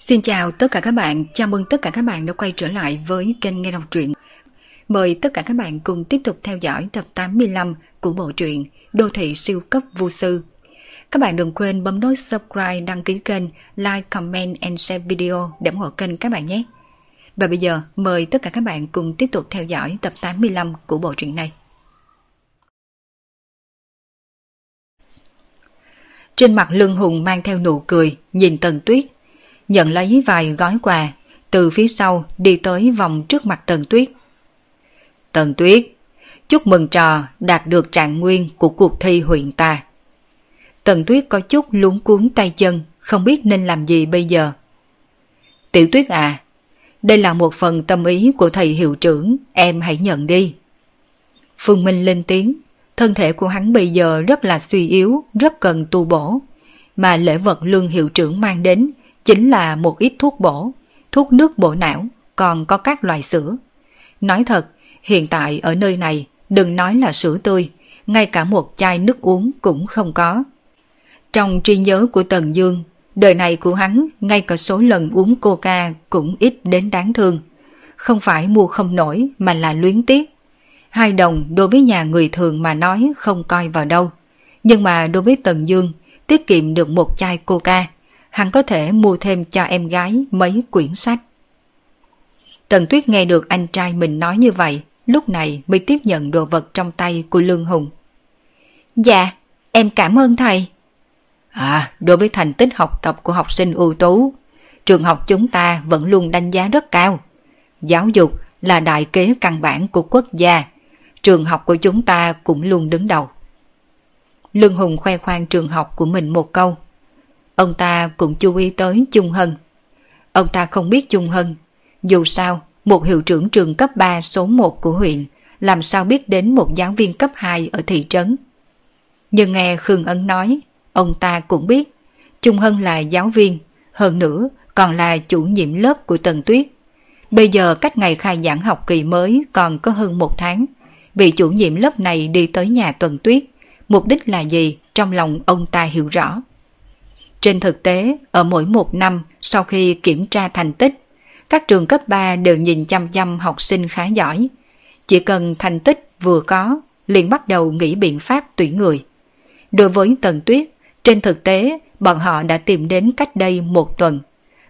Xin chào tất cả các bạn, chào mừng tất cả các bạn đã quay trở lại với kênh Nghe Đọc Truyện. Mời tất cả các bạn cùng tiếp tục theo dõi tập 85 của bộ truyện Đô thị siêu cấp vô sư. Các bạn đừng quên bấm nút subscribe, đăng ký kênh, like, comment and share video để ủng hộ kênh các bạn nhé. Và bây giờ mời tất cả các bạn cùng tiếp tục theo dõi tập 85 của bộ truyện này. Trên mặt lưng hùng mang theo nụ cười, nhìn Tần Tuyết, nhận lấy vài gói quà, từ phía sau đi tới vòng trước mặt Tần Tuyết. Tần Tuyết, chúc mừng trò đạt được trạng nguyên của cuộc thi huyện ta. Tần Tuyết có chút luống cuốn tay chân, không biết nên làm gì bây giờ. Tiểu Tuyết à, đây là một phần tâm ý của thầy hiệu trưởng, em hãy nhận đi. Phương Minh lên tiếng, thân thể của hắn bây giờ rất là suy yếu, rất cần tu bổ. Mà lễ vật lương hiệu trưởng mang đến chính là một ít thuốc bổ, thuốc nước bổ não, còn có các loại sữa. Nói thật, hiện tại ở nơi này đừng nói là sữa tươi, ngay cả một chai nước uống cũng không có. Trong trí nhớ của Tần Dương, đời này của hắn ngay cả số lần uống coca cũng ít đến đáng thương. Không phải mua không nổi mà là luyến tiếc. Hai đồng đối với nhà người thường mà nói không coi vào đâu. Nhưng mà đối với Tần Dương, tiết kiệm được một chai coca, hắn có thể mua thêm cho em gái mấy quyển sách. Tần Tuyết nghe được anh trai mình nói như vậy, lúc này mới tiếp nhận đồ vật trong tay của Lương Hùng. Dạ, em cảm ơn thầy. À, đối với thành tích học tập của học sinh ưu tú, trường học chúng ta vẫn luôn đánh giá rất cao. Giáo dục là đại kế căn bản của quốc gia, trường học của chúng ta cũng luôn đứng đầu. Lương Hùng khoe khoang trường học của mình một câu. Ông ta cũng chú ý tới Trung Hân. Ông ta không biết Trung Hân. Dù sao, một hiệu trưởng trường cấp 3 số 1 của huyện làm sao biết đến một giáo viên cấp 2 ở thị trấn. Nhưng nghe Khương Ấn nói, ông ta cũng biết Trung Hân là giáo viên, hơn nữa còn là chủ nhiệm lớp của Tần Tuyết. Bây giờ cách ngày khai giảng học kỳ mới còn có hơn một tháng. Vị chủ nhiệm lớp này đi tới nhà Tần Tuyết. Mục đích là gì trong lòng ông ta hiểu rõ. Trên thực tế, ở mỗi một năm sau khi kiểm tra thành tích, các trường cấp 3 đều nhìn chăm chăm học sinh khá giỏi. Chỉ cần thành tích vừa có, liền bắt đầu nghĩ biện pháp tuyển người. Đối với Tần Tuyết, trên thực tế bọn họ đã tìm đến cách đây một tuần.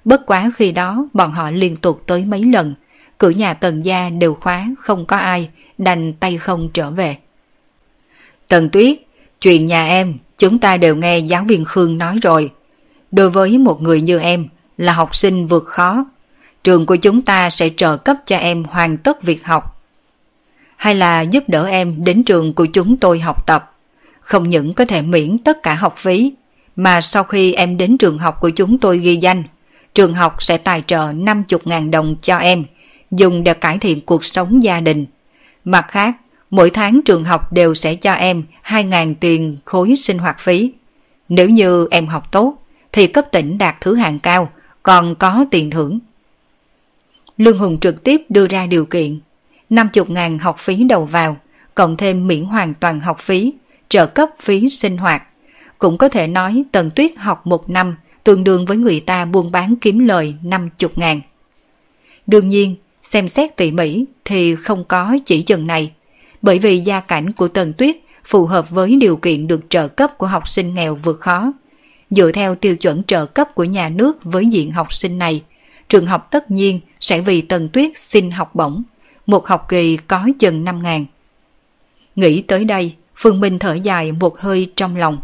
Bất quá khi đó bọn họ liên tục tới mấy lần, cửa nhà Tần gia đều khóa, không có ai, đành tay không trở về. Tần Tuyết, chuyện nhà em, chúng ta đều nghe giáo viên Khương nói rồi. Đối với một người như em, là học sinh vượt khó, trường của chúng ta sẽ trợ cấp cho em hoàn tất việc học. Hay là giúp đỡ em đến trường của chúng tôi học tập, không những có thể miễn tất cả học phí, mà sau khi em đến trường học của chúng tôi ghi danh, trường học sẽ tài trợ 50.000 đồng cho em, dùng để cải thiện cuộc sống gia đình. Mặt khác, mỗi tháng trường học đều sẽ cho em 2.000 tiền khối sinh hoạt phí. Nếu như em học tốt, thì cấp tỉnh đạt thứ hạng cao, còn có tiền thưởng. Lương Hùng trực tiếp đưa ra điều kiện 50.000 học phí đầu vào, cộng thêm miễn hoàn toàn học phí, trợ cấp phí sinh hoạt. Cũng có thể nói Tần Tuyết học một năm tương đương với người ta buôn bán kiếm lời 50.000. Đương nhiên, xem xét tỉ mỉ thì không có chỉ chừng này, bởi vì gia cảnh của Tần Tuyết phù hợp với điều kiện được trợ cấp của học sinh nghèo vượt khó. Dựa theo tiêu chuẩn trợ cấp của nhà nước với diện học sinh này, trường học tất nhiên sẽ vì Tần Tuyết xin học bổng, một học kỳ có chừng 5 ngàn. Nghĩ tới đây, Phương Minh thở dài một hơi trong lòng.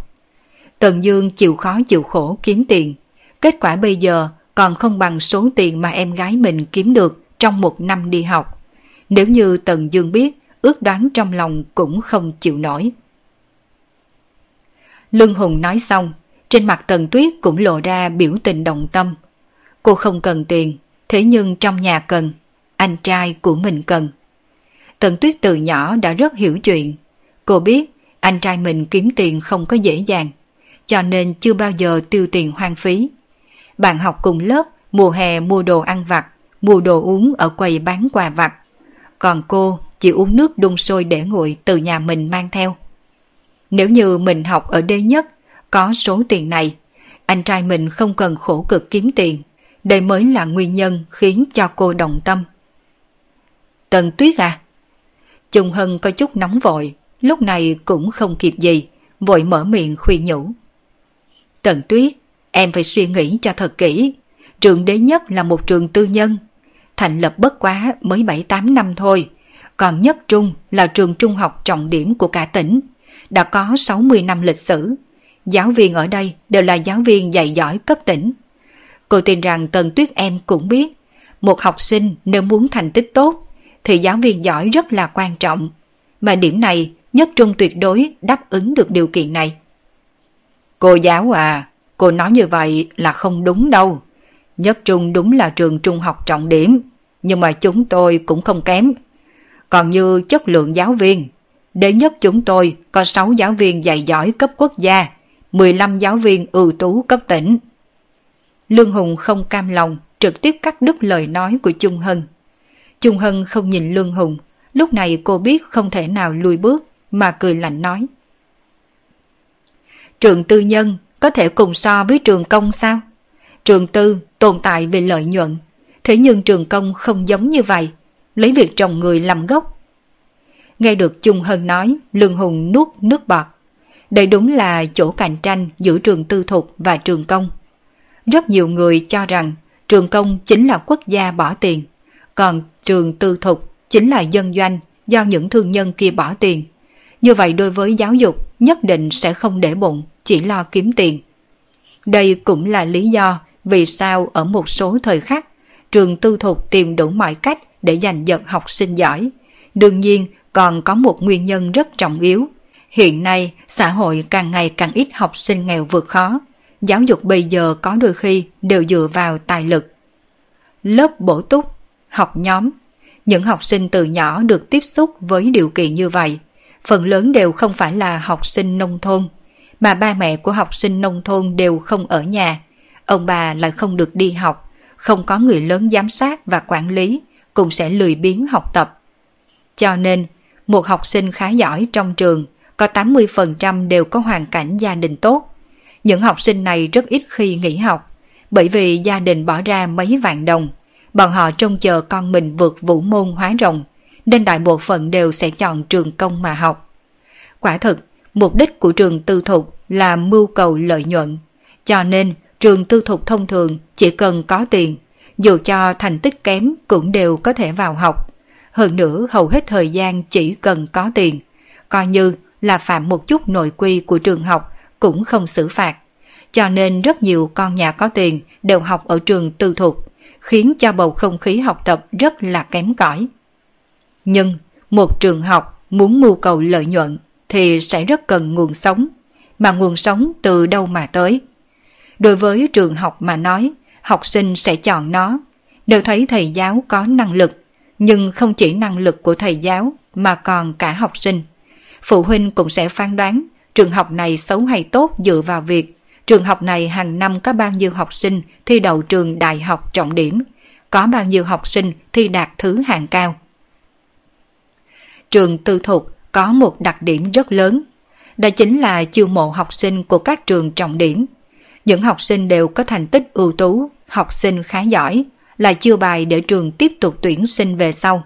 Tần Dương chịu khó chịu khổ kiếm tiền, kết quả bây giờ còn không bằng số tiền mà em gái mình kiếm được trong một năm đi học. Nếu như Tần Dương biết, ước đoán trong lòng cũng không chịu nổi. Lương Hùng nói xong, trên mặt Tần Tuyết cũng lộ ra biểu tình đồng tâm. Cô không cần tiền, thế nhưng trong nhà cần, anh trai của mình cần. Tần Tuyết từ nhỏ đã rất hiểu chuyện. Cô biết anh trai mình kiếm tiền không có dễ dàng, cho nên chưa bao giờ tiêu tiền hoang phí. Bạn học cùng lớp, mùa hè mua đồ ăn vặt, mua đồ uống ở quầy bán quà vặt. Còn cô chỉ uống nước đun sôi để nguội từ nhà mình mang theo. Nếu như mình học ở đây nhất, có số tiền này, anh trai mình không cần khổ cực kiếm tiền, đây mới là nguyên nhân khiến cho cô động tâm. Tần Tuyết à? Trung Hân có chút nóng vội, lúc này cũng không kịp gì, vội mở miệng khuyên nhủ. Tần Tuyết, em phải suy nghĩ cho thật kỹ. Trường đế nhất là một trường tư nhân. Thành lập bất quá mới 7-8 năm thôi. Còn nhất trung là trường trung học trọng điểm của cả tỉnh. Đã có 60 năm lịch sử. Giáo viên ở đây đều là giáo viên dạy giỏi cấp tỉnh. Cô tin rằng Tần Tuyết em cũng biết, một học sinh nếu muốn thành tích tốt thì giáo viên giỏi rất là quan trọng. Mà điểm này nhất trung tuyệt đối đáp ứng được điều kiện này. Cô giáo à, cô nói như vậy là không đúng đâu. Nhất trung đúng là trường trung học trọng điểm, nhưng mà chúng tôi cũng không kém. Còn như chất lượng giáo viên, đến nhất chúng tôi có 6 giáo viên dạy giỏi cấp quốc gia, 15 giáo viên ưu tú cấp tỉnh. Lương Hùng không cam lòng, trực tiếp cắt đứt lời nói của Trung Hân. Trung Hân không nhìn Lương Hùng, lúc này cô biết không thể nào lùi bước, mà cười lạnh nói. Trường tư nhân có thể cùng so với trường công sao? Trường tư tồn tại về lợi nhuận, thế nhưng trường công không giống như vậy, lấy việc trồng người làm gốc. Nghe được Trung Hân nói, Lương Hùng nuốt nước bọt. Đây đúng là chỗ cạnh tranh giữa trường tư thục và trường công. Rất nhiều người cho rằng trường công chính là quốc gia bỏ tiền, còn trường tư thục chính là dân doanh do những thương nhân kia bỏ tiền. Như vậy đối với giáo dục nhất định sẽ không để bụng, chỉ lo kiếm tiền. Đây cũng là lý do vì sao ở một số thời khắc trường tư thục tìm đủ mọi cách để giành giật học sinh giỏi. Đương nhiên còn có một nguyên nhân rất trọng yếu. Hiện nay xã hội càng ngày càng ít học sinh nghèo vượt khó. Giáo dục bây giờ có đôi khi đều dựa vào tài lực. Lớp bổ túc, học nhóm. Những học sinh từ nhỏ được tiếp xúc với điều kiện như vậy phần lớn đều không phải là học sinh nông thôn, mà ba mẹ của học sinh nông thôn đều không ở nhà. Ông bà lại không được đi học, không có người lớn giám sát và quản lý, cũng sẽ lười biếng học tập. Cho nên, một học sinh khá giỏi trong trường, có 80% đều có hoàn cảnh gia đình tốt. Những học sinh này rất ít khi nghỉ học, bởi vì gia đình bỏ ra mấy vạn đồng. Bọn họ trông chờ con mình vượt vũ môn hóa rồng, nên đại bộ phận đều sẽ chọn trường công mà học. Quả thực, mục đích của trường tư thục là mưu cầu lợi nhuận, cho nên trường tư thục thông thường chỉ cần có tiền, dù cho thành tích kém cũng đều có thể vào học. Hơn nữa hầu hết thời gian chỉ cần có tiền, coi như là phạm một chút nội quy của trường học cũng không xử phạt. Cho nên rất nhiều con nhà có tiền đều học ở trường tư thục, khiến cho bầu không khí học tập rất là kém cỏi. Nhưng một trường học muốn mưu cầu lợi nhuận thì sẽ rất cần nguồn sống, mà nguồn sống từ đâu mà tới. Đối với trường học mà nói, học sinh sẽ chọn nó, đều thấy thầy giáo có năng lực, nhưng không chỉ năng lực của thầy giáo mà còn cả học sinh. Phụ huynh cũng sẽ phán đoán trường học này xấu hay tốt dựa vào việc trường học này hàng năm có bao nhiêu học sinh thi đậu trường đại học trọng điểm, có bao nhiêu học sinh thi đạt thứ hạng cao trường tư thục có một đặc điểm rất lớn. Đó chính là chiêu mộ học sinh của các trường trọng điểm. Những học sinh đều có thành tích ưu tú, học sinh khá giỏi, là chiêu bài để trường tiếp tục tuyển sinh về sau.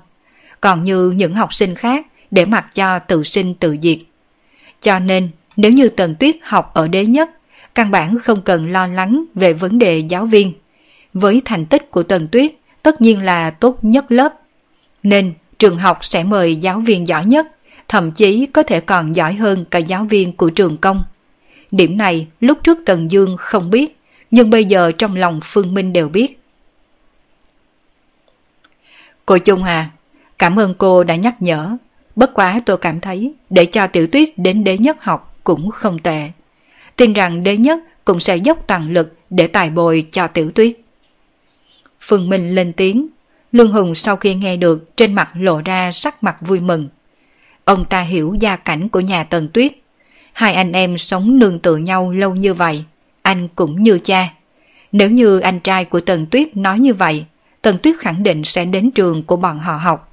Còn như những học sinh khác để mặc cho tự sinh tự diệt. Cho nên, nếu như Tần Tuyết học ở đế nhất, căn bản không cần lo lắng về vấn đề giáo viên. Với thành tích của Tần Tuyết, tất nhiên là tốt nhất lớp. Nên trường học sẽ mời giáo viên giỏi nhất, thậm chí có thể còn giỏi hơn cả giáo viên của trường công. Điểm này lúc trước Tần Dương không biết, nhưng bây giờ trong lòng Phương Minh đều biết. Cô Trung à, cảm ơn cô đã nhắc nhở. Bất quá tôi cảm thấy để cho tiểu tuyết đến đế nhất học cũng không tệ. Tin rằng đế nhất cũng sẽ dốc toàn lực để tài bồi cho tiểu tuyết. Phương Minh lên tiếng Lương Hùng sau khi nghe được trên mặt lộ ra sắc mặt vui mừng. Ông ta hiểu gia cảnh của nhà Tần Tuyết. Hai anh em sống nương tựa nhau lâu như vậy, anh cũng như cha. Nếu như anh trai của Tần Tuyết nói như vậy, Tần Tuyết khẳng định sẽ đến trường của bọn họ học.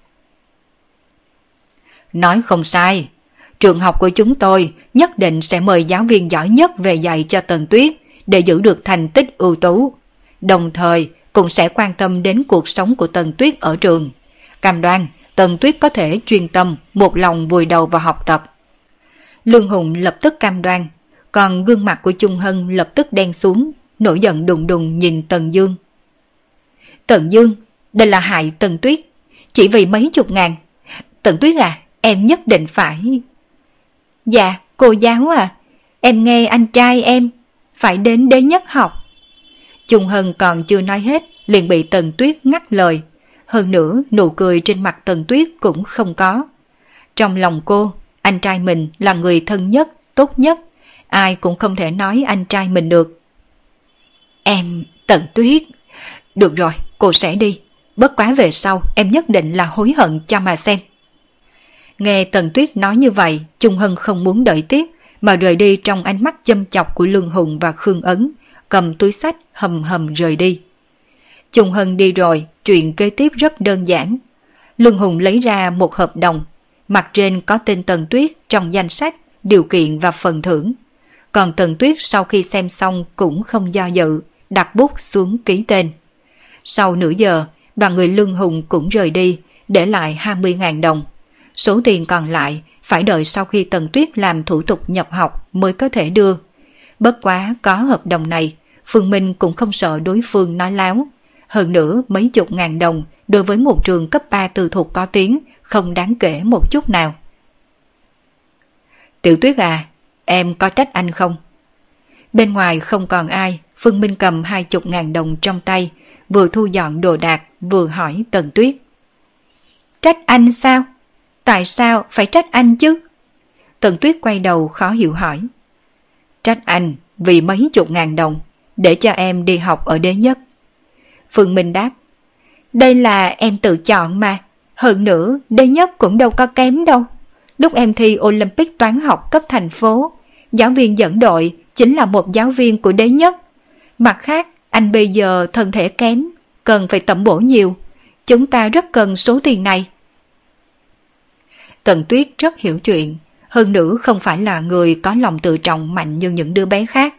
Nói không sai, trường học của chúng tôi nhất định sẽ mời giáo viên giỏi nhất về dạy cho Tần Tuyết để giữ được thành tích ưu tú. Đồng thời cũng sẽ quan tâm đến cuộc sống của Tần Tuyết ở trường. Cam đoan, Tần Tuyết có thể chuyên tâm, một lòng vùi đầu vào học tập. Lương Hùng lập tức cam đoan, còn gương mặt của Trung Hân lập tức đen xuống, nổi giận đùng đùng nhìn Tần Dương. Tần Dương, đây là hại Tần Tuyết, chỉ vì mấy chục ngàn. Tần Tuyết à, em nhất định phải... Dạ, cô giáo à, em nghe anh trai em, phải đến đế nhất học. Trung Hân còn chưa nói hết, liền bị Tần Tuyết ngắt lời. Hơn nữa, nụ cười trên mặt Tần Tuyết cũng không có. Trong lòng cô, anh trai mình là người thân nhất, tốt nhất. Ai cũng không thể nói anh trai mình được. Em, Tần Tuyết. Được rồi, cô sẽ đi. Bất quá về sau, em nhất định là hối hận cho mà xem. Nghe Tần Tuyết nói như vậy, Trung Hân không muốn đợi tiếp, mà rời đi trong ánh mắt châm chọc của Lương Hùng và Khương Ấn, cầm túi sách hầm hầm rời đi. Trung Hân đi rồi, chuyện kế tiếp rất đơn giản. Lương Hùng lấy ra một hợp đồng, mặt trên có tên Tần Tuyết trong danh sách, điều kiện và phần thưởng. Còn Tần Tuyết sau khi xem xong cũng không do dự, đặt bút xuống ký tên. Sau nửa giờ, đoàn người Lương Hùng cũng rời đi, để lại 20.000 đồng. Số tiền còn lại phải đợi sau khi Tần Tuyết làm thủ tục nhập học mới có thể đưa. Bất quá có hợp đồng này, Phương Minh cũng không sợ đối phương nói láo. Hơn nữa mấy chục ngàn đồng đối với một trường cấp 3 tư thuộc có tiếng không đáng kể một chút nào. Tiểu Tuyết à, em có trách anh không? Bên ngoài không còn ai, Phương Minh cầm hai chục ngàn đồng trong tay, vừa thu dọn đồ đạc, vừa hỏi Tần Tuyết. Trách anh sao? Tại sao phải trách anh chứ? Tần Tuyết quay đầu khó hiểu hỏi. Trách anh vì mấy chục ngàn đồng để cho em đi học ở đế nhất. Phương Minh đáp. Đây là em tự chọn mà. Hơn nữa, đế nhất cũng đâu có kém đâu. Lúc em thi Olympic toán học cấp thành phố, giáo viên dẫn đội chính là một giáo viên của đế nhất. Mặt khác, anh bây giờ thân thể kém, cần phải tẩm bổ nhiều. Chúng ta rất cần số tiền này. Tần Tuyết rất hiểu chuyện, hơn nữa không phải là người có lòng tự trọng mạnh như những đứa bé khác.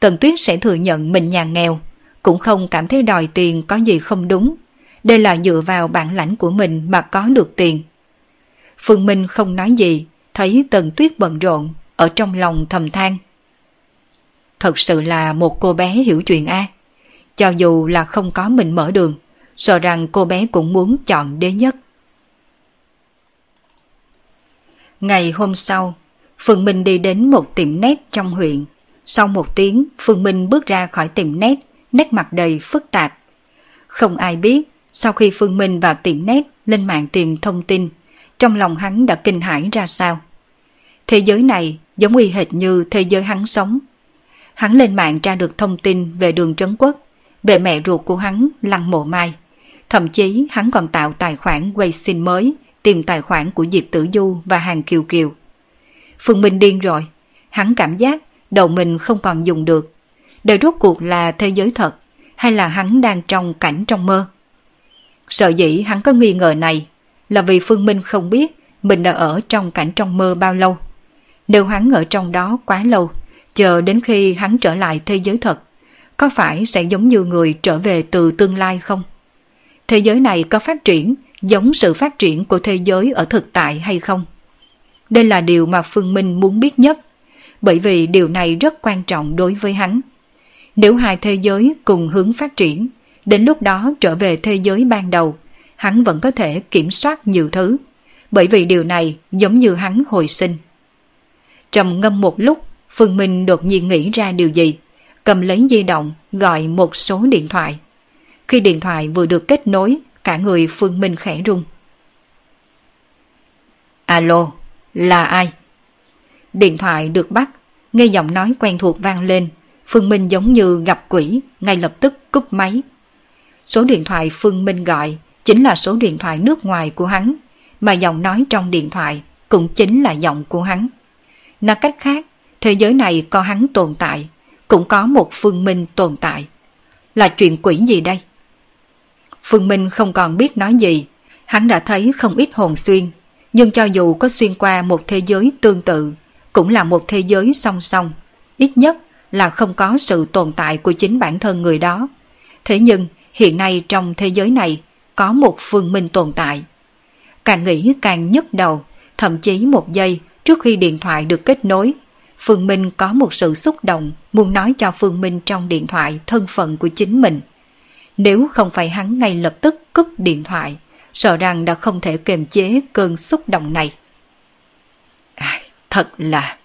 Tần Tuyết sẽ thừa nhận mình nhà nghèo, cũng không cảm thấy đòi tiền có gì không đúng. Đây là dựa vào bản lãnh của mình mà có được tiền. Phương Minh không nói gì, thấy Tần Tuyết bận rộn, ở trong lòng thầm than. Thật sự là một cô bé hiểu chuyện A. Cho dù là không có mình mở đường, sợ rằng cô bé cũng muốn chọn đế nhất. Ngày hôm sau, Phương Minh đi đến một tiệm nét trong huyện. Sau một tiếng, Phương Minh bước ra khỏi tiệm nét, nét mặt đầy phức tạp. Không ai biết, sau khi Phương Minh vào tiệm nét lên mạng tìm thông tin, trong lòng hắn đã kinh hãi ra sao. Thế giới này giống y hệt như thế giới hắn sống. Hắn lên mạng tra được thông tin về đường Trấn Quốc, về mẹ ruột của hắn Lăng Mộ Mai. Thậm chí hắn còn tạo tài khoản Weixin mới, tìm tài khoản của Diệp Tử Du và Hàng Kiều Kiều. Phương Minh điên rồi, hắn cảm giác đầu mình không còn dùng được. Đời rốt cuộc là thế giới thật, hay là hắn đang trong cảnh trong mơ? Sợ dĩ hắn có nghi ngờ này là vì Phương Minh không biết mình đã ở trong cảnh trong mơ bao lâu. Nếu hắn ở trong đó quá lâu, chờ đến khi hắn trở lại thế giới thật, có phải sẽ giống như người trở về từ tương lai không? Thế giới này có phát triển giống sự phát triển của thế giới ở thực tại hay không? Đây là điều mà Phương Minh muốn biết nhất, bởi vì điều này rất quan trọng đối với hắn. Nếu hai thế giới cùng hướng phát triển, đến lúc đó trở về thế giới ban đầu, hắn vẫn có thể kiểm soát nhiều thứ, bởi vì điều này giống như hắn hồi sinh. Trầm ngâm một lúc, Phương Minh đột nhiên nghĩ ra điều gì, cầm lấy di động gọi một số điện thoại. Khi điện thoại vừa được kết nối, cả người Phương Minh khẽ rung. Alo, là ai? Điện thoại được bắt, nghe giọng nói quen thuộc vang lên, Phương Minh giống như gặp quỷ, ngay lập tức cúp máy. Số điện thoại Phương Minh gọi chính là số điện thoại nước ngoài của hắn, mà giọng nói trong điện thoại cũng chính là giọng của hắn. Nói cách khác, thế giới này có hắn tồn tại, cũng có một Phương Minh tồn tại. Là chuyện quỷ gì đây? Phương Minh không còn biết nói gì, hắn đã thấy không ít hồn xuyên, nhưng cho dù có xuyên qua một thế giới tương tự, cũng là một thế giới song song, ít nhất là không có sự tồn tại của chính bản thân người đó. Thế nhưng, Hiện nay trong thế giới này có một phương minh tồn tại. Càng nghĩ càng nhức đầu, thậm chí một giây trước khi điện thoại được kết nối, Phương Minh có một sự xúc động muốn nói cho Phương Minh trong điện thoại thân phận của chính mình. Nếu không phải hắn ngay lập tức cúp điện thoại, sợ rằng đã không thể kiềm chế cơn xúc động này. À, thật là...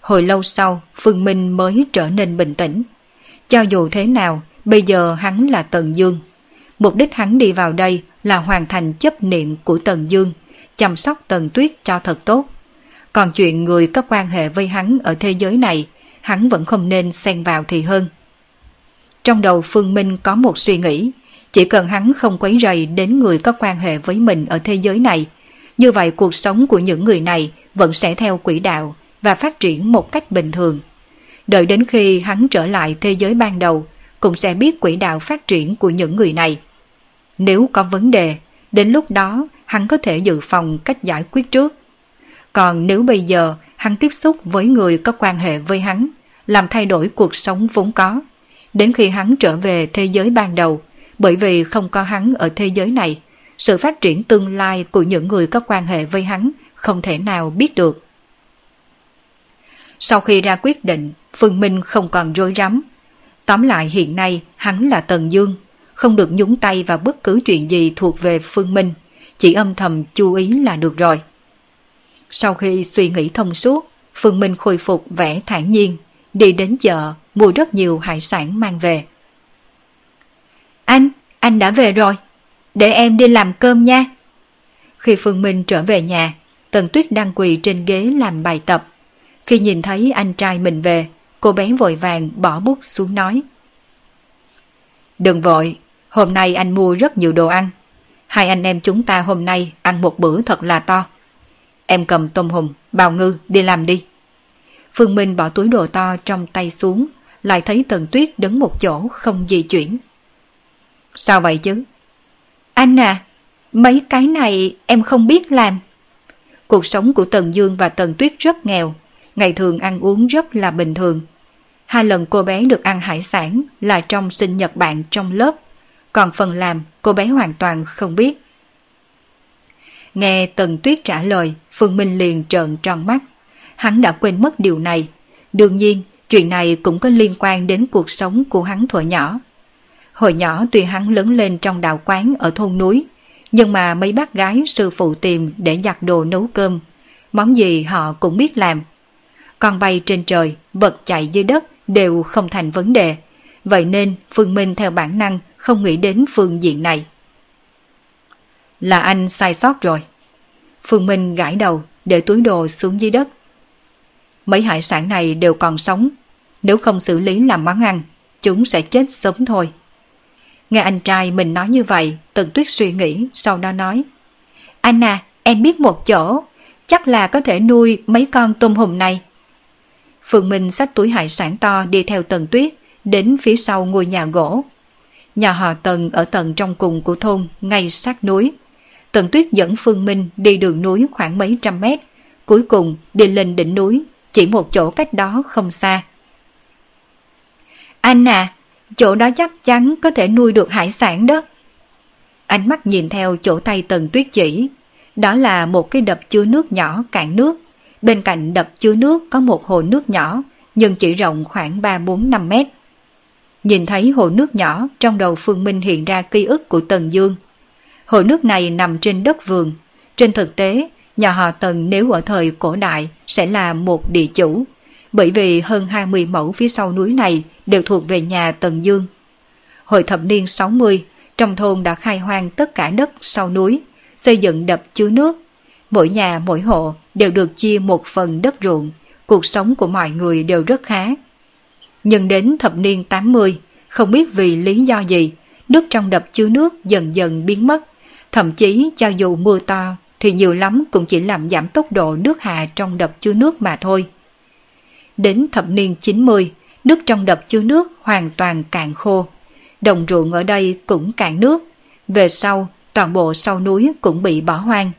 Hồi lâu sau, Phương Minh mới trở nên bình tĩnh. Cho dù thế nào, bây giờ hắn là Tần Dương. Mục đích hắn đi vào đây là hoàn thành chấp niệm của Tần Dương, chăm sóc Tần Tuyết cho thật tốt. Còn chuyện người có quan hệ với hắn ở thế giới này, hắn vẫn không nên xen vào thì hơn. Trong đầu Phương Minh có một suy nghĩ, chỉ cần hắn không quấy rầy đến người có quan hệ với mình ở thế giới này, như vậy cuộc sống của những người này vẫn sẽ theo quỹ đạo và phát triển một cách bình thường. Đợi đến khi hắn trở lại thế giới ban đầu, cũng sẽ biết quỹ đạo phát triển của những người này. Nếu có vấn đề, đến lúc đó hắn có thể dự phòng cách giải quyết trước. Còn nếu bây giờ hắn tiếp xúc với người có quan hệ với hắn, làm thay đổi cuộc sống vốn có, đến khi hắn trở về thế giới ban đầu, bởi vì không có hắn ở thế giới này, sự phát triển tương lai của những người có quan hệ với hắn không thể nào biết được. Sau khi ra quyết định, Phương Minh không còn rối rắm. Tóm lại hiện nay hắn là Tần Dương, không được nhúng tay vào bất cứ chuyện gì thuộc về Phương Minh, chỉ âm thầm chú ý là được rồi. Sau khi suy nghĩ thông suốt, Phương Minh khôi phục vẻ thản nhiên, đi đến chợ mua rất nhiều hải sản mang về. Anh, anh đã về rồi, để em đi làm cơm nha. Khi Phương Minh trở về nhà, Tần Tuyết đang quỳ trên ghế làm bài tập. Khi nhìn thấy anh trai mình về, cô bé vội vàng bỏ bút xuống nói. Đừng vội, hôm nay anh mua rất nhiều đồ ăn. Hai anh em chúng ta hôm nay ăn một bữa thật là to. Em cầm tôm hùm, bào ngư đi làm đi. Phương Minh bỏ túi đồ to trong tay xuống, lại thấy Tần Tuyết đứng một chỗ không di chuyển. Sao vậy chứ? Anh à, mấy cái này em không biết làm. Cuộc sống của Tần Dương và Tần Tuyết rất nghèo, ngày thường ăn uống rất là bình thường. Hai lần cô bé được ăn hải sản là trong sinh nhật bạn trong lớp, còn phần làm cô bé hoàn toàn không biết. Nghe Tần Tuyết trả lời, Phương Minh liền trợn tròn mắt. Hắn đã quên mất điều này. Đương nhiên, chuyện này cũng có liên quan đến cuộc sống của hắn thuở nhỏ. Hồi nhỏ tuy hắn lớn lên trong đạo quán ở thôn núi, nhưng mà mấy bác gái sư phụ tìm để giặt đồ nấu cơm. Món gì họ cũng biết làm. Con bay trên trời, vật chạy dưới đất đều không thành vấn đề. Vậy nên Phương Minh theo bản năng không nghĩ đến phương diện này. Là anh sai sót rồi. Phương Minh gãi đầu để túi đồ xuống dưới đất. Mấy hải sản này đều còn sống. Nếu không xử lý làm món ăn, chúng sẽ chết sớm thôi. Nghe anh trai mình nói như vậy, Tần Tuyết suy nghĩ, sau đó nói. Anh à, em biết một chỗ, chắc là có thể nuôi mấy con tôm hùm này. Phương Minh xách túi hải sản to đi theo Tần Tuyết, đến phía sau ngôi nhà gỗ. Nhà họ Tần ở tầng trong cùng của thôn, ngay sát núi. Tần Tuyết dẫn Phương Minh đi đường núi khoảng mấy trăm mét, cuối cùng đi lên đỉnh núi, chỉ một chỗ cách đó không xa. Anh à, chỗ đó chắc chắn có thể nuôi được hải sản đó. Ánh mắt nhìn theo chỗ tay Tần Tuyết chỉ, đó là một cái đập chứa nước nhỏ cạn nước. Bên cạnh đập chứa nước có một hồ nước nhỏ, nhưng chỉ rộng khoảng 3-4-5 mét. Nhìn thấy hồ nước nhỏ, trong đầu Phương Minh hiện ra ký ức của Tần Dương – Hồ nước này nằm trên đất vườn. Trên thực tế, nhà họ Tần nếu ở thời cổ đại sẽ là một địa chủ, bởi vì hơn 20 mẫu phía sau núi này đều thuộc về nhà Tần Dương. Hồi thập niên 60, trong thôn đã khai hoang tất cả đất sau núi, xây dựng đập chứa nước. Mỗi nhà mỗi hộ đều được chia một phần đất ruộng, cuộc sống của mọi người đều rất khá. Nhưng đến thập niên 80, không biết vì lý do gì, nước trong đập chứa nước dần dần biến mất. Thậm chí cho dù mưa to thì nhiều lắm cũng chỉ làm giảm tốc độ nước hạ trong đập chứa nước mà thôi. Đến thập niên 90, nước trong đập chứa nước hoàn toàn cạn khô. Đồng ruộng ở đây cũng cạn nước. Về sau, toàn bộ sau núi cũng bị bỏ hoang.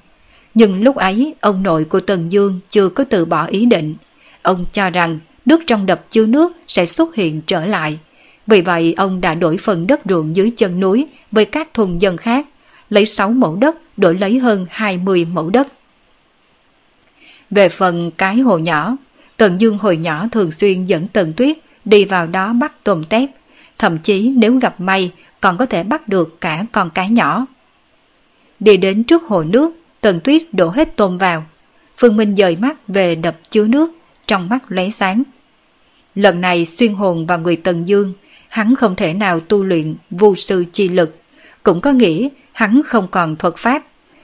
Nhưng lúc ấy, ông nội của Tần Dương chưa có từ bỏ ý định. Ông cho rằng nước trong đập chứa nước sẽ xuất hiện trở lại. Vì vậy ông đã đổi phần đất ruộng dưới chân núi với các thôn dân khác, lấy 6 mẫu đất đổi lấy hơn 20 mẫu đất. Về phần cái hồ nhỏ, Tần Dương hồi nhỏ thường xuyên dẫn Tần Tuyết đi vào đó bắt tôm tép, thậm chí nếu gặp may còn có thể bắt được cả con cá nhỏ. Đi đến trước hồ nước, Tần Tuyết đổ hết tôm vào. Phương Minh dời mắt về đập chứa nước, trong mắt lóe sáng. Lần này xuyên hồn vào người Tần Dương, hắn không thể nào tu luyện vô sư chi lực, cũng có nghĩa hắn không còn thuật pháp,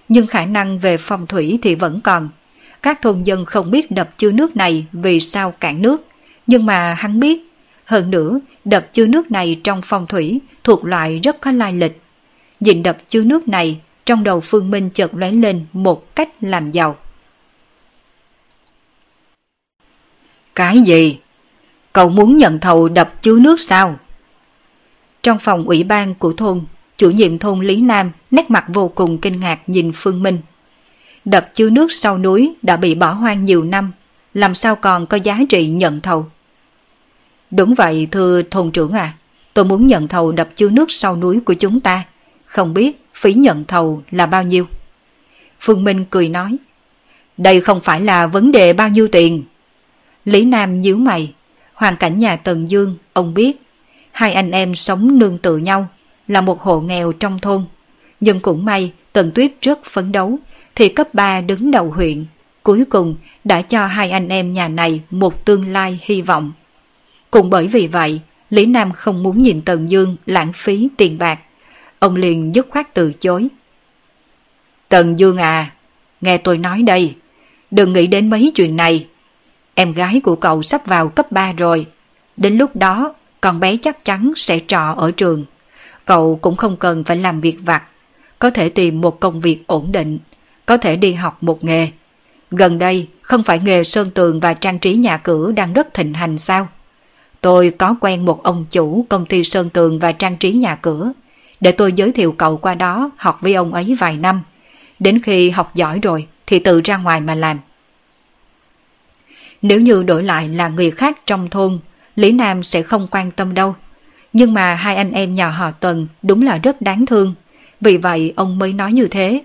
nhưng khả năng về phong thủy thì vẫn còn. Các thôn dân không biết đập chứa nước này vì sao cạn nước, nhưng mà hắn biết. Hơn nữa, đập chứa nước này trong phong thủy thuộc loại rất có lai lịch. Nhìn đập chứa nước này, trong đầu Phương Minh chợt lóe lên một cách làm giàu. Cái gì? Cậu muốn nhận thầu đập chứa nước sao? Trong phòng ủy ban của thôn, chủ nhiệm thôn Lý Nam nét mặt vô cùng kinh ngạc nhìn Phương Minh. Đập chứa nước sau núi đã bị bỏ hoang nhiều năm, làm sao còn có giá trị nhận thầu? Đúng vậy thưa thôn trưởng à, tôi muốn nhận thầu đập chứa nước sau núi của chúng ta. Không biết phí nhận thầu là bao nhiêu? Phương Minh cười nói, đây không phải là vấn đề bao nhiêu tiền. Lý Nam nhíu mày, hoàn cảnh nhà Tần Dương, ông biết, hai anh em sống nương tự nhau, là một hộ nghèo trong thôn. Nhưng cũng may Tần Tuyết rất phấn đấu, thì cấp 3 đứng đầu huyện, cuối cùng đã cho hai anh em nhà này một tương lai hy vọng. Cũng bởi vì vậy, Lý Nam không muốn nhìn Tần Dương lãng phí tiền bạc. Ông liền dứt khoát từ chối. Tần Dương à, nghe tôi nói đây, đừng nghĩ đến mấy chuyện này. Em gái của cậu sắp vào cấp 3 rồi. Đến lúc đó, con bé chắc chắn sẽ trọ ở trường. Cậu cũng không cần phải làm việc vặt, có thể tìm một công việc ổn định, có thể đi học một nghề. Gần đây, không phải nghề sơn tường và trang trí nhà cửa đang rất thịnh hành sao? Tôi có quen một ông chủ công ty sơn tường và trang trí nhà cửa. Để tôi giới thiệu cậu qua đó học với ông ấy vài năm. Đến khi học giỏi rồi thì tự ra ngoài mà làm. Nếu như đổi lại là người khác trong thôn, Lý Nam sẽ không quan tâm đâu. Nhưng mà hai anh em nhà họ Tần đúng là rất đáng thương. Vì vậy ông mới nói như thế.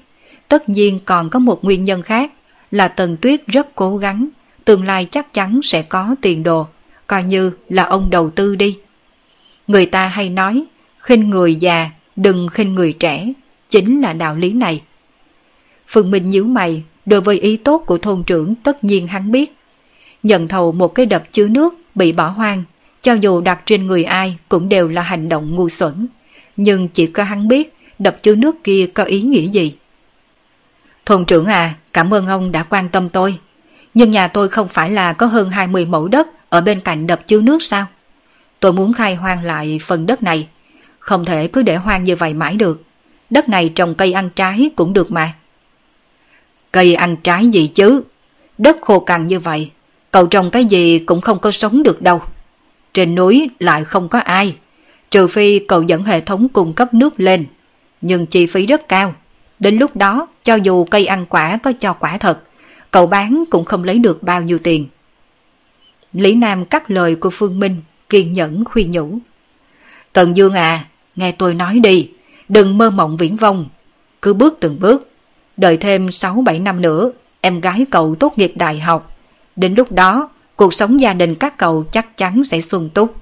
Tất nhiên còn có một nguyên nhân khác là Tần Tuyết rất cố gắng, tương lai chắc chắn sẽ có tiền đồ coi như là ông đầu tư đi. Người ta hay nói, khinh người già, đừng khinh người trẻ, chính là đạo lý này. Phương Minh nhíu mày, đối với ý tốt của thôn trưởng tất nhiên hắn biết. Nhận thầu một cái đập chứa nước bị bỏ hoang, cho dù đặt trên người ai cũng đều là hành động ngu xuẩn. Nhưng chỉ có hắn biết đập chứa nước kia có ý nghĩa gì. Thôn trưởng à, cảm ơn ông đã quan tâm tôi. Nhưng nhà tôi không phải là có hơn 20 mẫu đất ở bên cạnh đập chứa nước sao? Tôi muốn khai hoang lại phần đất này. Không thể cứ để hoang như vậy mãi được. Đất này trồng cây ăn trái cũng được mà. Cây ăn trái gì chứ? Đất khô cằn như vậy, cậu trồng cái gì cũng không có sống được đâu. Trên núi lại không có ai, trừ phi cậu dẫn hệ thống cung cấp nước lên. Nhưng chi phí rất cao. Đến lúc đó, cho dù cây ăn quả có cho quả thật, cậu bán cũng không lấy được bao nhiêu tiền. Lý Nam cắt lời của Phương Minh, kiên nhẫn khuyên nhủ. Tần Dương à, nghe tôi nói đi, đừng mơ mộng viễn vông. Cứ bước từng bước, đợi thêm 6-7 năm nữa, em gái cậu tốt nghiệp đại học. Đến lúc đó, cuộc sống gia đình các cậu chắc chắn sẽ xuân túc.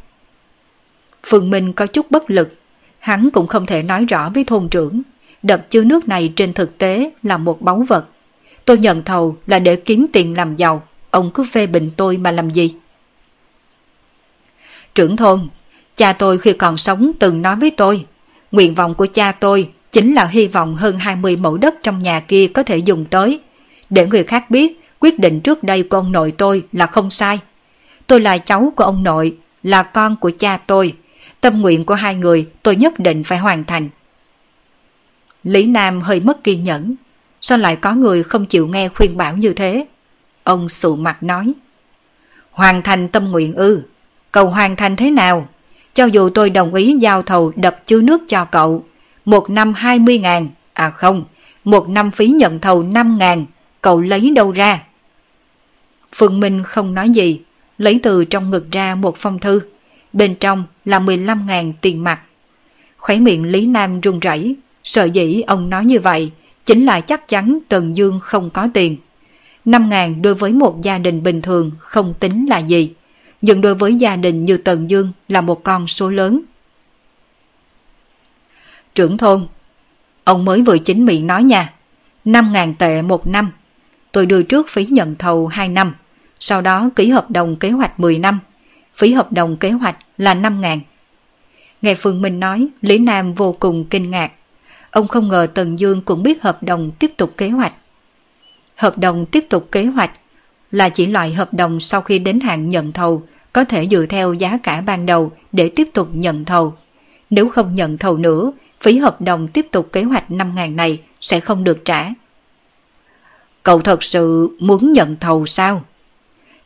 Phương Minh có chút bất lực, hắn cũng không thể nói rõ với thôn trưởng. Đập chứa nước này trên thực tế là một báu vật. Tôi nhận thầu là để kiếm tiền làm giàu, ông cứ phê bình tôi mà làm gì? Trưởng thôn, cha tôi khi còn sống từng nói với tôi, nguyện vọng của cha tôi chính là hy vọng hơn 20 mẫu đất trong nhà kia có thể dùng tới, để người khác biết quyết định trước đây của ông nội tôi là không sai. Tôi là cháu của ông nội, là con của cha tôi, tâm nguyện của hai người tôi nhất định phải hoàn thành. Lý Nam hơi mất kiên nhẫn, sao lại có người không chịu nghe khuyên bảo như thế? Ông sụ mặt nói, hoàn thành tâm nguyện ư, Cậu hoàn thành thế nào? Cho dù tôi đồng ý giao thầu đập chứa nước cho cậu, một năm 20 ngàn, à không, một năm phí nhận thầu 5 ngàn, cậu lấy đâu ra? Phương Minh không nói gì, lấy từ trong ngực ra một phong thư. bên trong là 15.000 tiền mặt. Khóe miệng Lý Nam run rẩy, sợ dĩ ông nói như vậy chính là chắc chắn Tần Dương không có tiền. 5 ngàn đối với một gia đình bình thường không tính là gì, nhưng đối với gia đình như Tần Dương là một con số lớn. Trưởng thôn, ông mới vừa chính miệng nói nha, 5 ngàn tệ một năm. Tôi đưa trước phí nhận thầu 2 năm, sau đó ký hợp đồng kế hoạch 10 năm. Phí hợp đồng kế hoạch là 5 ngàn. Nghe Phương Minh nói, Lý Nam vô cùng kinh ngạc. Ông không ngờ Tần Dương cũng biết hợp đồng tiếp tục kế hoạch. Hợp đồng tiếp tục kế hoạch là chỉ loại hợp đồng sau khi đến hạn nhận thầu có thể dựa theo giá cả ban đầu để tiếp tục nhận thầu. Nếu không nhận thầu nữa, phí hợp đồng tiếp tục kế hoạch 5.000 này sẽ không được trả. Cậu thật sự muốn nhận thầu sao?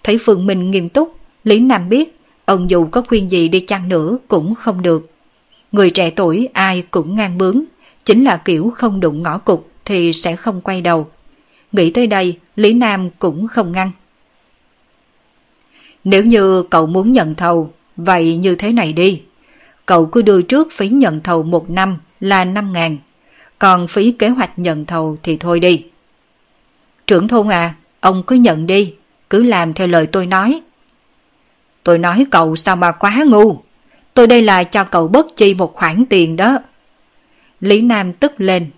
Thấy Phương Minh nghiêm túc, Lý Nam biết ông dù có khuyên gì đi chăng nữa cũng không được. Người trẻ tuổi ai cũng ngang bướng, chính là kiểu không đụng ngõ cục thì sẽ không quay đầu. Nghĩ tới đây, Lý Nam cũng không ngăn. Nếu như cậu muốn nhận thầu, vậy như thế này đi. Cậu cứ đưa trước phí nhận thầu một năm là 5 ngàn, còn phí kế hoạch nhận thầu thì thôi đi. Trưởng thôn à, ông cứ nhận đi, cứ làm theo lời tôi nói. Tôi nói cậu sao mà quá ngu. Tôi đây là cho cậu bất chi một khoản tiền đó. Lý Nam tức lên.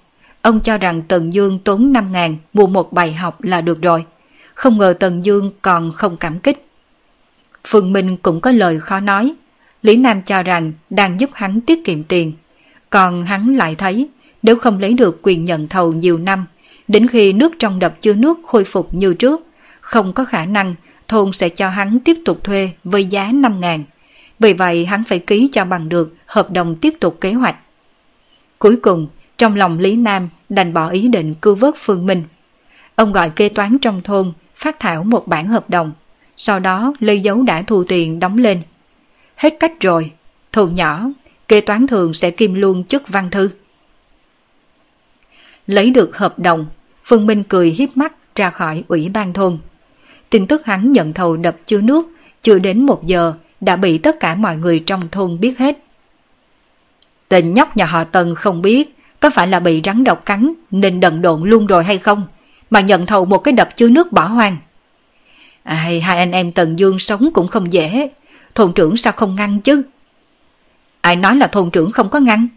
Ông cho rằng Tần Dương tốn 5 ngàn mua một bài học là được rồi. Không ngờ Tần Dương còn không cảm kích. Phương Minh cũng có lời khó nói. Lý Nam cho rằng đang giúp hắn tiết kiệm tiền. Còn hắn lại thấy nếu không lấy được quyền nhận thầu nhiều năm, đến khi nước trong đập chứa nước khôi phục như trước, không có khả năng thôn sẽ cho hắn tiếp tục thuê với giá 5 ngàn. Vì vậy hắn phải ký cho bằng được hợp đồng tiếp tục kế hoạch. Cuối cùng, trong lòng Lý Nam đành bỏ ý định cứu vớt Phương Minh. Ông gọi kê toán trong thôn phát thảo một bản hợp đồng, sau đó lấy dấu đã thu tiền đóng lên. Hết cách rồi, thôn nhỏ, kê toán thường sẽ kim luôn chức văn thư. Lấy được hợp đồng, Phương Minh cười hiếp mắt ra khỏi ủy ban thôn. Tin tức hắn nhận thầu đập chứa nước chưa đến một giờ đã bị tất cả mọi người trong thôn biết hết. Tên nhóc nhà họ Tần không biết có phải là bị rắn độc cắn nên đần độn luôn rồi hay không, mà nhận thầu một cái đập chứa nước bỏ hoang. À, Ai, hai anh em Tần Dương sống cũng không dễ, thôn trưởng sao không ngăn chứ? Ai nói là thôn trưởng không có ngăn?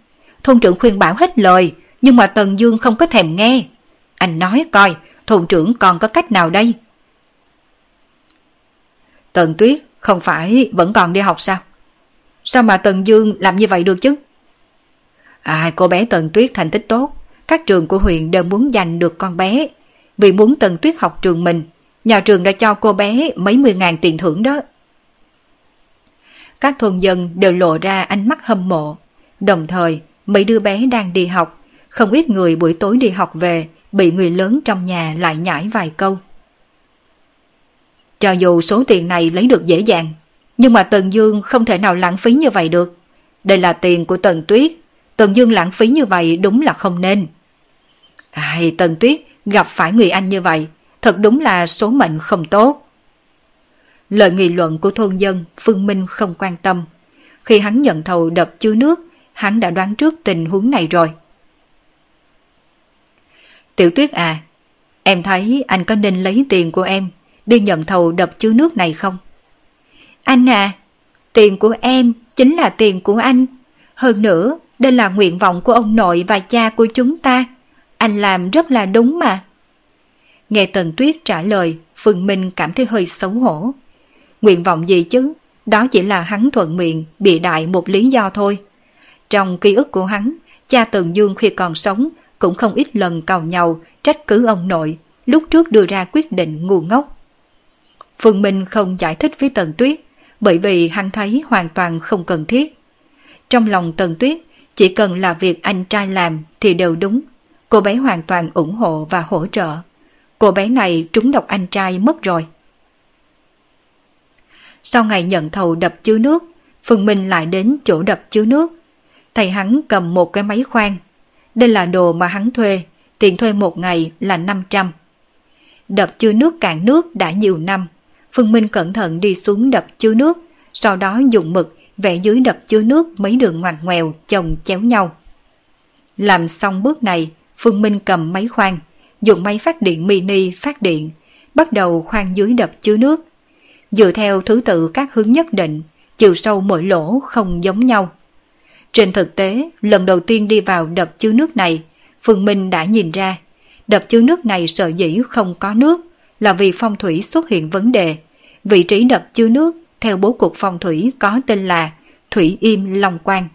Thôn trưởng khuyên bảo hết lời, nhưng mà Tần Dương không có thèm nghe. Anh nói coi, thôn trưởng còn có cách nào đây? Tần Tuyết không phải vẫn còn đi học sao? Sao mà Tần Dương làm như vậy được chứ? À, cô bé Tần Tuyết thành tích tốt, các trường của huyện đều muốn giành được con bé. Vì muốn Tần Tuyết học trường mình, nhà trường đã cho cô bé mấy mươi ngàn tiền thưởng đó. Các thôn dân đều lộ ra ánh mắt hâm mộ. Đồng thời, mấy đứa bé đang đi học, không ít người buổi tối đi học về, bị người lớn trong nhà lại nhảy vài câu. Cho dù số tiền này lấy được dễ dàng, nhưng mà Tần Dương không thể nào lãng phí như vậy được. Đây là tiền của Tần Tuyết, Tần Dương lãng phí như vậy đúng là không nên. Ai, Tần Tuyết gặp phải người anh như vậy, thật đúng là số mệnh không tốt. Lời nghị luận của thôn dân Phương Minh không quan tâm. Khi hắn nhận thầu đập chứa nước, hắn đã đoán trước tình huống này rồi. Tiểu Tuyết à, em thấy anh có nên lấy tiền của em đi nhận thầu đập chứa nước này không? Anh à, tiền của em chính là tiền của anh. Hơn nữa, đây là nguyện vọng của ông nội và cha của chúng ta. Anh làm rất là đúng mà. Nghe Tần Tuyết trả lời, Phương Minh cảm thấy hơi xấu hổ. Nguyện vọng gì chứ? Đó chỉ là hắn thuận miệng, bị đại một lý do thôi. Trong ký ức của hắn, cha Tần Dương khi còn sống cũng không ít lần cầu nhau trách cứ ông nội, lúc trước đưa ra quyết định ngu ngốc. Phương Minh không giải thích với Tần Tuyết, bởi vì hắn thấy hoàn toàn không cần thiết. Trong lòng Tần Tuyết, chỉ cần là việc anh trai làm thì đều đúng. Cô bé hoàn toàn ủng hộ và hỗ trợ. Cô bé này trúng độc anh trai mất rồi. Sau ngày nhận thầu đập chứa nước, Phương Minh lại đến chỗ đập chứa nước. Thầy hắn cầm một cái máy khoan. Đây là đồ mà hắn thuê, tiền thuê một ngày là 500. Đập chứa nước cạn nước đã nhiều năm. Phương Minh cẩn thận đi xuống đập chứa nước, sau đó dùng mực vẽ dưới đập chứa nước mấy đường ngoằn ngoèo chồng chéo nhau. Làm xong bước này, Phương Minh cầm máy khoan, dùng máy phát điện mini phát điện, bắt đầu khoan dưới đập chứa nước. Dựa theo thứ tự các hướng nhất định, chiều sâu mỗi lỗ không giống nhau. Trên thực tế, lần đầu tiên đi vào đập chứa nước này, Phương Minh đã nhìn ra, đập chứa nước này sợ dĩ không có nước là vì phong thủy xuất hiện vấn đề. Vị trí đập chứa nước theo bố cục phong thủy có tên là Thủy Im Long Quang.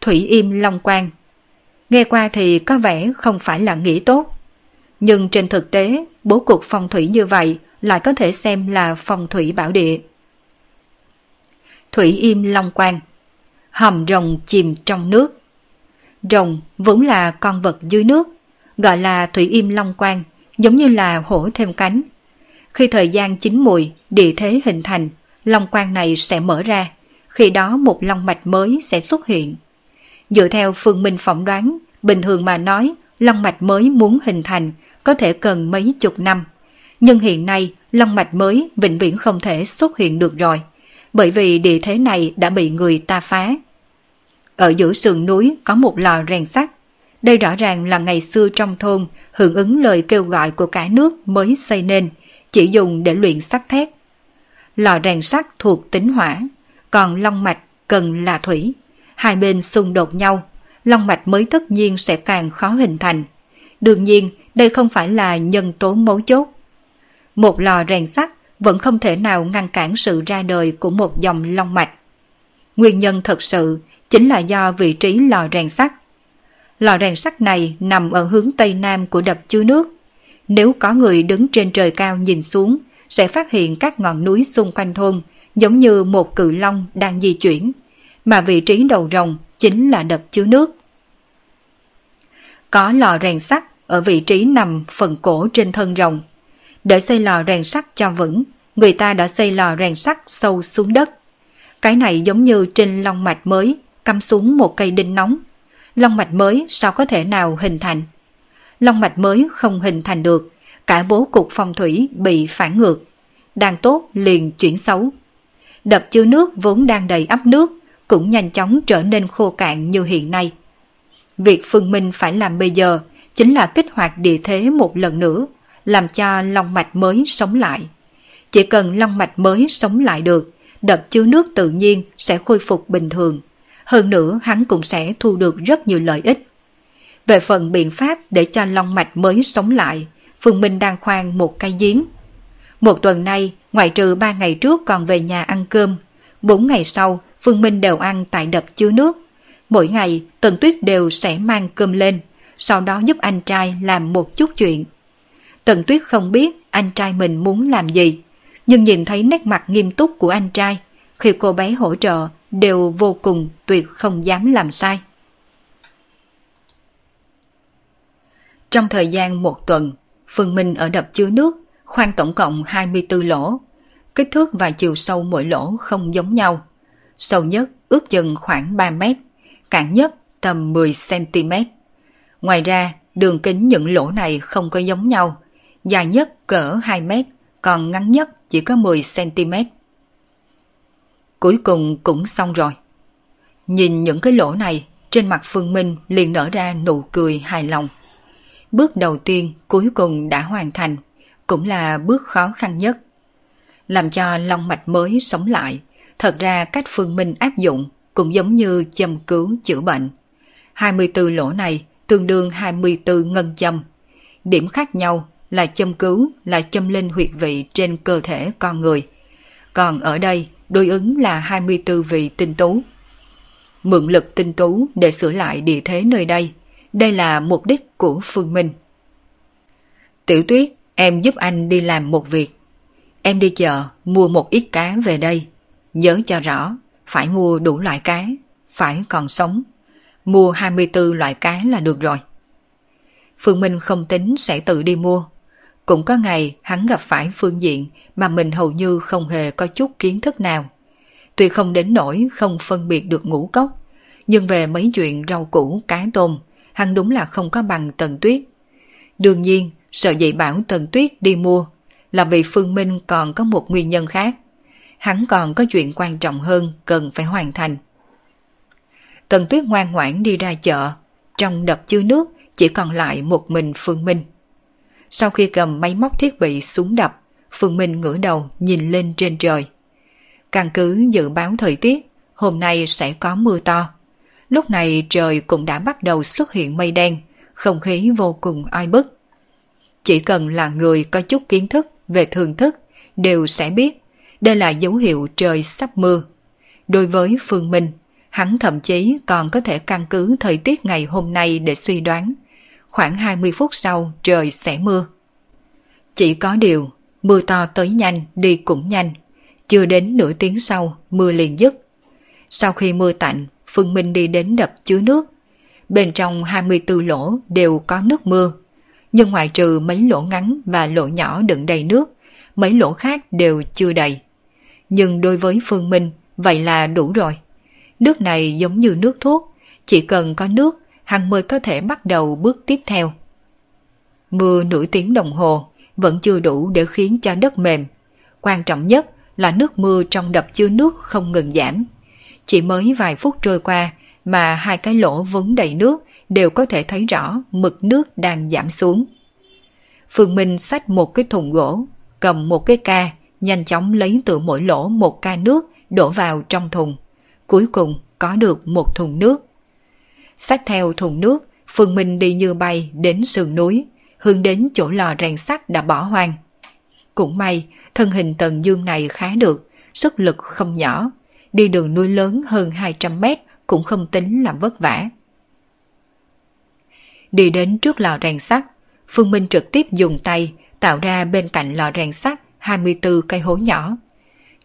Thủy Im Long Quang Nghe qua thì có vẻ không phải là nghĩ tốt. Nhưng trên thực tế, bố cục phong thủy như vậy lại có thể xem là phong thủy bảo địa. Thủy Im Long Quang Hầm rồng chìm trong nước Rồng vốn là con vật dưới nước, gọi là Thủy Im Long Quang, giống như là hổ thêm cánh. Khi thời gian chín mùi, địa thế hình thành, long quan này sẽ mở ra, khi đó một long mạch mới sẽ xuất hiện. Dựa theo phương minh phỏng đoán, bình thường mà nói, long mạch mới muốn hình thành có thể cần mấy chục năm. Nhưng hiện nay, long mạch mới vĩnh viễn không thể xuất hiện được rồi, bởi vì địa thế này đã bị người ta phá. Ở giữa sườn núi có một lò rèn sắt. Đây rõ ràng là ngày xưa trong thôn hưởng ứng lời kêu gọi của cả nước mới xây nên, chỉ dùng để luyện sắt thép. Lò rèn sắt thuộc tính hỏa, còn long mạch cần là thủy. Hai bên xung đột nhau, long mạch mới tất nhiên sẽ càng khó hình thành. Đương nhiên, đây không phải là nhân tố mấu chốt. Một lò rèn sắt vẫn không thể nào ngăn cản sự ra đời của một dòng long mạch. Nguyên nhân thật sự chính là do vị trí lò rèn sắt. Lò rèn sắt này nằm ở hướng tây nam của đập chứa nước. Nếu có người đứng trên trời cao nhìn xuống, sẽ phát hiện các ngọn núi xung quanh thôn giống như một cự long đang di chuyển, mà vị trí đầu rồng chính là đập chứa nước. Có lò rèn sắt ở vị trí nằm phần cổ trên thân rồng. Để xây lò rèn sắt cho vững, người ta đã xây lò rèn sắt sâu xuống đất. Cái này giống như trên long mạch mới cắm xuống một cây đinh nóng. Long mạch mới sao có thể nào hình thành? Long mạch mới không hình thành được, cả bố cục phong thủy bị phản ngược. Đang tốt liền chuyển xấu. Đập chứa nước vốn đang đầy ắp nước, cũng nhanh chóng trở nên khô cạn như hiện nay. Việc Phương Minh phải làm bây giờ chính là kích hoạt địa thế một lần nữa, làm cho long mạch mới sống lại. Chỉ cần long mạch mới sống lại được, đập chứa nước tự nhiên sẽ khôi phục bình thường. Hơn nữa hắn cũng sẽ thu được rất nhiều lợi ích. Về phần biện pháp để cho long mạch mới sống lại, Phương Minh đang khoan một cái giếng. Một tuần nay, ngoại trừ ba ngày trước còn về nhà ăn cơm, bốn ngày sau Phương Minh đều ăn tại đập chứa nước. Mỗi ngày, Tần Tuyết đều sẽ mang cơm lên, sau đó giúp anh trai làm một chút chuyện. Tần Tuyết không biết anh trai mình muốn làm gì, nhưng nhìn thấy nét mặt nghiêm túc của anh trai, khi cô bé hỗ trợ đều vô cùng tuyệt không dám làm sai. Trong thời gian một tuần, Phương Minh ở đập chứa nước khoan tổng cộng 24 lỗ. Kích thước và chiều sâu mỗi lỗ không giống nhau. Sâu nhất ước chừng khoảng 3 mét, cạn nhất tầm 10 cm. Ngoài ra, đường kính những lỗ này không có giống nhau. Dài nhất cỡ 2 mét, còn ngắn nhất chỉ có 10 cm. Cuối cùng cũng xong rồi. Nhìn những cái lỗ này, trên mặt Phương Minh liền nở ra nụ cười hài lòng. Bước đầu tiên cuối cùng đã hoàn thành, cũng là bước khó khăn nhất. Làm cho long mạch mới sống lại, thật ra cách Phương Minh áp dụng cũng giống như châm cứu chữa bệnh. 24 lỗ này tương đương 24 ngân châm. Điểm khác nhau là châm cứu là châm lên huyệt vị trên cơ thể con người. Còn ở đây đối ứng là 24 vị tinh tú. Mượn lực tinh tú để sửa lại địa thế nơi đây, đây là mục đích của Phương Minh. Tiểu tuyết, em giúp anh đi làm một việc. Em đi chợ mua một ít cá về đây. Nhớ cho rõ, phải mua đủ loại cá, phải còn sống. Mua 24 loại cá là được rồi. Phương Minh không tính sẽ tự đi mua. Cũng có ngày hắn gặp phải phương diện mà mình hầu như không hề có chút kiến thức nào. Tuy không đến nỗi không phân biệt được ngũ cốc, nhưng về mấy chuyện rau củ, cá tôm, hắn đúng là không có bằng Tần Tuyết. Đương nhiên, sợ dạy bảo Tần Tuyết đi mua là vì Phương Minh còn có một nguyên nhân khác. hắn còn có chuyện quan trọng hơn cần phải hoàn thành. Tần Tuyết ngoan ngoãn đi ra chợ, trong đập chứa nước chỉ còn lại một mình Phương Minh. Sau khi cầm máy móc thiết bị xuống đập, Phương Minh ngửa đầu nhìn lên trên trời. Căn cứ dự báo thời tiết, hôm nay sẽ có mưa to. Lúc này trời cũng đã bắt đầu xuất hiện mây đen, không khí vô cùng oi bức. Chỉ cần là người có chút kiến thức về thường thức đều sẽ biết đây là dấu hiệu trời sắp mưa. Đối với Phương Minh, hắn thậm chí còn có thể căn cứ thời tiết ngày hôm nay để suy đoán. Khoảng 20 phút sau trời sẽ mưa. Chỉ có điều, mưa to tới nhanh đi cũng nhanh. Chưa đến nửa tiếng sau, mưa liền dứt. Sau khi mưa tạnh, Phương Minh đi đến đập chứa nước. Bên trong 24 lỗ đều có nước mưa. Nhưng ngoại trừ mấy lỗ ngắn và lỗ nhỏ đựng đầy nước, mấy lỗ khác đều chưa đầy. Nhưng đối với Phương Minh, vậy là đủ rồi. Nước này giống như nước thuốc, chỉ cần có nước, hắn mới có thể bắt đầu bước tiếp theo. Mưa nửa tiếng đồng hồ vẫn chưa đủ để khiến cho đất mềm. Quan trọng nhất là nước mưa trong đập chứa nước không ngừng giảm. Chỉ mới vài phút trôi qua mà hai cái lỗ vốn đầy nước đều có thể thấy rõ mực nước đang giảm xuống. Phương Minh xách một cái thùng gỗ, cầm một cái ca, nhanh chóng lấy từ mỗi lỗ một ca nước đổ vào trong thùng. Cuối cùng có được một thùng nước. Xách theo thùng nước, Phương Minh đi như bay đến sườn núi, hướng đến chỗ lò rèn sắt đã bỏ hoang. Cũng may, thân hình Tần Dương này khá được, sức lực không nhỏ, đi đường núi lớn hơn 200 mét cũng không tính là vất vả. Đi đến trước lò rèn sắt, Phương Minh trực tiếp dùng tay tạo ra bên cạnh lò rèn sắt 24 cây hố nhỏ.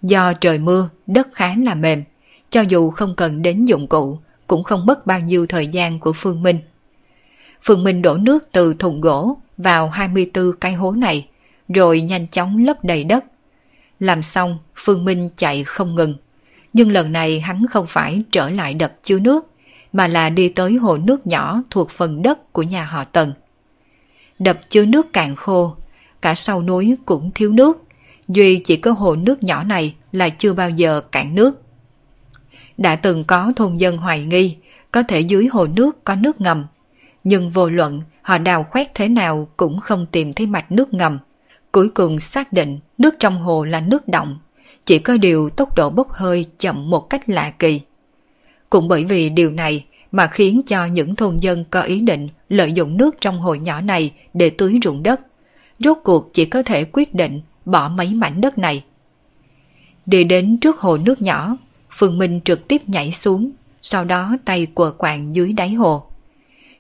Do trời mưa, đất khá là mềm, cho dù không cần đến dụng cụ, cũng không mất bao nhiêu thời gian của Phương Minh. Phương Minh đổ nước từ thùng gỗ vào 24 cây hố này, rồi nhanh chóng lấp đầy đất. Làm xong, Phương Minh chạy không ngừng. Nhưng lần này hắn không phải trở lại đập chứa nước, mà là đi tới hồ nước nhỏ thuộc phần đất của nhà họ Tần. Đập chứa nước cạn khô, cả sau núi cũng thiếu nước, duy chỉ có hồ nước nhỏ này là chưa bao giờ cạn nước. Đã từng có thôn dân hoài nghi có thể dưới hồ nước có nước ngầm, nhưng vô luận họ đào khoét thế nào cũng không tìm thấy mạch nước ngầm. Cuối cùng xác định nước trong hồ là nước động, chỉ có điều tốc độ bốc hơi chậm một cách lạ kỳ. Cũng bởi vì điều này mà khiến cho những thôn dân có ý định lợi dụng nước trong hồ nhỏ này để tưới ruộng đất. Rốt cuộc chỉ có thể quyết định bỏ mấy mảnh đất này. Đi đến trước hồ nước nhỏ, Phương Minh trực tiếp nhảy xuống, sau đó tay quờ quạng dưới đáy hồ.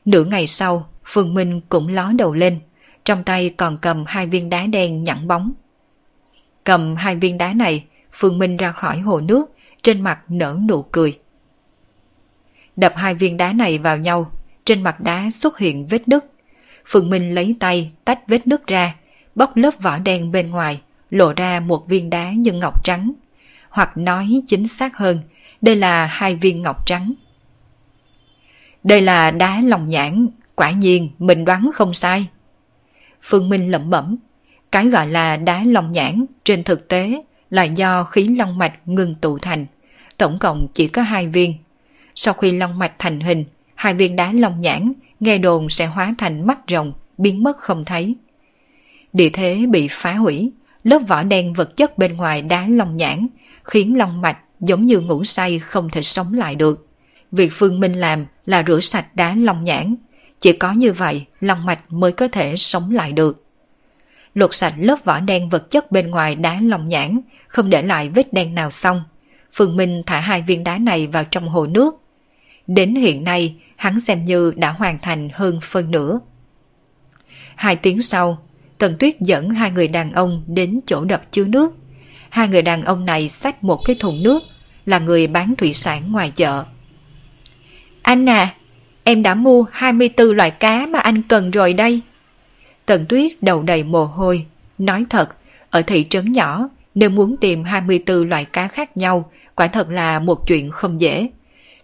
Nửa ngày sau, Phương Minh cũng ló đầu lên, trong tay còn cầm hai viên đá đen nhẵn bóng. Cầm hai viên đá này, Phương Minh ra khỏi hồ nước, trên mặt nở nụ cười. Đập hai viên đá này vào nhau, trên mặt đá xuất hiện vết nứt. Phương Minh lấy tay tách vết nứt ra, bóc lớp vỏ đen bên ngoài, lộ ra một viên đá như ngọc trắng. Hoặc nói chính xác hơn, đây là hai viên ngọc trắng. Đây là đá lòng nhãn, quả nhiên mình đoán không sai. Phương Minh lẩm bẩm, cái gọi là đá lòng nhãn trên thực tế là do khí long mạch ngừng tụ thành, tổng cộng chỉ có hai viên. Sau khi long mạch thành hình, hai viên đá long nhãn nghe đồn sẽ hóa thành mắt rồng, biến mất không thấy. Địa thế bị phá hủy, lớp vỏ đen vật chất bên ngoài đá long nhãn khiến long mạch giống như ngủ say không thể sống lại được. Việc Phương Minh làm là rửa sạch đá long nhãn, chỉ có như vậy long mạch mới có thể sống lại được. Lột sạch lớp vỏ đen vật chất bên ngoài đá lòng nhãn, không để lại vết đen nào xong. Phương Minh thả hai viên đá này vào trong hồ nước. Đến hiện nay, hắn xem như đã hoàn thành hơn phân nửa. Hai tiếng sau, Tần Tuyết dẫn hai người đàn ông đến chỗ đập chứa nước. Hai người đàn ông này xách một cái thùng nước, là người bán thủy sản ngoài chợ. Anh à, em đã mua 24 loại cá mà anh cần rồi đây. Tần Tuyết đầu đầy mồ hôi, nói thật, ở thị trấn nhỏ, nếu muốn tìm 24 loại cá khác nhau, quả thật là một chuyện không dễ.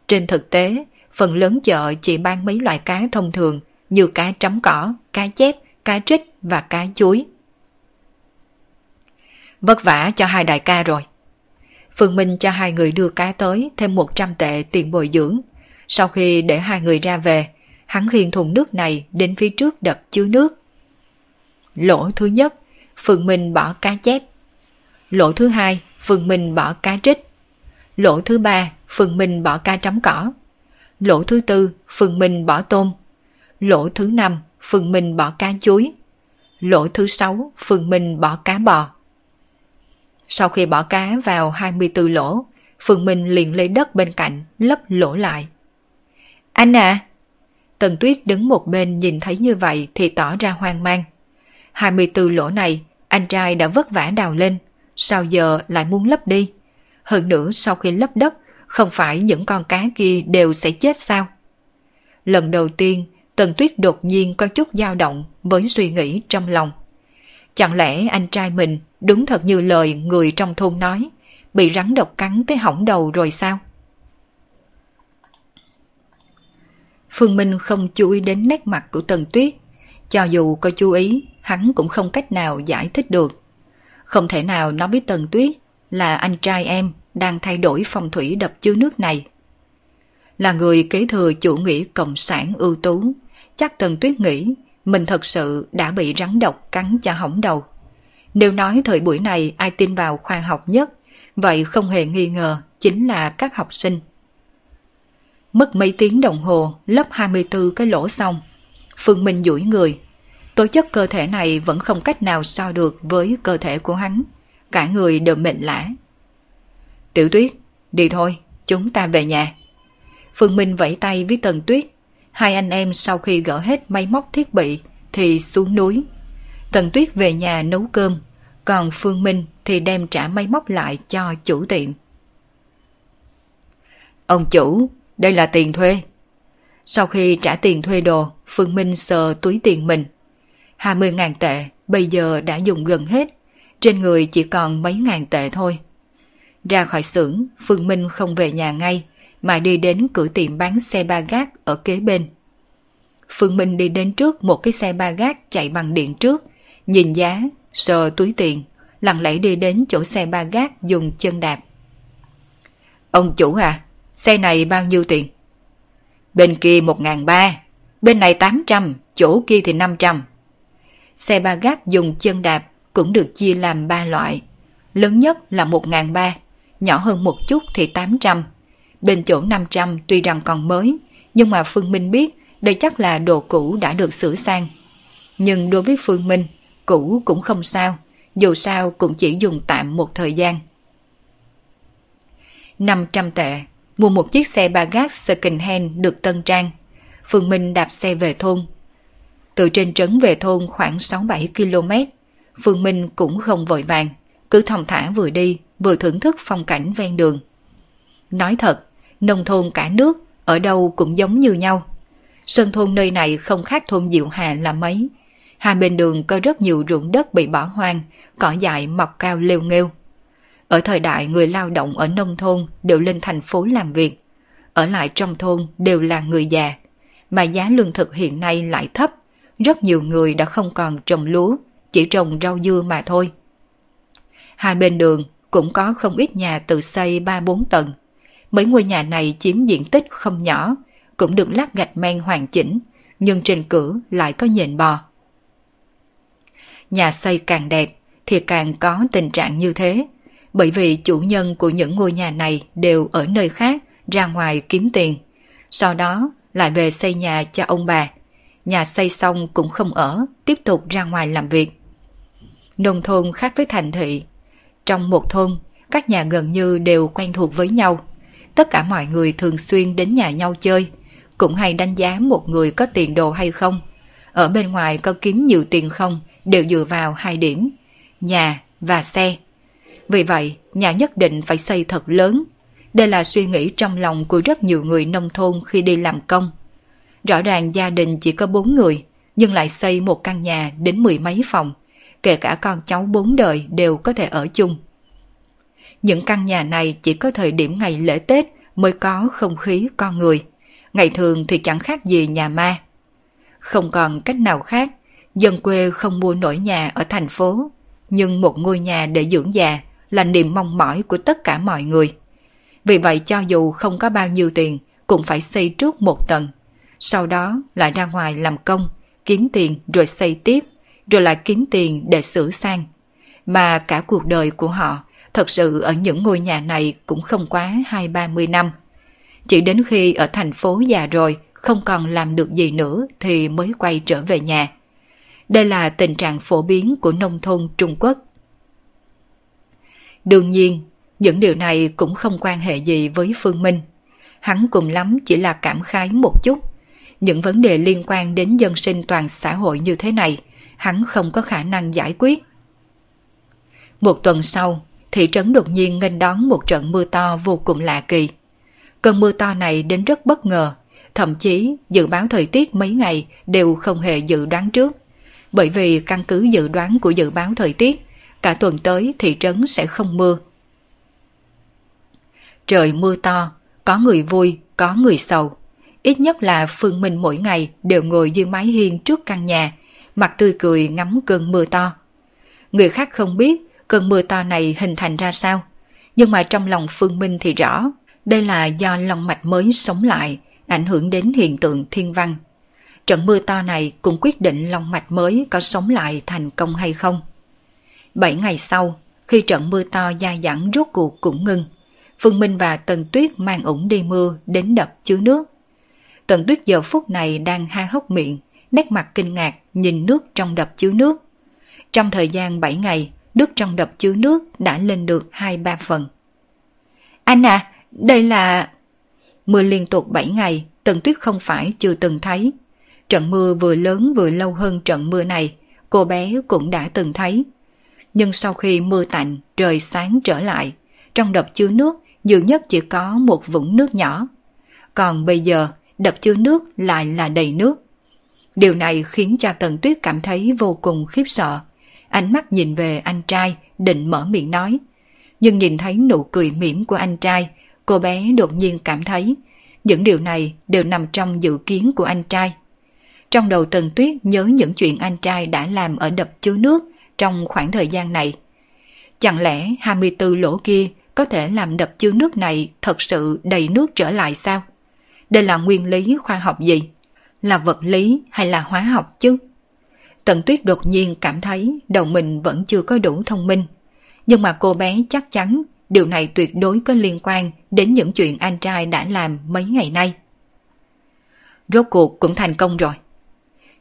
Trên thực tế, phần lớn chợ chỉ bán mấy loại cá thông thường như cá trắm cỏ, cá chép, cá trích và cá chuối. Vất vả cho hai đại ca rồi. Phương Minh cho hai người đưa cá tới thêm 100 tệ tiền bồi dưỡng. Sau khi để hai người ra về, hắn khiêng thùng nước này đến phía trước đập chứa nước. Lỗ thứ nhất, Phượng Minh bỏ cá chép. Lỗ thứ hai, Phượng Minh bỏ cá trích. Lỗ thứ ba, Phượng Minh bỏ cá trắm cỏ. Lỗ thứ tư, Phượng Minh bỏ tôm. Lỗ thứ năm, Phượng Minh bỏ cá chuối. Lỗ thứ sáu, Phượng Minh bỏ cá bò. Sau khi bỏ cá vào 24 lỗ, Phượng Minh liền lấy đất bên cạnh, lấp lỗ lại. Anh à! Tần Tuyết đứng một bên nhìn thấy như vậy thì tỏ ra hoang mang. 24 lỗ này, anh trai đã vất vả đào lên, sao giờ lại muốn lấp đi? Hơn nữa sau khi lấp đất, không phải những con cá kia đều sẽ chết sao? Lần đầu tiên, Tần Tuyết đột nhiên có chút dao động với suy nghĩ trong lòng. Chẳng lẽ anh trai mình đúng thật như lời người trong thôn nói, bị rắn độc cắn tới hỏng đầu rồi sao? Phương Minh không chú ý đến nét mặt của Tần Tuyết. Cho dù có chú ý, hắn cũng không cách nào giải thích được. Không thể nào nói với Tần Tuyết là anh trai em đang thay đổi phong thủy đập chứa nước này. Là người kế thừa chủ nghĩa cộng sản ưu tú, chắc Tần Tuyết nghĩ mình thật sự đã bị rắn độc cắn cho hỏng đầu. Nếu nói thời buổi này ai tin vào khoa học nhất, vậy không hề nghi ngờ chính là các học sinh. Mất mấy tiếng đồng hồ lấp 24 cái lỗ xong. Phương Minh duỗi người. Tố chất cơ thể này vẫn không cách nào so được với cơ thể của hắn. Cả người đều mệnh lã. Tiểu tuyết, đi thôi, chúng ta về nhà. Phương Minh vẫy tay với Tần Tuyết. Hai anh em sau khi gỡ hết máy móc thiết bị thì xuống núi. Tần Tuyết về nhà nấu cơm, còn Phương Minh thì đem trả máy móc lại cho chủ tiệm. Ông chủ, đây là tiền thuê. Sau khi trả tiền thuê đồ, Phương Minh sờ túi tiền mình. 20.000 tệ bây giờ đã dùng gần hết, trên người chỉ còn mấy ngàn tệ thôi. Ra khỏi xưởng, Phương Minh không về nhà ngay, mà đi đến cửa tiệm bán xe ba gác ở kế bên. Phương Minh đi đến trước một cái xe ba gác chạy bằng điện trước, nhìn giá, sờ túi tiền, lặng lẽ đi đến chỗ xe ba gác dùng chân đạp. Ông chủ à, xe này bao nhiêu tiền? Bên kia một ngàn ba, bên này tám trăm, chỗ kia thì năm trăm. Xe ba gác dùng chân đạp cũng được chia làm ba loại. Lớn nhất là một ngàn ba, nhỏ hơn một chút thì tám trăm. Bên chỗ năm trăm tuy rằng còn mới, nhưng mà Phương Minh biết đây chắc là đồ cũ đã được sửa sang. Nhưng đối với Phương Minh, cũ cũng không sao, dù sao cũng chỉ dùng tạm một thời gian. 500 tệ, mua một chiếc xe ba gác second hand được tân trang. Phương Minh đạp xe về thôn. Từ trên trấn về thôn khoảng 6-7 km, Phương Minh cũng không vội vàng, cứ thong thả vừa đi vừa thưởng thức phong cảnh ven đường. Nói thật, nông thôn cả nước ở đâu cũng giống như nhau. Sơn thôn nơi này không khác thôn Diệu Hà là mấy. Hai bên đường có rất nhiều ruộng đất bị bỏ hoang, cỏ dại mọc cao lêu nghêu. Ở thời đại người lao động ở nông thôn đều lên thành phố làm việc. Ở lại trong thôn đều là người già. Mà giá lương thực hiện nay lại thấp. Rất nhiều người đã không còn trồng lúa, chỉ trồng rau dưa mà thôi. Hai bên đường cũng có không ít nhà tự xây 3-4 tầng. Mấy ngôi nhà này chiếm diện tích không nhỏ, cũng được lát gạch men hoàn chỉnh, nhưng trên cửa lại có nhện bò. Nhà xây càng đẹp thì càng có tình trạng như thế, bởi vì chủ nhân của những ngôi nhà này đều ở nơi khác ra ngoài kiếm tiền, sau đó lại về xây nhà cho ông bà. Nhà xây xong cũng không ở, tiếp tục ra ngoài làm việc. Nông thôn khác với thành thị. Trong một thôn, các nhà gần như đều quen thuộc với nhau. Tất cả mọi người thường xuyên đến nhà nhau chơi, cũng hay đánh giá một người có tiền đồ hay không. Ở bên ngoài có kiếm nhiều tiền không đều dựa vào hai điểm, nhà và xe. Vì vậy, nhà nhất định phải xây thật lớn. Đây là suy nghĩ trong lòng của rất nhiều người nông thôn khi đi làm công. Rõ ràng gia đình chỉ có bốn người, nhưng lại xây một căn nhà đến mười mấy phòng, kể cả con cháu bốn đời đều có thể ở chung. Những căn nhà này chỉ có thời điểm ngày lễ Tết mới có không khí con người. Ngày thường thì chẳng khác gì nhà ma. Không còn cách nào khác, dân quê không mua nổi nhà ở thành phố, nhưng một ngôi nhà để dưỡng già là niềm mong mỏi của tất cả mọi người. Vì vậy cho dù không có bao nhiêu tiền, cũng phải xây trước một tầng. Sau đó lại ra ngoài làm công, kiếm tiền rồi xây tiếp, rồi lại kiếm tiền để sửa sang. Mà cả cuộc đời của họ thật sự ở những ngôi nhà này cũng không quá hai ba mươi năm. Chỉ đến khi ở thành phố già rồi không còn làm được gì nữa thì mới quay trở về nhà. Đây là tình trạng phổ biến của nông thôn Trung Quốc. Đương nhiên, những điều này cũng không quan hệ gì với Phương Minh. Hắn cùng lắm chỉ là cảm khái một chút. Những vấn đề liên quan đến dân sinh toàn xã hội như thế này, hắn không có khả năng giải quyết. Một tuần sau, thị trấn đột nhiên nghênh đón một trận mưa to vô cùng lạ kỳ. Cơn mưa to này đến rất bất ngờ, thậm chí dự báo thời tiết mấy ngày đều không hề dự đoán trước. Bởi vì căn cứ dự đoán của dự báo thời tiết, cả tuần tới thị trấn sẽ không mưa. Trời mưa to, có người vui, có người sầu. Ít nhất là Phương Minh mỗi ngày đều ngồi dưới mái hiên trước căn nhà, mặt tươi cười ngắm cơn mưa to. Người khác không biết cơn mưa to này hình thành ra sao, nhưng mà trong lòng Phương Minh thì rõ, đây là do lòng mạch mới sống lại, ảnh hưởng đến hiện tượng thiên văn. Trận mưa to này cũng quyết định lòng mạch mới có sống lại thành công hay không. Bảy ngày sau, khi trận mưa to dài dẳng rốt cuộc cũng ngưng, Phương Minh và Tần Tuyết mang ủng đi mưa đến đập chứa nước. Tần Tuyết giờ phút này đang ha hốc miệng, nét mặt kinh ngạc nhìn nước trong đập chứa nước. Trong thời gian 7 ngày, nước trong đập chứa nước đã lên được 2-3 phần. Anh à, đây là... Mưa liên tục 7 ngày, Tần Tuyết không phải chưa từng thấy. Trận mưa vừa lớn vừa lâu hơn trận mưa này, cô bé cũng đã từng thấy. Nhưng sau khi mưa tạnh, trời sáng trở lại, trong đập chứa nước dường nhất chỉ có một vũng nước nhỏ. Còn bây giờ, đập chứa nước lại là đầy nước. Điều này khiến cho Tần Tuyết cảm thấy vô cùng khiếp sợ. Ánh mắt nhìn về anh trai, định mở miệng nói. Nhưng nhìn thấy nụ cười mỉm của anh trai, cô bé đột nhiên cảm thấy những điều này đều nằm trong dự kiến của anh trai. Trong đầu Tần Tuyết nhớ những chuyện anh trai đã làm ở đập chứa nước trong khoảng thời gian này. Chẳng lẽ 24 lỗ kia có thể làm đập chứa nước này thật sự đầy nước trở lại sao? Đây là nguyên lý khoa học gì? Là vật lý hay là hóa học chứ? Tần Tuyết đột nhiên cảm thấy đầu mình vẫn chưa có đủ thông minh. Nhưng mà cô bé chắc chắn điều này tuyệt đối có liên quan đến những chuyện anh trai đã làm mấy ngày nay. Rốt cuộc cũng thành công rồi.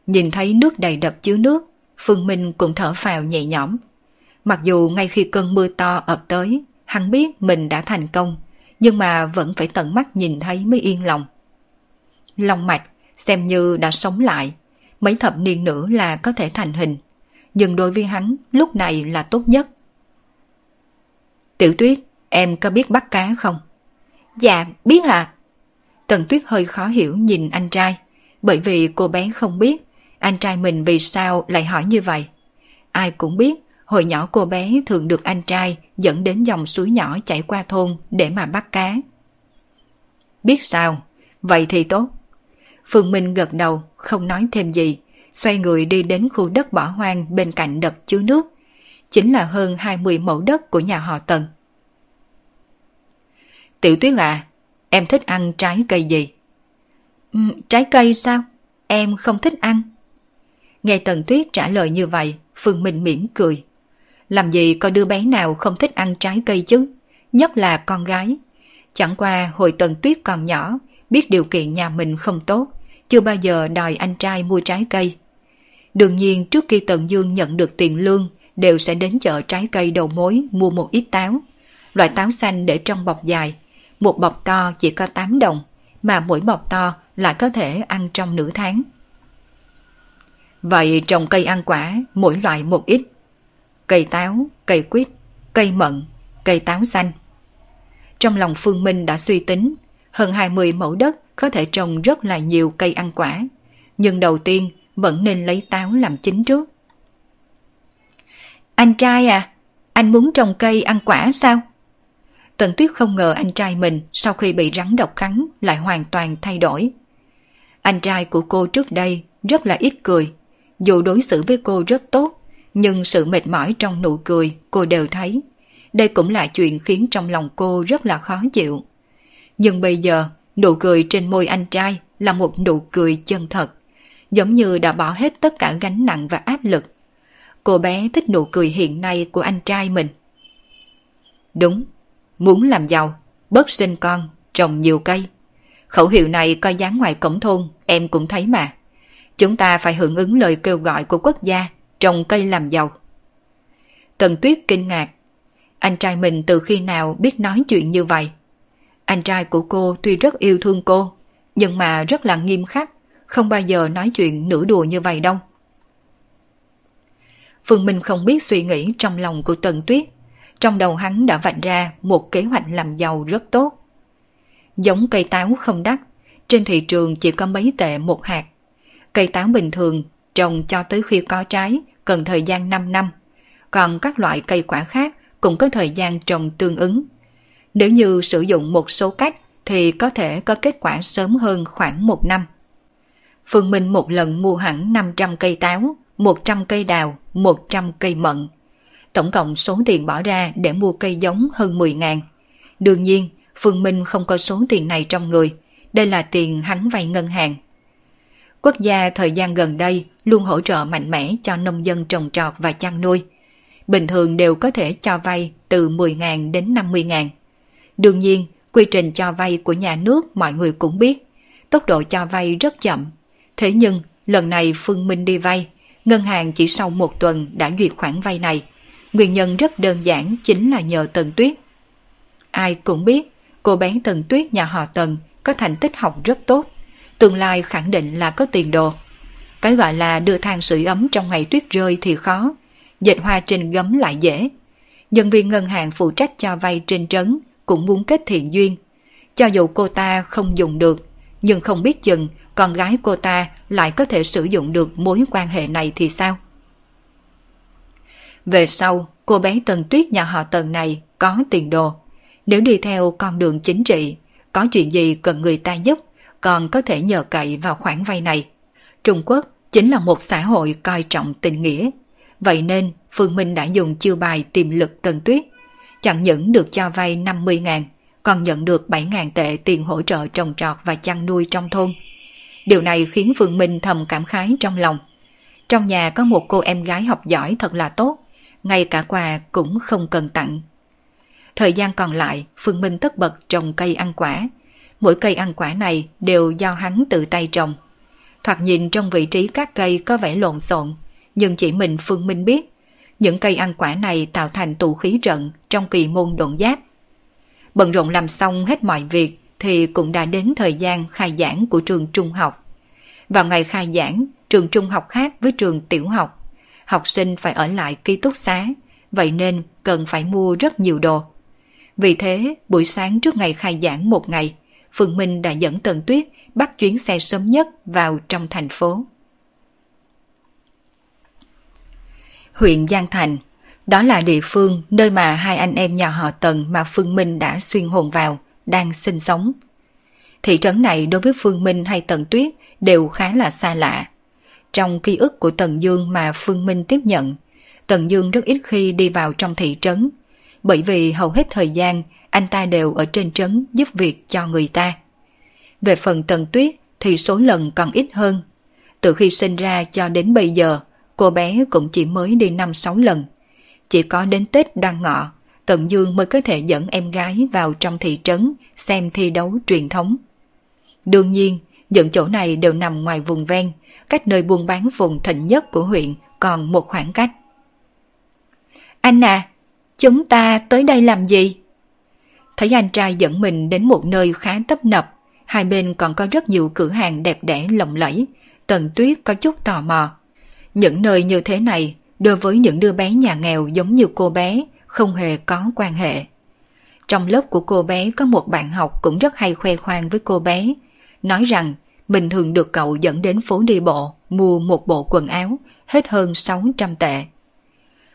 Nhìn thấy nước đầy đập chứa nước, Phương Minh cũng thở phào nhẹ nhõm. Mặc dù ngay khi cơn mưa to ập tới, hắn biết mình đã thành công, nhưng mà vẫn phải tận mắt nhìn thấy mới yên lòng. Long mạch xem như đã sống lại, mấy thập niên nữa là có thể thành hình, nhưng đối với hắn lúc này là tốt nhất. Tiểu tuyết, em có biết bắt cá không? Dạ, biết ạ. À. Tần tuyết hơi khó hiểu nhìn anh trai, bởi vì cô bé không biết anh trai mình vì sao lại hỏi như vậy. Ai cũng biết, hồi nhỏ cô bé thường được anh trai dẫn đến dòng suối nhỏ chảy qua thôn để mà bắt cá. Biết sao? Vậy thì tốt. Phương Minh gật đầu, không nói thêm gì, xoay người đi đến khu đất bỏ hoang bên cạnh đập chứa nước. Chính là hơn 20 mẫu đất của nhà họ Tần. Tiểu tuyết à, em thích ăn trái cây gì? Ừ, trái cây sao? Em không thích ăn. Nghe Tần Tuyết trả lời như vậy, Phương Minh mỉm cười. Làm gì có đứa bé nào không thích ăn trái cây chứ, nhất là con gái. Chẳng qua hồi Tần Tuyết còn nhỏ, biết điều kiện nhà mình không tốt, chưa bao giờ đòi anh trai mua trái cây. Đương nhiên trước khi Tần Dương nhận được tiền lương, đều sẽ đến chợ trái cây đầu mối mua một ít táo. Loại táo xanh để trong bọc dài, một bọc to chỉ có 8 đồng, mà mỗi bọc to lại có thể ăn trong nửa tháng. Vậy trồng cây ăn quả, mỗi loại một ít. Cây táo, cây quýt, cây mận, cây táo xanh. Trong lòng Phương Minh đã suy tính, hơn 20 mẫu đất có thể trồng rất là nhiều cây ăn quả. Nhưng đầu tiên vẫn nên lấy táo làm chính trước. Anh trai à, anh muốn trồng cây ăn quả sao? Tần Tuyết không ngờ anh trai mình sau khi bị rắn độc cắn lại hoàn toàn thay đổi. Anh trai của cô trước đây rất là ít cười, dù đối xử với cô rất tốt, nhưng sự mệt mỏi trong nụ cười cô đều thấy. Đây cũng là chuyện khiến trong lòng cô rất là khó chịu. Nhưng bây giờ, nụ cười trên môi anh trai là một nụ cười chân thật, giống như đã bỏ hết tất cả gánh nặng và áp lực. Cô bé thích nụ cười hiện nay của anh trai mình. Đúng, muốn làm giàu, bớt sinh con, trồng nhiều cây. Khẩu hiệu này coi dáng ngoài cổng thôn, em cũng thấy mà. Chúng ta phải hưởng ứng lời kêu gọi của quốc gia, trồng cây làm giàu. Tần Tuyết kinh ngạc. Anh trai mình từ khi nào biết nói chuyện như vậy? Anh trai của cô tuy rất yêu thương cô, nhưng mà rất là nghiêm khắc, không bao giờ nói chuyện nửa đùa như vậy đâu. Phương Minh không biết suy nghĩ trong lòng của Tần Tuyết. Trong đầu hắn đã vạch ra một kế hoạch làm giàu rất tốt. Giống cây táo không đắt, trên thị trường chỉ có mấy tệ một hạt. Cây táo bình thường trồng cho tới khi có trái cần thời gian 5 năm, còn các loại cây quả khác cũng có thời gian trồng tương ứng. Nếu như sử dụng một số cách thì có thể có kết quả sớm hơn khoảng một năm. Phương Minh một lần mua hẳn 500 cây táo, 100 cây đào, 100 cây mận. Tổng cộng số tiền bỏ ra để mua cây giống hơn 10 ngàn. Đương nhiên, Phương Minh không có số tiền này trong người. Đây là tiền hắn vay ngân hàng. Quốc gia thời gian gần đây luôn hỗ trợ mạnh mẽ cho nông dân trồng trọt và chăn nuôi. Bình thường đều có thể cho vay từ 10.000 đến 50.000. Đương nhiên, quy trình cho vay của nhà nước mọi người cũng biết. Tốc độ cho vay rất chậm. Thế nhưng, lần này Phương Minh đi vay, ngân hàng chỉ sau một tuần đã duyệt khoản vay này. Nguyên nhân rất đơn giản chính là nhờ Tần Tuyết. Ai cũng biết, cô bé Tần Tuyết nhà họ Tần có thành tích học rất tốt. Tương lai khẳng định là có tiền đồ. Cái gọi là đưa thang sưởi ấm trong ngày tuyết rơi thì khó, dệt hoa trên gấm lại dễ. Nhân viên ngân hàng phụ trách cho vay trên trấn cũng muốn kết thiện duyên. Cho dù cô ta không dùng được, nhưng không biết chừng con gái cô ta lại có thể sử dụng được mối quan hệ này thì sao? Về sau, cô bé Tần Tuyết nhà họ Tần này có tiền đồ. Nếu đi theo con đường chính trị, có chuyện gì cần người ta giúp, còn có thể nhờ cậy vào khoản vay này. Trung Quốc chính là một xã hội coi trọng tình nghĩa. Vậy nên Phương Minh đã dùng chiêu bài tìm lực Tần Tuyết. Chẳng những được cho vay 50 ngàn, còn nhận được 7 ngàn tệ tiền hỗ trợ trồng trọt và chăn nuôi trong thôn. Điều này khiến Phương Minh thầm cảm khái trong lòng. Trong nhà có một cô em gái học giỏi thật là tốt, ngay cả quà cũng không cần tặng. Thời gian còn lại, Phương Minh tất bật trồng cây ăn quả. Mỗi cây ăn quả này đều do hắn tự tay trồng. Thoạt nhìn trong vị trí các cây có vẻ lộn xộn, nhưng chỉ mình Phương Minh biết, những cây ăn quả này tạo thành tụ khí trận trong kỳ môn độn giáp. Bận rộn làm xong hết mọi việc thì cũng đã đến thời gian khai giảng của trường trung học. Vào ngày khai giảng, trường trung học khác với trường tiểu học. Học sinh phải ở lại ký túc xá, vậy nên cần phải mua rất nhiều đồ. Vì thế, buổi sáng trước ngày khai giảng một ngày, Phương Minh đã dẫn Tần Tuyết bắt chuyến xe sớm nhất vào trong thành phố. Huyện Giang Thành Đó là địa phương nơi mà hai anh em nhà họ Tần mà Phương Minh đã xuyên hồn vào, đang sinh sống. Thị trấn này đối với Phương Minh hay Tần Tuyết đều khá là xa lạ. Trong ký ức của Tần Dương mà Phương Minh tiếp nhận, Tần Dương rất ít khi đi vào trong thị trấn, bởi vì hầu hết thời gian anh ta đều ở trên trấn giúp việc cho người ta. Về phần Tần Tuyết thì số lần còn ít hơn. Từ khi sinh ra cho đến bây giờ, cô bé cũng chỉ mới đi 5-6 lần. Chỉ có đến Tết đoan ngọ, Tần Dương mới có thể dẫn em gái vào trong thị trấn xem thi đấu truyền thống. Đương nhiên, những chỗ này đều nằm ngoài vùng ven, cách nơi buôn bán vùng thịnh nhất của huyện còn một khoảng cách. Anh à, chúng ta tới đây làm gì? Thấy anh trai dẫn mình đến một nơi khá tấp nập, hai bên còn có rất nhiều cửa hàng đẹp đẽ lộng lẫy, Tần Tuyết có chút tò mò. Những nơi như thế này, đối với những đứa bé nhà nghèo giống như cô bé, không hề có quan hệ. Trong lớp của cô bé có một bạn học cũng rất hay khoe khoang với cô bé, nói rằng mình thường được cậu dẫn đến phố đi bộ mua một bộ quần áo hết hơn 600 tệ.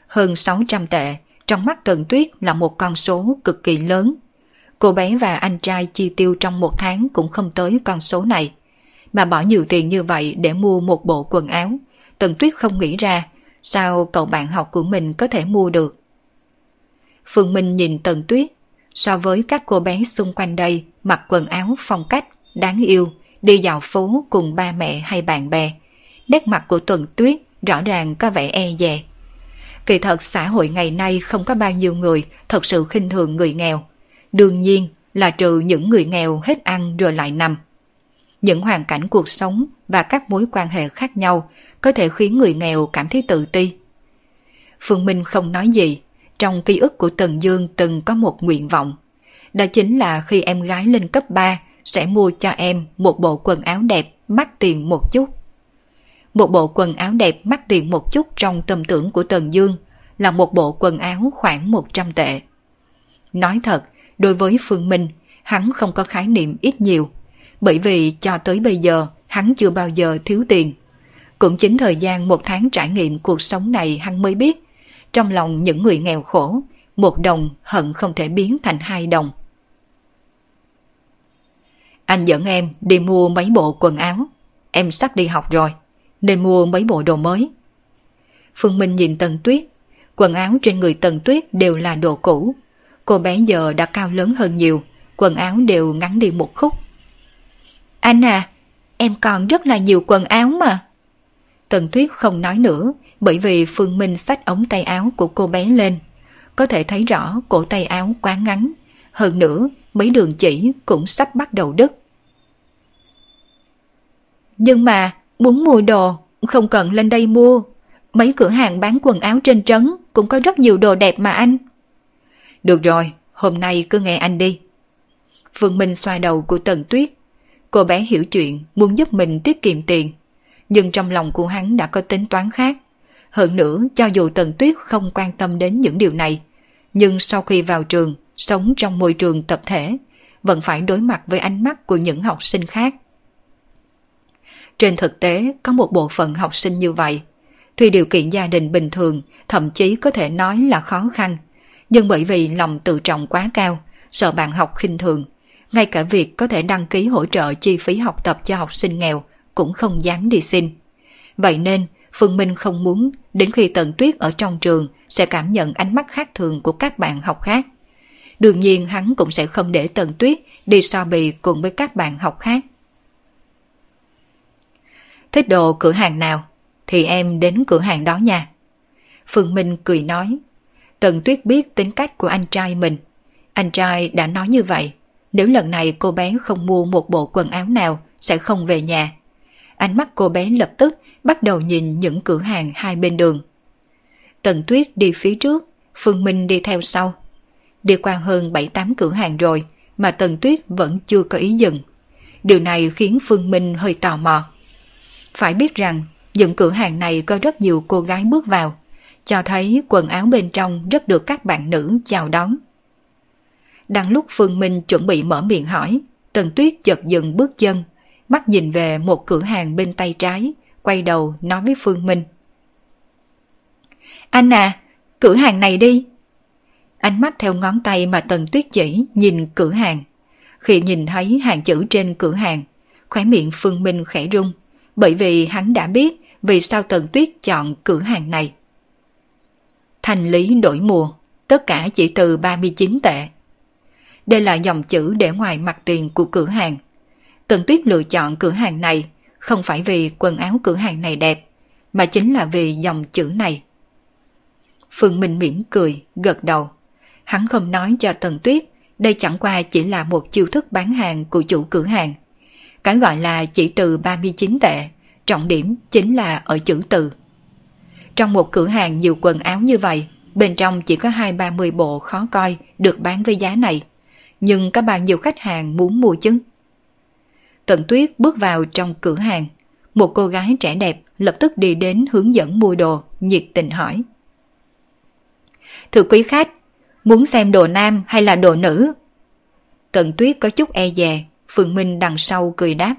Hơn 600 tệ, trong mắt Tần Tuyết là một con số cực kỳ lớn. Cô bé và anh trai chi tiêu trong một tháng cũng không tới con số này. Mà bỏ nhiều tiền như vậy để mua một bộ quần áo, Tần Tuyết không nghĩ ra sao cậu bạn học của mình có thể mua được. Phương Minh nhìn Tần Tuyết, so với các cô bé xung quanh đây mặc quần áo phong cách, đáng yêu, đi dạo phố cùng ba mẹ hay bạn bè. Nét mặt của Tuần Tuyết rõ ràng có vẻ e dè. Kỳ thật xã hội ngày nay không có bao nhiêu người thật sự khinh thường người nghèo. Đương nhiên là trừ những người nghèo hết ăn rồi lại nằm. Những hoàn cảnh cuộc sống và các mối quan hệ khác nhau có thể khiến người nghèo cảm thấy tự ti. Phương Minh không nói gì, trong ký ức của Tần Dương từng có một nguyện vọng. Đó chính là khi em gái lên cấp 3 sẽ mua cho em một bộ quần áo đẹp mắc tiền một chút. Một bộ quần áo đẹp mắc tiền một chút trong tâm tưởng của Tần Dương là một bộ quần áo khoảng 100 tệ. Nói thật, đối với Phương Minh, hắn không có khái niệm ít nhiều, bởi vì cho tới bây giờ hắn chưa bao giờ thiếu tiền. Cũng chính thời gian một tháng trải nghiệm cuộc sống này hắn mới biết, trong lòng những người nghèo khổ, một đồng hận không thể biến thành hai đồng. Anh dẫn em đi mua mấy bộ quần áo, em sắp đi học rồi, nên mua mấy bộ đồ mới. Phương Minh nhìn Tần Tuyết, quần áo trên người Tần Tuyết đều là đồ cũ. Cô bé giờ đã cao lớn hơn nhiều, quần áo đều ngắn đi một khúc. Anh à, em còn rất là nhiều quần áo mà. Tần Tuyết không nói nữa bởi vì Phương Minh xách ống tay áo của cô bé lên. Có thể thấy rõ cổ tay áo quá ngắn. Hơn nữa, mấy đường chỉ cũng sắp bắt đầu đứt. Nhưng mà, muốn mua đồ, không cần lên đây mua. Mấy cửa hàng bán quần áo trên trấn cũng có rất nhiều đồ đẹp mà anh. Được rồi, hôm nay cứ nghe anh đi. Phương Minh xoa đầu của Tần Tuyết. Cô bé hiểu chuyện, muốn giúp mình tiết kiệm tiền. Nhưng trong lòng của hắn đã có tính toán khác. Hơn nữa, cho dù Tần Tuyết không quan tâm đến những điều này, nhưng sau khi vào trường, sống trong môi trường tập thể, vẫn phải đối mặt với ánh mắt của những học sinh khác. Trên thực tế, có một bộ phận học sinh như vậy. Tuy điều kiện gia đình bình thường, thậm chí có thể nói là khó khăn, nhưng bởi vì lòng tự trọng quá cao, sợ bạn học khinh thường, ngay cả việc có thể đăng ký hỗ trợ chi phí học tập cho học sinh nghèo cũng không dám đi xin. Vậy nên, Phương Minh không muốn đến khi Tần Tuyết ở trong trường sẽ cảm nhận ánh mắt khác thường của các bạn học khác. Đương nhiên hắn cũng sẽ không để Tần Tuyết đi so bì cùng với các bạn học khác. Thích đồ cửa hàng nào thì em đến cửa hàng đó nha. Phương Minh cười nói. Tần Tuyết biết tính cách của anh trai mình. Anh trai đã nói như vậy. Nếu lần này cô bé không mua một bộ quần áo nào sẽ không về nhà. Ánh mắt cô bé lập tức bắt đầu nhìn những cửa hàng hai bên đường. Tần Tuyết đi phía trước, Phương Minh đi theo sau. Đi qua hơn 7-8 cửa hàng rồi mà Tần Tuyết vẫn chưa có ý dừng. Điều này khiến Phương Minh hơi tò mò. Phải biết rằng những cửa hàng này có rất nhiều cô gái bước vào, cho thấy quần áo bên trong rất được các bạn nữ chào đón. Đang lúc Phương Minh chuẩn bị mở miệng hỏi, Tần Tuyết chợt dừng bước chân, mắt nhìn về một cửa hàng bên tay trái, quay đầu nói với Phương Minh. Anh à, cửa hàng này đi. Ánh mắt theo ngón tay mà Tần Tuyết chỉ nhìn cửa hàng. Khi nhìn thấy hàng chữ trên cửa hàng, khóe miệng Phương Minh khẽ rung, bởi vì hắn đã biết vì sao Tần Tuyết chọn cửa hàng này. Thành lý đổi mùa, tất cả chỉ từ 39 tệ. Đây là dòng chữ để ngoài mặt tiền của cửa hàng. Tần Tuyết lựa chọn cửa hàng này không phải vì quần áo cửa hàng này đẹp, mà chính là vì dòng chữ này. Phương Minh mỉm cười, gật đầu. Hắn không nói cho Tần Tuyết đây chẳng qua chỉ là một chiêu thức bán hàng của chủ cửa hàng. Cái gọi là chỉ từ 39 tệ, trọng điểm chính là ở chữ từ. Trong một cửa hàng nhiều quần áo như vậy, bên trong chỉ có hai ba mươi bộ khó coi được bán với giá này. Nhưng có bao nhiêu khách hàng muốn mua chứ? Tần Tuyết bước vào trong cửa hàng. Một cô gái trẻ đẹp lập tức đi đến hướng dẫn mua đồ, nhiệt tình hỏi. Thưa quý khách, muốn xem đồ nam hay là đồ nữ? Tần Tuyết có chút e dè, Phương Minh đằng sau cười đáp.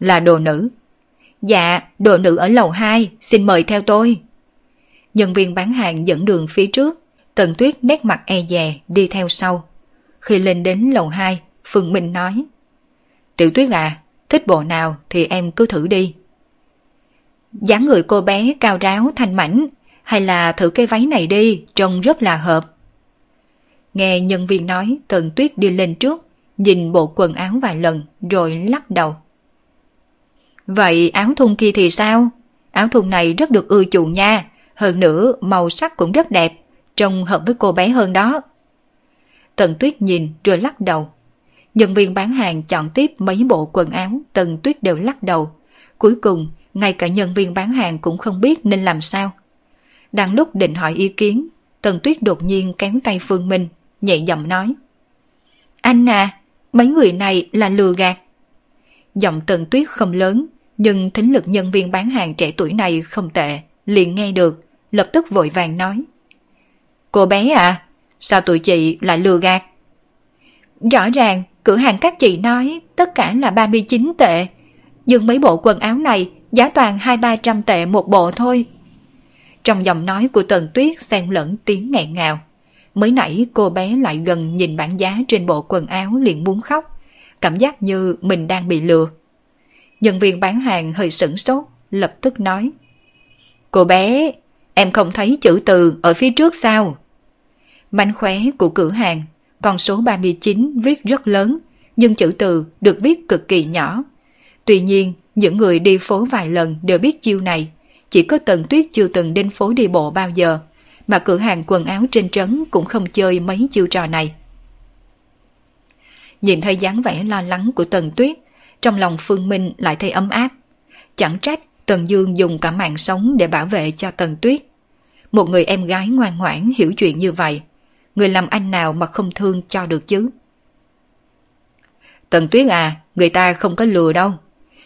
Là đồ nữ. Dạ, đồ nữ ở lầu 2, xin mời theo tôi. Nhân viên bán hàng dẫn đường phía trước, Tần Tuyết nét mặt e dè đi theo sau. Khi lên đến lầu 2, Phương Minh nói. Tiểu Tuyết à, thích bộ nào thì em cứ thử đi. dáng người cô bé cao ráo thanh mảnh, hay là thử cái váy này đi, trông rất là hợp. Nghe nhân viên nói Tần Tuyết đi lên trước, nhìn bộ quần áo vài lần rồi lắc đầu. Vậy áo thun kia thì sao? Áo thun này rất được ưa chuộng nha, hơn nữa màu sắc cũng rất đẹp, trông hợp với cô bé hơn đó. Tần Tuyết nhìn rồi lắc đầu. Nhân viên bán hàng chọn tiếp mấy bộ quần áo, Tần Tuyết đều lắc đầu. Cuối cùng, ngay cả nhân viên bán hàng cũng không biết nên làm sao. Đang lúc định hỏi ý kiến, Tần Tuyết đột nhiên kéo tay Phương Minh, nhẹ giọng nói. Anh à, mấy người này là lừa gạt. Giọng Tần Tuyết không lớn, nhưng thính lực nhân viên bán hàng trẻ tuổi này không tệ, liền nghe được, lập tức vội vàng nói. Cô bé à, sao tụi chị lại lừa gạt? Rõ ràng, cửa hàng các chị nói tất cả là 39 tệ, nhưng mấy bộ quần áo này giá toàn 2-300 tệ một bộ thôi. Trong giọng nói của Tần Tuyết xen lẫn tiếng nghẹn ngào. Mới nãy cô bé lại gần nhìn bảng giá trên bộ quần áo liền muốn khóc, cảm giác như mình đang bị lừa. Nhân viên bán hàng hơi sửng sốt, lập tức nói. Cô bé, em không thấy chữ từ ở phía trước sao? Mánh khóe của cửa hàng, con số 39 viết rất lớn, nhưng chữ từ được viết cực kỳ nhỏ. Tuy nhiên, những người đi phố vài lần đều biết chiêu này, chỉ có Tần Tuyết chưa từng đến phố đi bộ bao giờ, mà cửa hàng quần áo trên trấn cũng không chơi mấy chiêu trò này. Nhìn thấy dáng vẻ lo lắng của Tần Tuyết, trong lòng Phương Minh lại thấy ấm áp. Chẳng trách Tần Dương dùng cả mạng sống để bảo vệ cho Tần Tuyết. Một người em gái ngoan ngoãn hiểu chuyện như vậy, người làm anh nào mà không thương cho được chứ. Tần Tuyết à, người ta không có lừa đâu.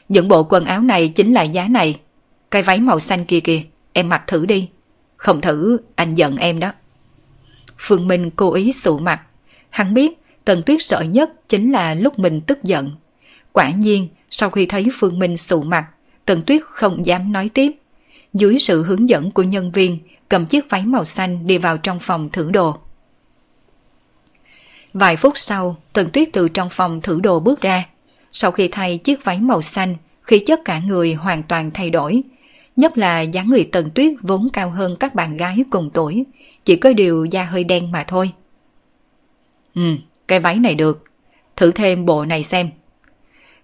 Những bộ quần áo này chính là giá này. Cái váy màu xanh kia kìa, em mặc thử đi. Không thử, anh giận em đó. Phương Minh cố ý sụ mặt. Hắn biết Tần Tuyết sợ nhất chính là lúc mình tức giận. Quả nhiên, sau khi thấy Phương Minh sụ mặt, Tần Tuyết không dám nói tiếp. Dưới sự hướng dẫn của nhân viên, cầm chiếc váy màu xanh đi vào trong phòng thử đồ. Vài phút sau, Tần Tuyết từ trong phòng thử đồ bước ra. Sau khi thay chiếc váy màu xanh, khí chất cả người hoàn toàn thay đổi. Nhất là dáng người Tần Tuyết vốn cao hơn các bạn gái cùng tuổi, chỉ có điều da hơi đen mà thôi. Ừ, cái váy này được. Thử thêm bộ này xem.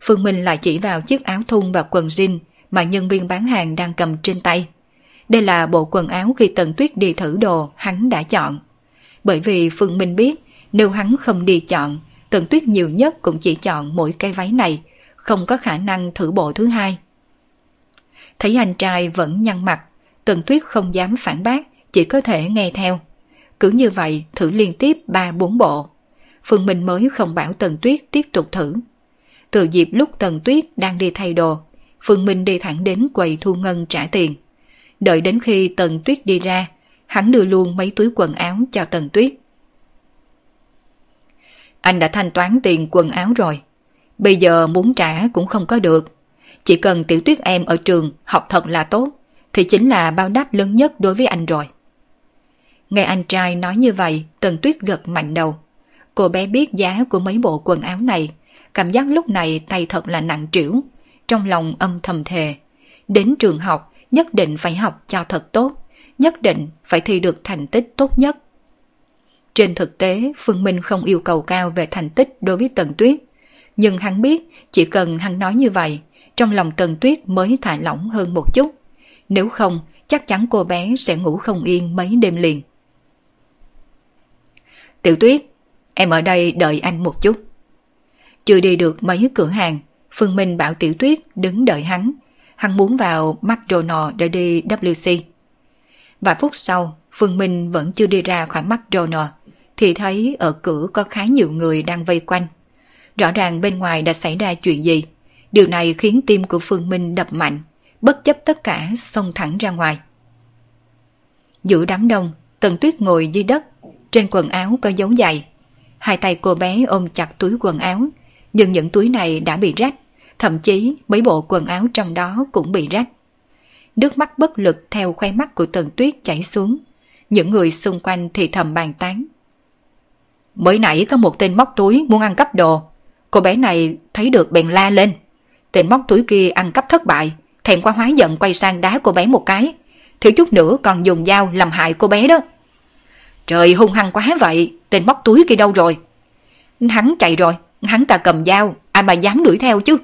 Phương Minh lại chỉ vào chiếc áo thun và quần jean mà nhân viên bán hàng đang cầm trên tay. Đây là bộ quần áo khi Tần Tuyết đi thử đồ hắn đã chọn. Bởi vì Phương Minh biết nếu hắn không đi chọn, Tần Tuyết nhiều nhất cũng chỉ chọn mỗi cái váy này, không có khả năng thử bộ thứ hai. Thấy anh trai vẫn nhăn mặt, Tần Tuyết không dám phản bác, chỉ có thể nghe theo. Cứ như vậy thử liên tiếp 3-4 bộ. Phương Minh mới không bảo Tần Tuyết tiếp tục thử. Từ dịp lúc Tần Tuyết đang đi thay đồ, Phương Minh đi thẳng đến quầy thu ngân trả tiền. Đợi đến khi Tần Tuyết đi ra, hắn đưa luôn mấy túi quần áo cho Tần Tuyết. Anh đã thanh toán tiền quần áo rồi. Bây giờ muốn trả cũng không có được. Chỉ cần tiểu tuyết em ở trường học thật là tốt, thì chính là bao đáp lớn nhất đối với anh rồi. Nghe anh trai nói như vậy, Tần Tuyết gật mạnh đầu. Cô bé biết giá của mấy bộ quần áo này, cảm giác lúc này tay thật là nặng trĩu, trong lòng âm thầm thề. Đến trường học, nhất định phải học cho thật tốt, nhất định phải thi được thành tích tốt nhất. Trên thực tế, Phương Minh không yêu cầu cao về thành tích đối với Tần Tuyết. Nhưng hắn biết, chỉ cần hắn nói như vậy, trong lòng Tần Tuyết mới thả lỏng hơn một chút. Nếu không, chắc chắn cô bé sẽ ngủ không yên mấy đêm liền. Tiểu Tuyết, em ở đây đợi anh một chút. Chưa đi được mấy cửa hàng, Phương Minh bảo Tiểu Tuyết đứng đợi hắn. Hắn muốn vào McDonald's để đi WC. Vài phút sau, Phương Minh vẫn chưa đi ra khỏi McDonald's thì thấy ở cửa có khá nhiều người đang vây quanh. Rõ ràng bên ngoài đã xảy ra chuyện gì. Điều này khiến tim của Phương Minh đập mạnh, bất chấp tất cả xông thẳng ra ngoài. Giữa đám đông, Tần Tuyết ngồi dưới đất, trên quần áo có dấu giày. Hai tay cô bé ôm chặt túi quần áo, nhưng những túi này đã bị rách, thậm chí mấy bộ quần áo trong đó cũng bị rách. Nước mắt bất lực theo khoe mắt của Tần Tuyết chảy xuống. Những người xung quanh thì thầm bàn tán. Mới nãy có một tên móc túi muốn ăn cắp đồ. Cô bé này thấy được bèn la lên. Tên móc túi kia ăn cắp thất bại, thèm quá hóa giận quay sang đá cô bé một cái. Thiếu chút nữa còn dùng dao làm hại cô bé đó. Trời hung hăng quá vậy, tên móc túi kia đâu rồi? Hắn chạy rồi, hắn ta cầm dao, ai mà dám đuổi theo chứ?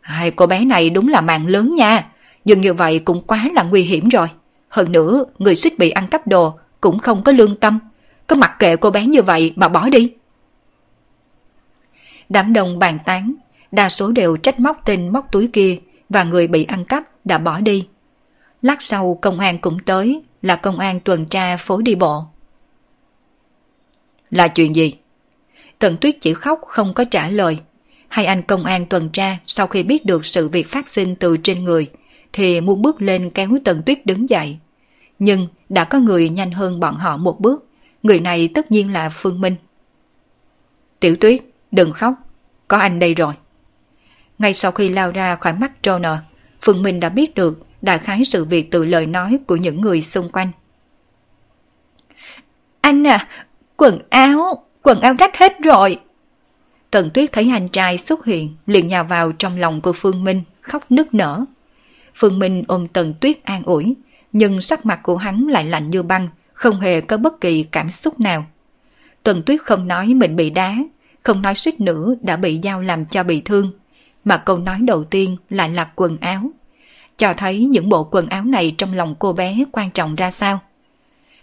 Hai cô bé này đúng là mạng lớn nha, nhưng như vậy cũng quá là nguy hiểm rồi. Hơn nữa, người suýt bị ăn cắp đồ cũng không có lương tâm. Cứ mặc kệ cô bé như vậy mà bỏ đi. Đám đông bàn tán, đa số đều trách móc tên móc túi kia và người bị ăn cắp đã bỏ đi. Lát sau công an cũng tới là công an tuần tra phố đi bộ. Là chuyện gì? Tần Tuyết chỉ khóc không có trả lời. Hai anh công an tuần tra sau khi biết được sự việc phát sinh từ trên người thì muốn bước lên kéo Tần Tuyết đứng dậy. Nhưng đã có người nhanh hơn bọn họ một bước. Người này tất nhiên là Phương Minh. Tiểu Tuyết, đừng khóc. Có anh đây rồi. Ngay sau khi lao ra khỏi mắt Troner, Phương Minh đã biết được đại khái sự việc từ lời nói của những người xung quanh. Anh à, quần áo, quần áo rách hết rồi. Tần Tuyết thấy anh trai xuất hiện, liền nhào vào trong lòng của Phương Minh, khóc nức nở. Phương Minh ôm Tần Tuyết an ủi, nhưng sắc mặt của hắn lại lạnh như băng, không hề có bất kỳ cảm xúc nào. Tần Tuyết không nói mình bị đá, không nói suýt nữa đã bị dao làm cho bị thương, mà câu nói đầu tiên lại là quần áo. Cho thấy những bộ quần áo này trong lòng cô bé quan trọng ra sao.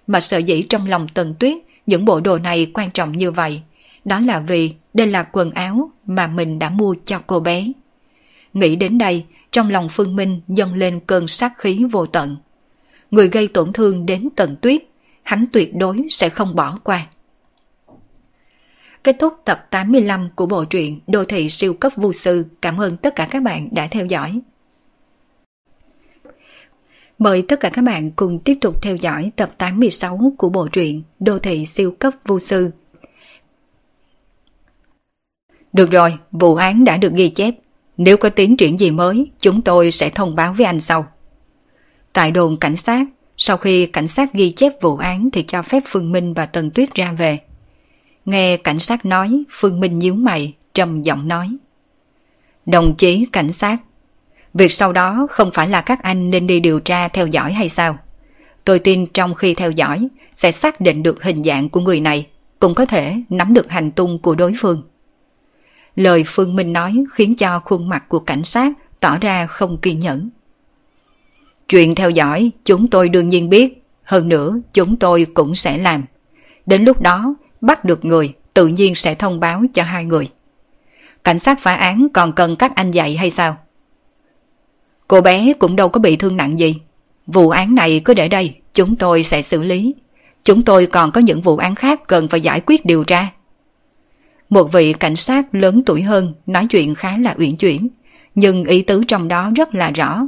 Mà sợ dĩ trong lòng Tần Tuyết những bộ đồ này quan trọng như vậy, đó là vì đây là quần áo mà mình đã mua cho cô bé. Nghĩ đến đây, trong lòng Phương Minh dâng lên cơn sát khí vô tận. Người gây tổn thương đến Tần tuyết, hắn tuyệt đối sẽ không bỏ qua. Kết thúc tập 85 của bộ truyện Đô thị siêu cấp vô sư. Cảm ơn tất cả các bạn đã theo dõi. Mời tất cả các bạn cùng tiếp tục theo dõi tập 86 của bộ truyện Đô thị siêu cấp vô sư. Được rồi, vụ án đã được ghi chép. Nếu có tiến triển gì mới, chúng tôi sẽ thông báo với anh sau. Tại đồn cảnh sát, sau khi cảnh sát ghi chép vụ án thì cho phép Phương Minh và Tần Tuyết ra về. Nghe cảnh sát nói, Phương Minh nhíu mày, trầm giọng nói. Đồng chí cảnh sát, việc sau đó không phải là các anh nên đi điều tra theo dõi hay sao? Tôi tin trong khi theo dõi sẽ xác định được hình dạng của người này, cũng có thể nắm được hành tung của đối phương. Lời Phương Minh nói khiến cho khuôn mặt của cảnh sát tỏ ra không kiên nhẫn. Chuyện theo dõi chúng tôi đương nhiên biết, hơn nữa chúng tôi cũng sẽ làm. Đến lúc đó bắt được người tự nhiên sẽ thông báo cho hai người. Cảnh sát phá án còn cần các anh dạy hay sao? Cô bé cũng đâu có bị thương nặng gì. Vụ án này cứ để đây, chúng tôi sẽ xử lý. Chúng tôi còn có những vụ án khác cần phải giải quyết điều tra. Một vị cảnh sát lớn tuổi hơn nói chuyện khá là uyển chuyển, nhưng ý tứ trong đó rất là rõ.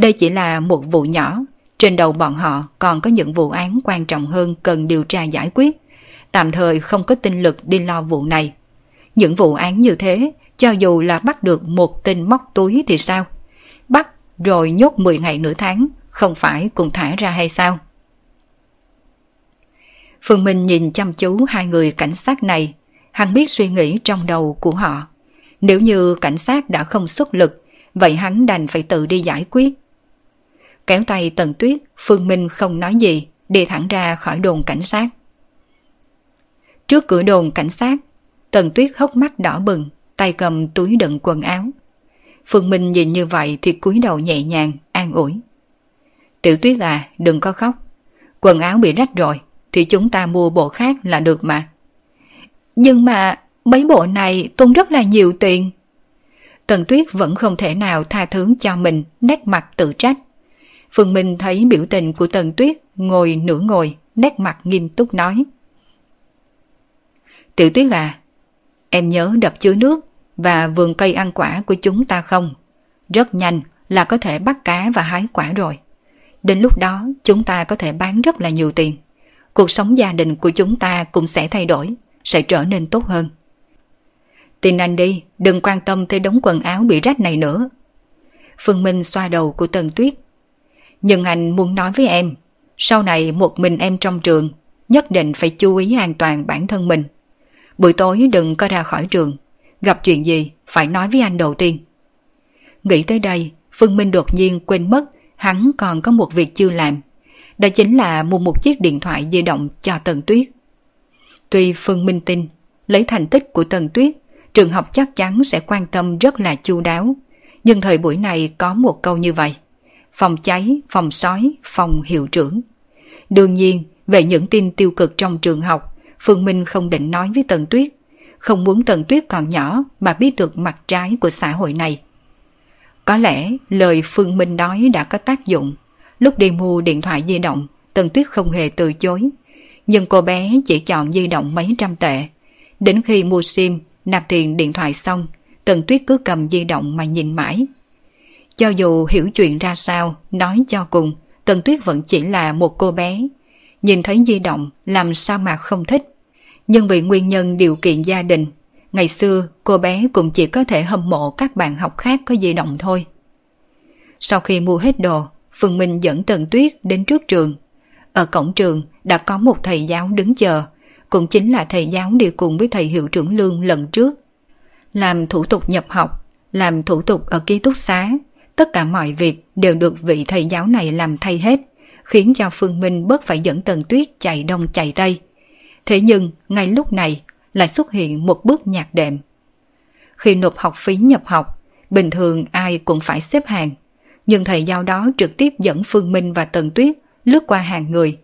Đây chỉ là một vụ nhỏ, trên đầu bọn họ còn có những vụ án quan trọng hơn cần điều tra giải quyết. Tạm thời không có tinh lực đi lo vụ này. Những vụ án như thế, cho dù là bắt được một tên móc túi thì sao? Bắt rồi nhốt 10 ngày nửa tháng, không phải cùng thả ra hay sao? Phương Minh nhìn chăm chú hai người cảnh sát này, hắn biết suy nghĩ trong đầu của họ. Nếu như cảnh sát đã không xuất lực, vậy hắn đành phải tự đi giải quyết. Kéo tay Tần Tuyết, Phương Minh không nói gì, đi thẳng ra khỏi đồn cảnh sát. Trước cửa đồn cảnh sát, Tần Tuyết hốc mắt đỏ bừng, tay cầm túi đựng quần áo. Phương Minh nhìn như vậy thì cúi đầu nhẹ nhàng, an ủi. Tiểu Tuyết à, đừng có khóc. Quần áo bị rách rồi, thì chúng ta mua bộ khác là được mà. Nhưng mà mấy bộ này tốn rất là nhiều tiền. Tần Tuyết vẫn không thể nào tha thứ cho mình nét mặt tự trách. Phương Minh thấy biểu tình của Tần Tuyết ngồi nửa ngồi, nét mặt nghiêm túc nói. Tiểu Tuyết à, em nhớ đập chứa nước và vườn cây ăn quả của chúng ta không? Rất nhanh là có thể bắt cá và hái quả rồi. Đến lúc đó chúng ta có thể bán rất là nhiều tiền. Cuộc sống gia đình của chúng ta cũng sẽ thay đổi, sẽ trở nên tốt hơn. Tin anh đi, đừng quan tâm tới đống quần áo bị rách này nữa. Phương Minh xoa đầu của Tần Tuyết. Nhưng anh muốn nói với em, sau này một mình em trong trường, nhất định phải chú ý an toàn bản thân mình. Buổi tối đừng có ra khỏi trường, gặp chuyện gì phải nói với anh đầu tiên. Nghĩ tới đây, Phương Minh đột nhiên quên mất hắn còn có một việc chưa làm. Đó chính là mua một chiếc điện thoại di động cho Tần Tuyết. Tuy Phương Minh tin, lấy thành tích của Tần Tuyết, trường học chắc chắn sẽ quan tâm rất là chu đáo. Nhưng thời buổi này có một câu như vậy. Phòng cháy, phòng sói, phòng hiệu trưởng. Đương nhiên, về những tin tiêu cực trong trường học, Phương Minh không định nói với Tần Tuyết. Không muốn Tần Tuyết còn nhỏ mà biết được mặt trái của xã hội này. Có lẽ lời Phương Minh nói đã có tác dụng. Lúc đi mua điện thoại di động, Tần Tuyết không hề từ chối. Nhưng cô bé chỉ chọn di động mấy trăm tệ. Đến khi mua sim, nạp tiền điện thoại xong, Tần Tuyết cứ cầm di động mà nhìn mãi. Cho dù hiểu chuyện ra sao, nói cho cùng, Tần Tuyết vẫn chỉ là một cô bé. Nhìn thấy di động, làm sao mà không thích. Nhưng vì nguyên nhân điều kiện gia đình, ngày xưa cô bé cũng chỉ có thể hâm mộ các bạn học khác có di động thôi. Sau khi mua hết đồ, Phương Minh dẫn Tần Tuyết đến trước trường. Ở cổng trường đã có một thầy giáo đứng chờ, cũng chính là thầy giáo đi cùng với thầy hiệu trưởng lương lần trước. Làm thủ tục nhập học, làm thủ tục ở ký túc xá, tất cả mọi việc đều được vị thầy giáo này làm thay hết, khiến cho Phương Minh bớt phải dẫn Tần Tuyết chạy đông chạy tây. Thế nhưng, ngay lúc này, lại xuất hiện một bước nhạc đệm. Khi nộp học phí nhập học, bình thường ai cũng phải xếp hàng, nhưng thầy giáo đó trực tiếp dẫn Phương Minh và Tần Tuyết lướt qua hàng người.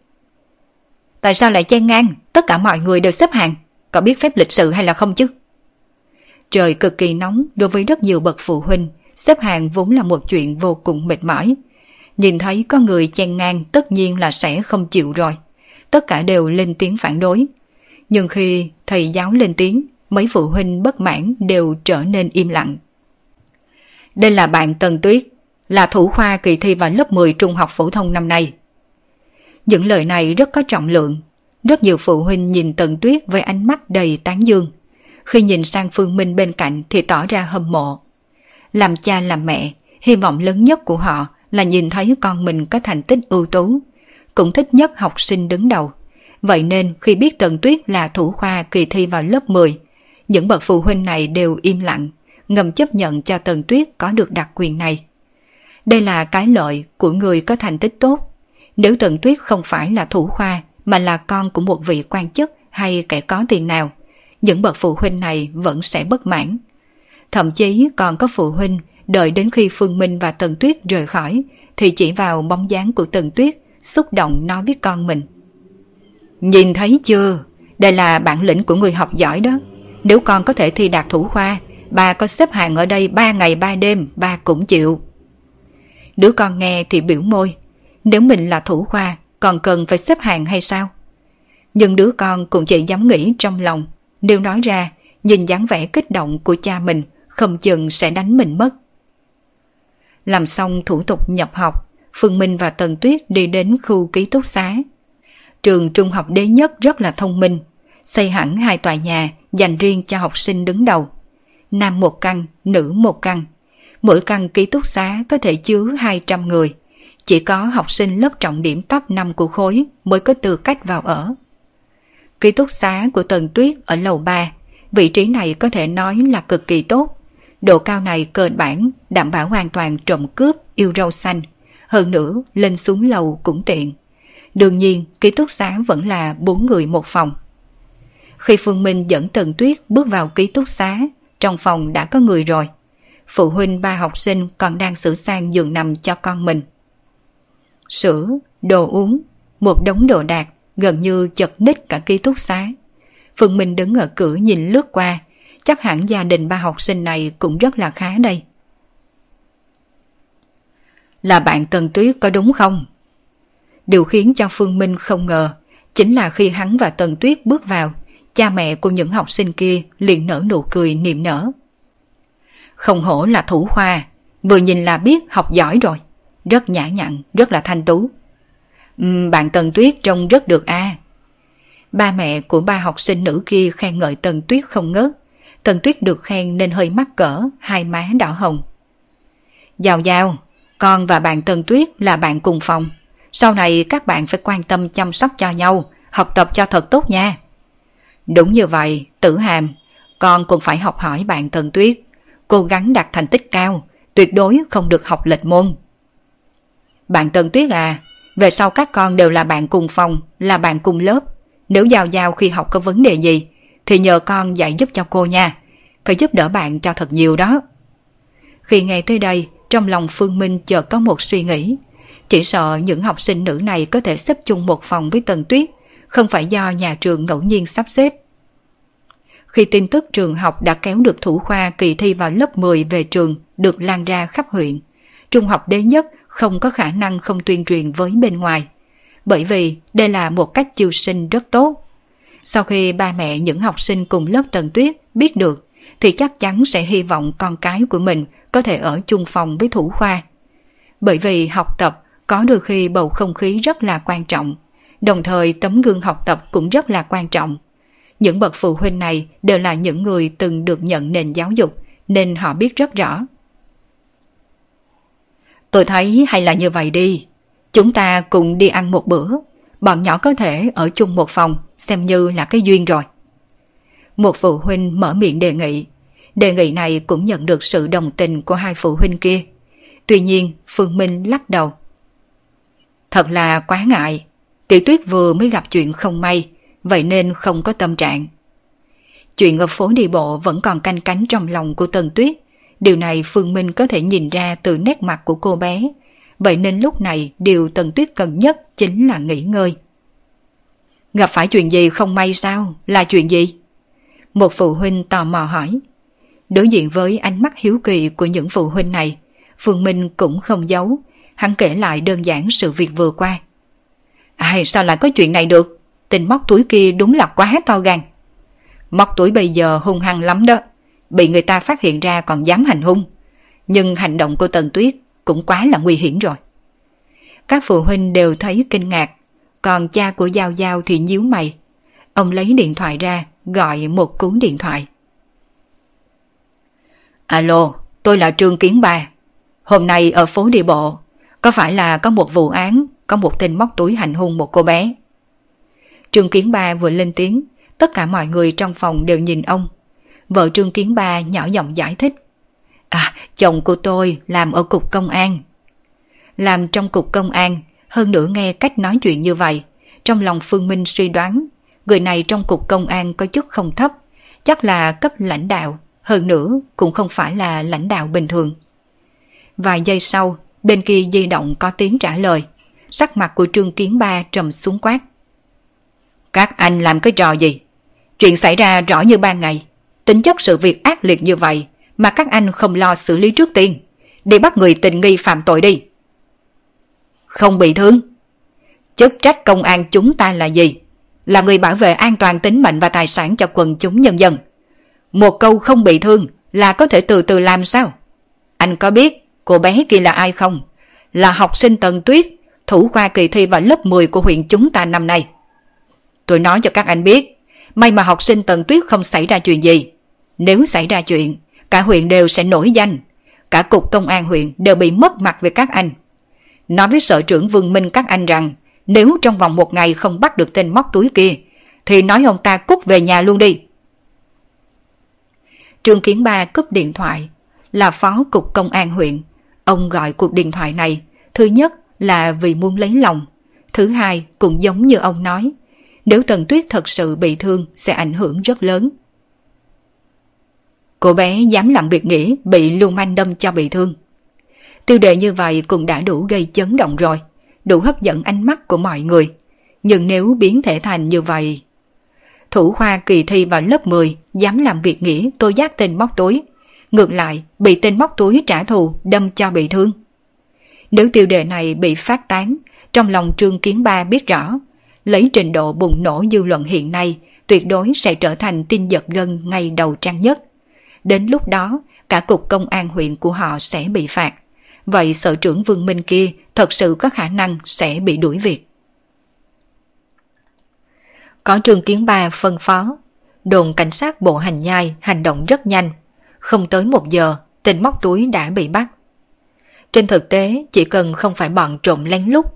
Tại sao lại chen ngang? Tất cả mọi người đều xếp hàng. Có biết phép lịch sự hay là không chứ? Trời cực kỳ nóng đối với rất nhiều bậc phụ huynh, xếp hàng vốn là một chuyện vô cùng mệt mỏi. Nhìn thấy có người chen ngang tất nhiên là sẽ không chịu rồi. Tất cả đều lên tiếng phản đối. Nhưng khi thầy giáo lên tiếng, mấy phụ huynh bất mãn đều trở nên im lặng. Đây là bạn Tần Tuyết, là thủ khoa kỳ thi vào lớp 10 trung học phổ thông năm nay. Những lời này rất có trọng lượng. Rất nhiều phụ huynh nhìn Tần Tuyết với ánh mắt đầy tán dương. Khi nhìn sang Phương Minh bên cạnh thì tỏ ra hâm mộ. Làm cha làm mẹ, hy vọng lớn nhất của họ là nhìn thấy con mình có thành tích ưu tú. Cũng thích nhất học sinh đứng đầu. Vậy nên khi biết Tần Tuyết là thủ khoa kỳ thi vào lớp 10, những bậc phụ huynh này đều im lặng, ngầm chấp nhận cho Tần Tuyết có được đặc quyền này. Đây là cái lợi của người có thành tích tốt. Nếu Tần Tuyết không phải là thủ khoa mà là con của một vị quan chức hay kẻ có tiền nào, những bậc phụ huynh này vẫn sẽ bất mãn. Thậm chí còn có phụ huynh đợi đến khi Phương Minh và Tần Tuyết rời khỏi thì chỉ vào bóng dáng của Tần Tuyết xúc động nói với con mình. Nhìn thấy chưa? Đây là bản lĩnh của người học giỏi đó. Nếu con có thể thi đạt thủ khoa, bà có xếp hàng ở đây ba ngày ba đêm, ba cũng chịu. Đứa con nghe thì biểu môi. Nếu mình là thủ khoa, còn cần phải xếp hàng hay sao? Nhưng đứa con cũng chỉ dám nghĩ trong lòng. Nếu nói ra, nhìn dáng vẻ kích động của cha mình, không chừng sẽ đánh mình mất. Làm xong thủ tục nhập học, Phương Minh và Tần Tuyết đi đến khu ký túc xá. Trường trung học đế nhất rất là thông minh, xây hẳn hai tòa nhà dành riêng cho học sinh đứng đầu. Nam một căn, nữ một căn. Mỗi căn ký túc xá có thể chứa 200 người. Chỉ có học sinh lớp trọng điểm top 5 của khối mới có tư cách vào ở. Ký túc xá của Tần Tuyết ở lầu 3, vị trí này có thể nói là cực kỳ tốt. Độ cao này cơ bản, đảm bảo hoàn toàn trộm cướp, yêu rau xanh. Hơn nữa, lên xuống lầu cũng tiện. Đương nhiên, ký túc xá vẫn là bốn người một phòng. Khi Phương Minh dẫn Tần Tuyết bước vào ký túc xá, trong phòng đã có người rồi. Phụ huynh ba học sinh còn đang sửa sang giường nằm cho con mình. Sữa, đồ uống, một đống đồ đạc gần như chật ních cả ký túc xá. Phương Minh đứng ở cửa nhìn lướt qua, chắc hẳn gia đình ba học sinh này cũng rất là khá đây. Là bạn Tần Tuyết có đúng không? Điều khiến cho Phương Minh không ngờ chính là khi hắn và Tần Tuyết bước vào, cha mẹ của những học sinh kia liền nở nụ cười niềm nở. Không hổ là thủ khoa, vừa nhìn là biết học giỏi rồi, rất nhã nhặn, rất là thanh tú. Uhm, bạn Tần Tuyết trông rất được a. Ba mẹ của ba học sinh nữ kia khen ngợi Tần Tuyết không ngớt. Tần Tuyết được khen nên hơi mắc cỡ, hai má đỏ hồng. Giao giao, con và bạn Tần Tuyết là bạn cùng phòng. Sau này các bạn phải quan tâm chăm sóc cho nhau, học tập cho thật tốt nha. Đúng như vậy, tử hàm, con cũng phải học hỏi bạn Tần Tuyết. Cố gắng đạt thành tích cao, tuyệt đối không được học lệch môn. Bạn Tần Tuyết à, Về sau các con đều là bạn cùng phòng, là bạn cùng lớp. Nếu Giao Giao khi học có vấn đề gì, thì nhờ con dạy giúp cho cô nha. Phải giúp đỡ bạn cho thật nhiều đó. Khi nghe tới đây, trong lòng Phương Minh chợt có một suy nghĩ. Chỉ sợ những học sinh nữ này có thể xếp chung một phòng với Tần Tuyết, không phải do nhà trường ngẫu nhiên sắp xếp. Khi tin tức trường học đã kéo được thủ khoa kỳ thi vào lớp 10 về trường được lan ra khắp huyện, trung học đế nhất không có khả năng không tuyên truyền với bên ngoài. Bởi vì đây là một cách chiêu sinh rất tốt. Sau khi ba mẹ những học sinh cùng lớp Tần Tuyết biết được thì chắc chắn sẽ hy vọng con cái của mình có thể ở chung phòng với thủ khoa. Bởi vì học tập có đôi khi bầu không khí rất là quan trọng, đồng thời tấm gương học tập cũng rất là quan trọng. Những bậc phụ huynh này đều là những người từng được nhận nền giáo dục nên họ biết rất rõ. Tôi thấy hay là như vậy đi. Chúng ta cùng đi ăn một bữa. Bọn nhỏ có thể ở chung một phòng xem như là cái duyên rồi. Một phụ huynh mở miệng đề nghị. Đề nghị này cũng nhận được sự đồng tình của hai phụ huynh kia. Tuy nhiên, Phương Minh lắc đầu. Thật là quá ngại. Tiểu tuyết vừa mới gặp chuyện không may, vậy nên không có tâm trạng. Chuyện ở phố đi bộ vẫn còn canh cánh trong lòng của Tần Tuyết. Điều này Phương Minh có thể nhìn ra từ nét mặt của cô bé. Vậy nên lúc này điều Tần Tuyết cần nhất chính là nghỉ ngơi. Gặp phải chuyện gì không may sao? Là chuyện gì? Một phụ huynh tò mò hỏi. Đối diện với ánh mắt hiếu kỳ của những phụ huynh này, Phương Minh cũng không giấu. Hắn kể lại đơn giản sự việc vừa qua. Ai sao lại có chuyện này được? Tình móc túi kia đúng là quá to gan. Móc túi bây giờ hung hăng lắm đó. Bị người ta phát hiện ra còn dám hành hung. Nhưng hành động của Tần Tuyết cũng quá là nguy hiểm rồi. Các phụ huynh đều thấy kinh ngạc. Còn cha của Giao Giao thì nhíu mày. Ông lấy điện thoại ra, gọi một cú điện thoại. Alo, tôi là Trương Kiến Ba. Hôm nay ở phố đi bộ, có phải là có một vụ án, có một tên móc túi hành hung một cô bé? Trương Kiến Ba vừa lên tiếng, tất cả mọi người trong phòng đều nhìn ông. Vợ Trương Kiến Ba nhỏ giọng giải thích. À, chồng của tôi làm ở cục công an. Làm trong cục công an, hơn nữa nghe cách nói chuyện như vậy, trong lòng Phương Minh suy đoán, người này trong cục công an có chức không thấp, chắc là cấp lãnh đạo, hơn nữa cũng không phải là lãnh đạo bình thường. Vài giây sau, bên kia di động có tiếng trả lời, sắc mặt của Trương Kiến Ba trầm xuống quát. Các anh làm cái trò gì? Chuyện xảy ra rõ như ban ngày. Tính chất sự việc ác liệt như vậy mà các anh không lo xử lý trước tiên. để bắt người tình nghi phạm tội đi. Không bị thương. Chức trách công an chúng ta là gì? Là người bảo vệ an toàn tính mệnh và tài sản cho quần chúng nhân dân. Một câu không bị thương là có thể từ từ làm sao? Anh có biết cô bé kia là ai không? Là học sinh Tần Tuyết, thủ khoa kỳ thi vào lớp 10 của huyện chúng ta năm nay. Tôi nói cho các anh biết, may mà học sinh Tần Tuyết không xảy ra chuyện gì. Nếu xảy ra chuyện, cả huyện đều sẽ nổi danh. Cả cục công an huyện đều bị mất mặt về các anh. Nói với sở trưởng Vương Minh các anh rằng, nếu trong vòng một ngày không bắt được tên móc túi kia, thì nói ông ta cút về nhà luôn đi. Trương Kiến Ba cúp điện thoại, là phó cục công an huyện. Ông gọi cuộc điện thoại này, thứ nhất là vì muốn lấy lòng, thứ hai cũng giống như ông nói, nếu Tần Tuyết thật sự bị thương sẽ ảnh hưởng rất lớn. Cô bé dám làm việc nghĩ bị lưu manh đâm cho bị thương. Tiêu đề như vậy cũng đã đủ gây chấn động rồi, đủ hấp dẫn ánh mắt của mọi người. Nhưng nếu biến thể thành như vậy... Thủ khoa kỳ thi vào lớp 10 dám làm việc nghĩ tôi giác tên móc túi. Ngược lại, bị tên móc túi trả thù đâm cho bị thương. Nếu tiêu đề này bị phát tán, trong lòng Trương Kiến Ba biết rõ lấy trình độ bùng nổ dư luận hiện nay, tuyệt đối sẽ trở thành tin giật gân ngay đầu trang nhất. Đến lúc đó, cả cục công an huyện của họ sẽ bị phạt. Vậy sở trưởng Vương Minh kia thật sự có khả năng sẽ bị đuổi việc. Có trường kiến ba phân phó, đồn cảnh sát bộ hành nhai hành động rất nhanh. Không tới một giờ, tên móc túi đã bị bắt. Trên thực tế, chỉ cần không phải bọn trộm lén lút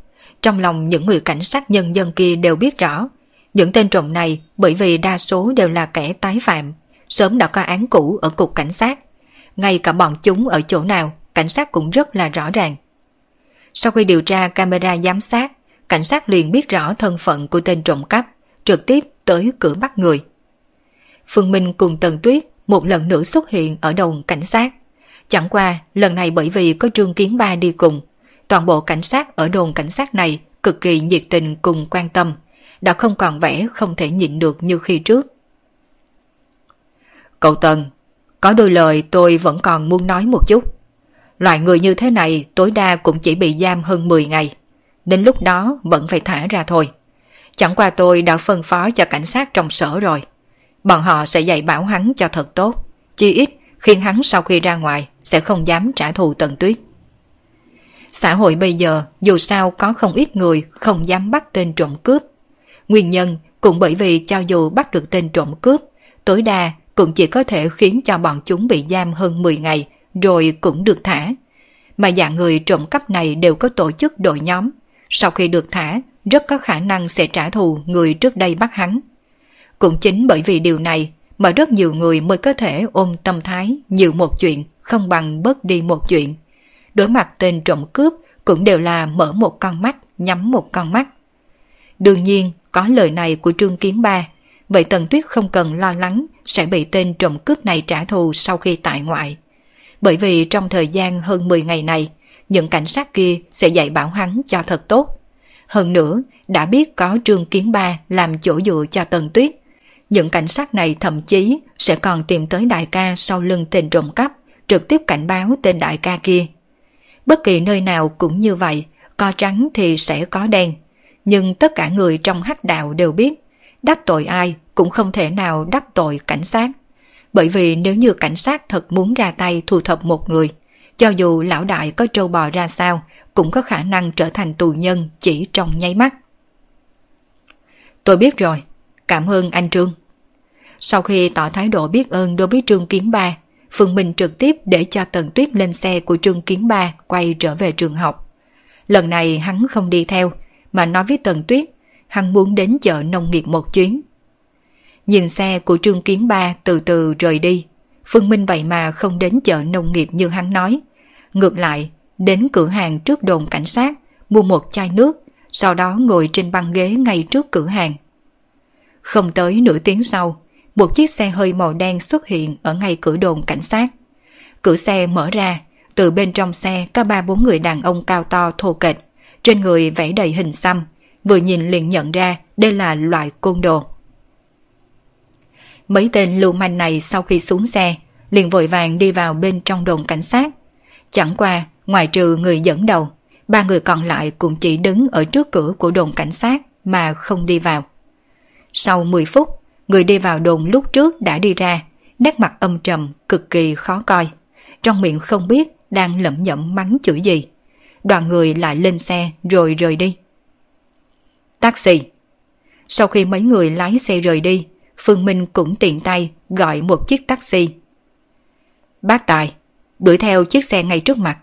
trong lòng những người cảnh sát nhân dân kia đều biết rõ, những tên trộm này bởi vì đa số đều là kẻ tái phạm, sớm đã có án cũ ở cục cảnh sát. Ngay cả bọn chúng ở chỗ nào, cảnh sát cũng rất là rõ ràng. Sau khi điều tra camera giám sát, cảnh sát liền biết rõ thân phận của tên trộm cắp, trực tiếp tới cửa bắt người. Phương Minh cùng Tần Tuyết một lần nữa xuất hiện ở đồn cảnh sát. Chẳng qua, lần này bởi vì có Trương Kiến Ba đi cùng, toàn bộ cảnh sát ở đồn cảnh sát này cực kỳ nhiệt tình cùng quan tâm, đã không còn vẻ không thể nhịn được như khi trước. Cậu Tần, có đôi lời tôi vẫn còn muốn nói một chút. Loại người như thế này tối đa cũng chỉ bị giam hơn 10 ngày. Đến lúc đó vẫn phải thả ra thôi. Chẳng qua tôi đã phân phó cho cảnh sát trong sở rồi. Bọn họ sẽ dạy bảo hắn cho thật tốt. Chi ít khiến hắn sau khi ra ngoài sẽ không dám trả thù tần tuyết. Xã hội bây giờ dù sao có không ít người không dám bắt tên trộm cướp. Nguyên nhân cũng bởi vì cho dù bắt được tên trộm cướp, tối đa cũng chỉ có thể khiến cho bọn chúng bị giam hơn 10 ngày rồi cũng được thả. Mà dạng người trộm cắp này đều có tổ chức đội nhóm. Sau khi được thả, rất có khả năng sẽ trả thù người trước đây bắt hắn. Cũng chính bởi vì điều này mà rất nhiều người mới có thể ôm tâm thái nhiều một chuyện không bằng bớt đi một chuyện. Đối mặt tên trộm cướp cũng đều là mở một con mắt, nhắm một con mắt. Đương nhiên, có lời này của Trương Kiến Ba, vậy Tần Tuyết không cần lo lắng sẽ bị tên trộm cướp này trả thù sau khi tại ngoại. Bởi vì trong thời gian hơn 10 ngày này, những cảnh sát kia sẽ dạy bảo hắn cho thật tốt. Hơn nữa, đã biết có Trương Kiến Ba làm chỗ dựa cho Tần Tuyết. Những cảnh sát này thậm chí sẽ còn tìm tới đại ca sau lưng tên trộm cắp, trực tiếp cảnh báo tên đại ca kia. Bất kỳ nơi nào cũng như vậy, có trắng thì sẽ có đen. Nhưng tất cả người trong hắc đạo đều biết, đắc tội ai cũng không thể nào đắc tội cảnh sát. Bởi vì nếu như cảnh sát thật muốn ra tay thu thập một người, cho dù lão đại có trâu bò ra sao, cũng có khả năng trở thành tù nhân chỉ trong nháy mắt. Tôi biết rồi, cảm ơn anh Trương. Sau khi tỏ thái độ biết ơn đối với Trương Kiến Ba, Phương Minh trực tiếp để cho Tần Tuyết lên xe của Trương Kiến Ba quay trở về trường học. Lần này hắn không đi theo, mà nói với Tần Tuyết, hắn muốn đến chợ nông nghiệp một chuyến. Nhìn xe của Trương Kiến Ba từ từ rời đi, Phương Minh vậy mà không đến chợ nông nghiệp như hắn nói. Ngược lại, đến cửa hàng trước đồn cảnh sát, mua một chai nước, sau đó ngồi trên băng ghế ngay trước cửa hàng. Không tới nửa tiếng sau, một chiếc xe hơi màu đen xuất hiện ở ngay cửa đồn cảnh sát. Cửa xe mở ra, từ bên trong xe có ba bốn người đàn ông cao to thô kệch, trên người vẽ đầy hình xăm, vừa nhìn liền nhận ra đây là loại côn đồ. Mấy tên lưu manh này sau khi xuống xe, liền vội vàng đi vào bên trong đồn cảnh sát. Chẳng qua, ngoài trừ người dẫn đầu, ba người còn lại cũng chỉ đứng ở trước cửa của đồn cảnh sát mà không đi vào. Sau 10 phút, người đi vào đồn lúc trước đã đi ra, nét mặt âm trầm, cực kỳ khó coi. Trong miệng không biết đang lẩm nhẩm mắng chửi gì. Đoàn người lại lên xe rồi rời đi. Taxi Sau khi mấy người lái xe rời đi, Phương Minh cũng tiện tay gọi một chiếc taxi. Bác Tài, đuổi theo chiếc xe ngay trước mặt.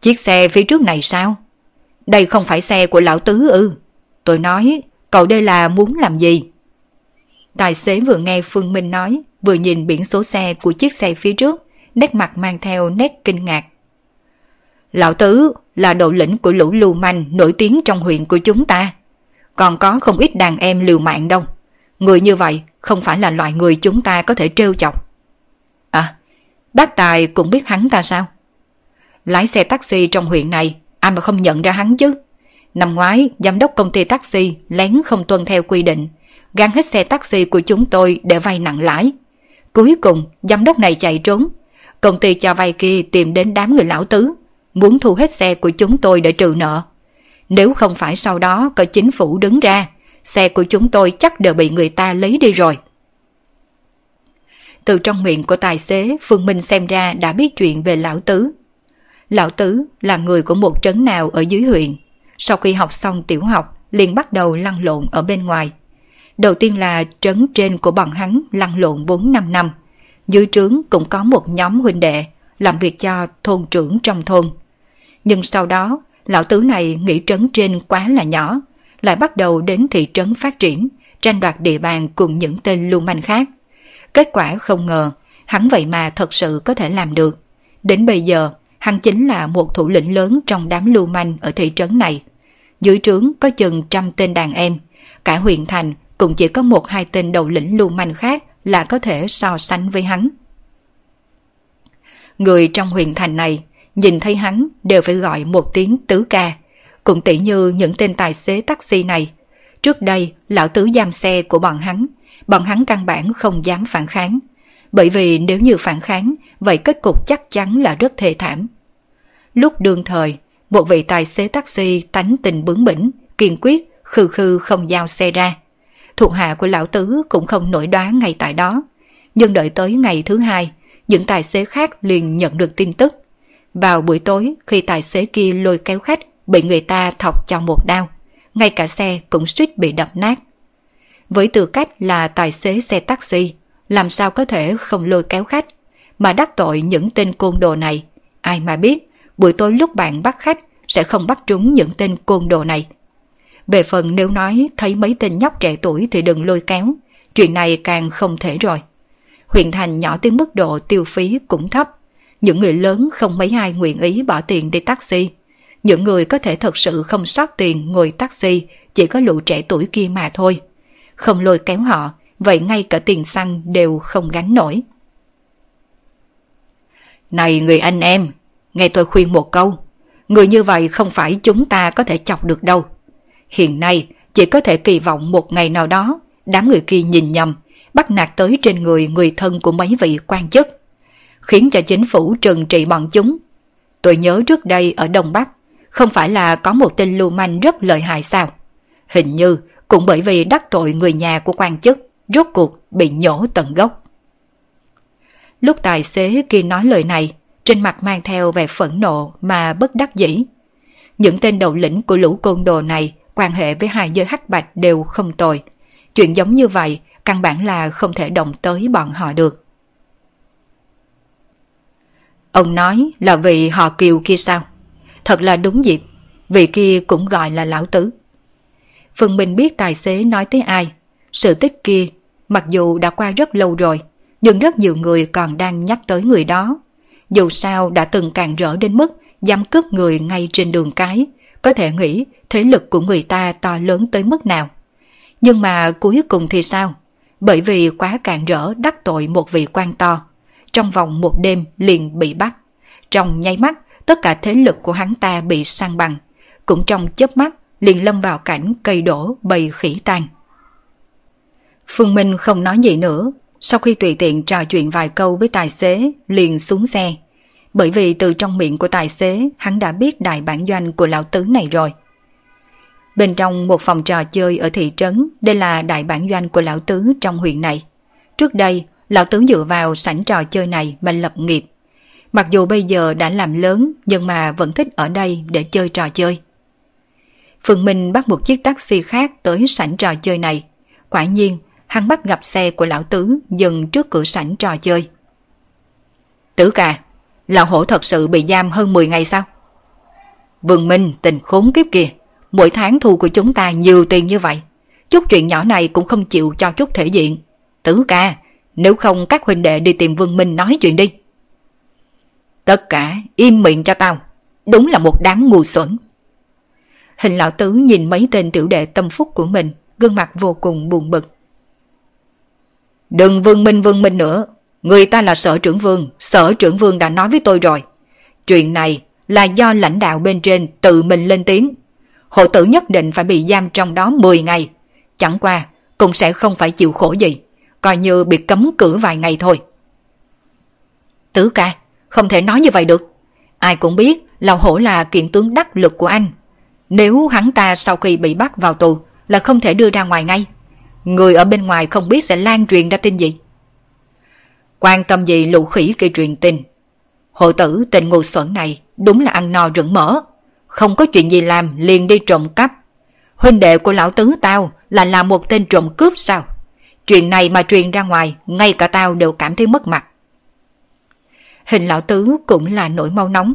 Chiếc xe phía trước này sao? Đây không phải xe của lão tứ ư. Tôi nói, cậu đây là muốn làm gì? Tài xế vừa nghe Phương Minh nói, vừa nhìn biển số xe của chiếc xe phía trước, nét mặt mang theo nét kinh ngạc. Lão Tứ là đầu lĩnh của lũ lưu manh nổi tiếng trong huyện của chúng ta. Còn có không ít đàn em liều mạng đâu. Người như vậy không phải là loại người chúng ta có thể trêu chọc. À, bác Tài cũng biết hắn ta sao? Lái xe taxi trong huyện này, ai mà không nhận ra hắn chứ? Năm ngoái, giám đốc công ty taxi lén không tuân theo quy định, gan hết xe taxi của chúng tôi để vay nặng lãi. Cuối cùng, giám đốc này chạy trốn. Công ty cho vay kia tìm đến đám người lão tứ, muốn thu hết xe của chúng tôi để trừ nợ. Nếu không phải sau đó có chính phủ đứng ra, xe của chúng tôi chắc đều bị người ta lấy đi rồi. Từ trong miệng của tài xế, Phương Minh xem ra đã biết chuyện về Lão Tứ. Lão Tứ là người của một trấn nào ở dưới huyện. Sau khi học xong tiểu học, liền bắt đầu lăn lộn ở bên ngoài. Đầu tiên là trấn trên của bọn hắn lăn lộn 4-5 năm. Dưới trướng cũng có một nhóm huynh đệ làm việc cho thôn trưởng trong thôn. Nhưng sau đó, lão tứ này nghĩ trấn trên quá là nhỏ, lại bắt đầu đến thị trấn phát triển, tranh đoạt địa bàn cùng những tên lưu manh khác. Kết quả không ngờ, hắn vậy mà thật sự có thể làm được. Đến bây giờ, hắn chính là một thủ lĩnh lớn trong đám lưu manh ở thị trấn này. dưới trướng có chừng trăm tên đàn em. Cả huyện thành cũng chỉ có một hai tên đầu lĩnh lưu manh khác là có thể so sánh với hắn. Người trong huyện thành này nhìn thấy hắn đều phải gọi một tiếng tứ ca, cũng tỷ như những tên tài xế taxi này. Trước đây, lão tứ giam xe của bọn hắn, bọn hắn căn bản không dám phản kháng. Bởi vì nếu như phản kháng, vậy kết cục chắc chắn là rất thê thảm. Lúc đương thời, một vị tài xế taxi tánh tình bướng bỉnh, kiên quyết, khư khư không giao xe ra. Thuộc hạ của lão tứ cũng không nổi đoán ngay tại đó. Nhưng đợi tới ngày thứ hai, những tài xế khác liền nhận được tin tức. Vào buổi tối, khi tài xế kia lôi kéo khách, bị người ta thọc cho một đao. Ngay cả xe cũng suýt bị đập nát. Với tư cách là tài xế xe taxi, làm sao có thể không lôi kéo khách, mà đắc tội những tên côn đồ này. Ai mà biết, buổi tối lúc bạn bắt khách sẽ không bắt trúng những tên côn đồ này. Về phần nếu nói thấy mấy tên nhóc trẻ tuổi thì đừng lôi kéo, chuyện này càng không thể rồi. Huyện thành nhỏ tới mức độ tiêu phí cũng thấp, những người lớn không mấy ai nguyện ý bỏ tiền đi taxi. Những người có thể thật sự không sót tiền ngồi taxi chỉ có lũ trẻ tuổi kia mà thôi. Không lôi kéo họ, vậy ngay cả tiền xăng đều không gánh nổi. Này người anh em, nghe tôi khuyên một câu. Người như vậy không phải chúng ta có thể chọc được đâu. Hiện nay chỉ có thể kỳ vọng một ngày nào đó đám người kia nhìn nhầm, bắt nạt tới trên người người thân của mấy vị quan chức, khiến cho chính phủ trừng trị bọn chúng. Tôi nhớ trước đây ở Đông Bắc, không phải là có một tên lưu manh rất lợi hại sao? Hình như cũng bởi vì đắc tội người nhà của quan chức, rốt cuộc bị nhổ tận gốc. Lúc tài xế kia nói lời này, trên mặt mang theo vẻ phẫn nộ mà bất đắc dĩ. Những tên đầu lĩnh của lũ côn đồ này quan hệ với hai giới hắc bạch đều không tồi. Chuyện giống như vậy căn bản là không thể động tới bọn họ được. Ông nói là vì họ kiều kia sao? Thật là đúng dịp, vị kia cũng gọi là lão tứ. Phương Minh biết tài xế nói tới ai. Sự tích kia, mặc dù đã qua rất lâu rồi, nhưng rất nhiều người còn đang nhắc tới người đó. Dù sao đã từng càng rỡ đến mức dám cướp người ngay trên đường cái, có thể nghĩ thế lực của người ta to lớn tới mức nào. Nhưng mà cuối cùng thì sao? Bởi vì quá càng rỡ đắc tội một vị quan to. Trong vòng một đêm liền bị bắt. Trong nháy mắt, tất cả thế lực của hắn ta bị sang bằng. Cũng trong chớp mắt, liền lâm vào cảnh cây đổ bầy khỉ tan. Phương Minh không nói gì nữa, sau khi tùy tiện trò chuyện vài câu với tài xế, liền xuống xe. Bởi vì từ trong miệng của tài xế, hắn đã biết đại bản doanh của lão tứ này rồi. Bên trong một phòng trò chơi ở thị trấn, đây là đại bản doanh của lão tứ trong huyện này. Trước đây, lão tứ dựa vào sảnh trò chơi này mà lập nghiệp. Mặc dù bây giờ đã làm lớn, nhưng mà vẫn thích ở đây để chơi trò chơi. Phương Minh bắt một chiếc taxi khác tới sảnh trò chơi này. Quả nhiên, hắn bắt gặp xe của lão tứ dừng trước cửa sảnh trò chơi. Tứ ca, lão hổ thật sự bị giam hơn 10 ngày sao? Vương Minh tình khốn kiếp kìa, mỗi tháng thu của chúng ta nhiều tiền như vậy. Chút chuyện nhỏ này cũng không chịu cho chút thể diện. Tứ ca, nếu không các huynh đệ đi tìm Vương Minh nói chuyện đi. Tất cả im miệng cho tao, đúng là một đám ngu xuẩn. Hình lão tứ nhìn mấy tên tiểu đệ tâm phúc của mình, gương mặt vô cùng buồn bực. Đừng vương minh vương minh nữa, người ta là sở trưởng vương, sở trưởng vương đã nói với tôi rồi. Chuyện này là do lãnh đạo bên trên tự mình lên tiếng. Hộ tử nhất định phải bị giam trong đó 10 ngày. Chẳng qua, cũng sẽ không phải chịu khổ gì, coi như bị cấm cử vài ngày thôi. Tứ ca, không thể nói như vậy được. Ai cũng biết Lão Hổ là kiện tướng đắc lực của anh. Nếu hắn ta sau khi bị bắt vào tù là không thể đưa ra ngoài ngay. Người ở bên ngoài không biết sẽ lan truyền ra tin gì. Quan tâm gì lũ khỉ kia truyền tin. Hộ tử tên ngu xuẩn này đúng là ăn no rửng mỡ. Không có chuyện gì làm liền đi trộm cắp. Huynh đệ của lão tứ tao là làm một tên trộm cướp sao? Chuyện này mà truyền ra ngoài, ngay cả tao đều cảm thấy mất mặt. Hình lão tứ cũng là nỗi mau nóng.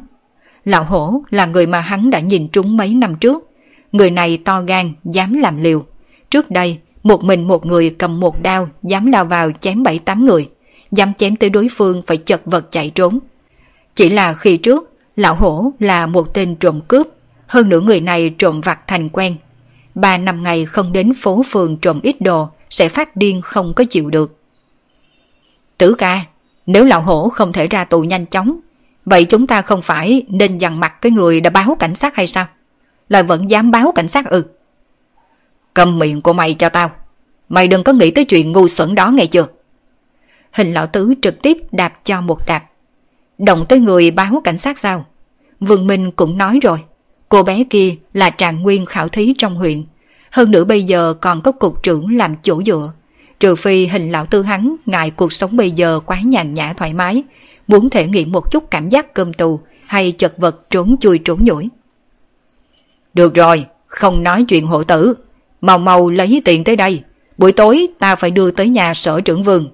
Lão hổ là người mà hắn đã nhìn trúng mấy năm trước. Người này to gan, dám làm liều. Trước đây, một mình một người cầm một đao, dám lao vào chém bảy tám người. Dám chém tới đối phương phải chật vật chạy trốn. Chỉ là khi trước, lão hổ là một tên trộm cướp. Hơn nữa người này trộm vặt thành quen. Ba năm ngày không đến phố phường trộm ít đồ sẽ phát điên không có chịu được. Tử ca, nếu lão hổ không thể ra tù nhanh chóng, vậy chúng ta không phải nên dằn mặt cái người đã báo cảnh sát hay sao? Lại vẫn dám báo cảnh sát ư? Cầm miệng của mày cho tao. Mày đừng có nghĩ tới chuyện ngu xuẩn đó nghe chưa? Hình lão tứ trực tiếp đạp cho một đạp. Động tới người báo cảnh sát sao? Vương Minh cũng nói rồi. Cô bé kia là trạng nguyên khảo thí trong huyện. Hơn nữa bây giờ còn có cục trưởng làm chỗ dựa. Trừ phi hình lão tư hắn ngại cuộc sống bây giờ quá nhàn nhã thoải mái, muốn thể nghiệm một chút cảm giác cơm tù hay chật vật trốn chui trốn nhủi. Được rồi, không nói chuyện hộ tử. Mau mau lấy tiền tới đây. Buổi tối ta phải đưa tới nhà sở trưởng vườn.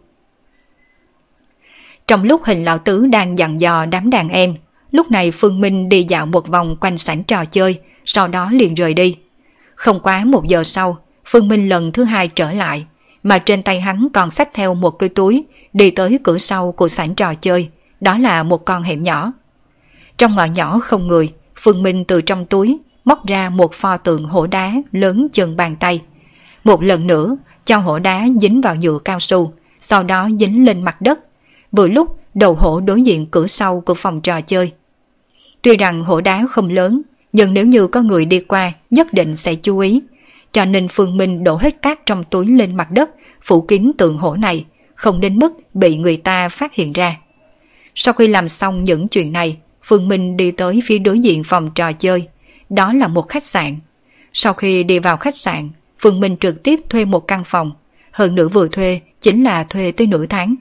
Trong lúc hình lão tứ đang dặn dò đám đàn em, lúc này Phương Minh đi dạo một vòng quanh sảnh trò chơi, sau đó liền rời đi. Không quá một giờ sau, Phương Minh lần thứ hai trở lại, mà trên tay hắn còn xách theo một cái túi đi tới cửa sau của sảnh trò chơi, đó là một con hẻm nhỏ. Trong ngõ nhỏ không người, Phương Minh từ trong túi móc ra một pho tượng hổ đá lớn chừng bàn tay. Một lần nữa, cho hổ đá dính vào nhựa cao su, sau đó dính lên mặt đất. Vừa lúc đầu hổ đối diện cửa sau của phòng trò chơi. Tuy rằng hổ đá không lớn, nhưng nếu như có người đi qua nhất định sẽ chú ý. Cho nên Phương Minh đổ hết cát trong túi lên mặt đất, phủ kín tượng hổ này, không đến mức bị người ta phát hiện ra. Sau khi làm xong những chuyện này, Phương Minh đi tới phía đối diện phòng trò chơi. Đó là một khách sạn. Sau khi đi vào khách sạn, Phương Minh trực tiếp thuê một căn phòng. Hơn nữa vừa thuê chính là thuê tới nửa tháng.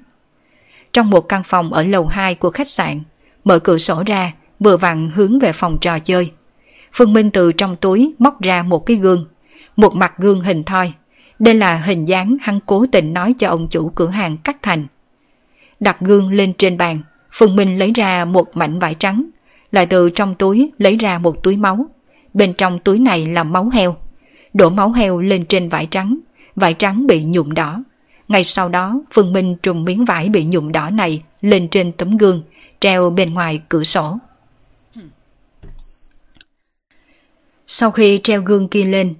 Trong một căn phòng ở lầu 2 của khách sạn, mở cửa sổ ra, vừa vặn hướng về phòng trò chơi. Phương Minh từ trong túi móc ra một cái gương, một mặt gương hình thoi. Đây là hình dáng hắn cố tình nói cho ông chủ cửa hàng cắt thành. Đặt gương lên trên bàn, Phương Minh lấy ra một mảnh vải trắng, lại từ trong túi lấy ra một túi máu. Bên trong túi này là máu heo. Đổ máu heo lên trên vải trắng, vải trắng bị nhuộm đỏ. Ngay sau đó, Phương Minh trùng miếng vải bị nhuộm đỏ này lên trên tấm gương, treo bên ngoài cửa sổ. Sau khi treo gương kia lên,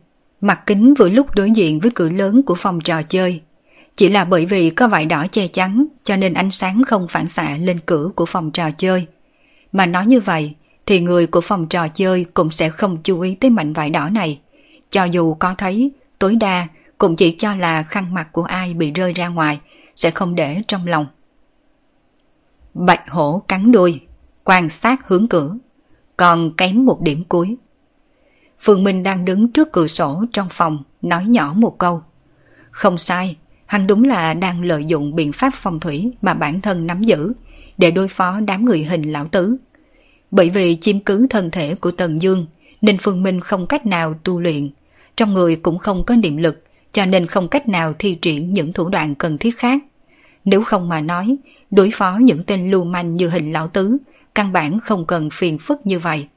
mặt kính vừa lúc đối diện với cửa lớn của phòng trò chơi. Chỉ là bởi vì có vải đỏ che chắn cho nên ánh sáng không phản xạ lên cửa của phòng trò chơi. Mà nói như vậy thì người của phòng trò chơi cũng sẽ không chú ý tới mảnh vải đỏ này. Cho dù có thấy, tối đa cũng chỉ cho là khăn mặt của ai bị rơi ra ngoài, sẽ không để trong lòng. Bạch hổ cắn đuôi, quan sát hướng cửa, còn kém một điểm cuối. Phương Minh đang đứng trước cửa sổ trong phòng, nói nhỏ một câu. Không sai, hắn đúng là đang lợi dụng biện pháp phong thủy mà bản thân nắm giữ để đối phó đám người hình lão tứ. Bởi vì chiếm cứ thân thể của Tần Dương nên Phương Minh không cách nào tu luyện, trong người cũng không có niệm lực cho nên không cách nào thi triển những thủ đoạn cần thiết khác. Nếu không mà nói, đối phó những tên lưu manh như hình lão tứ, căn bản không cần phiền phức như vậy.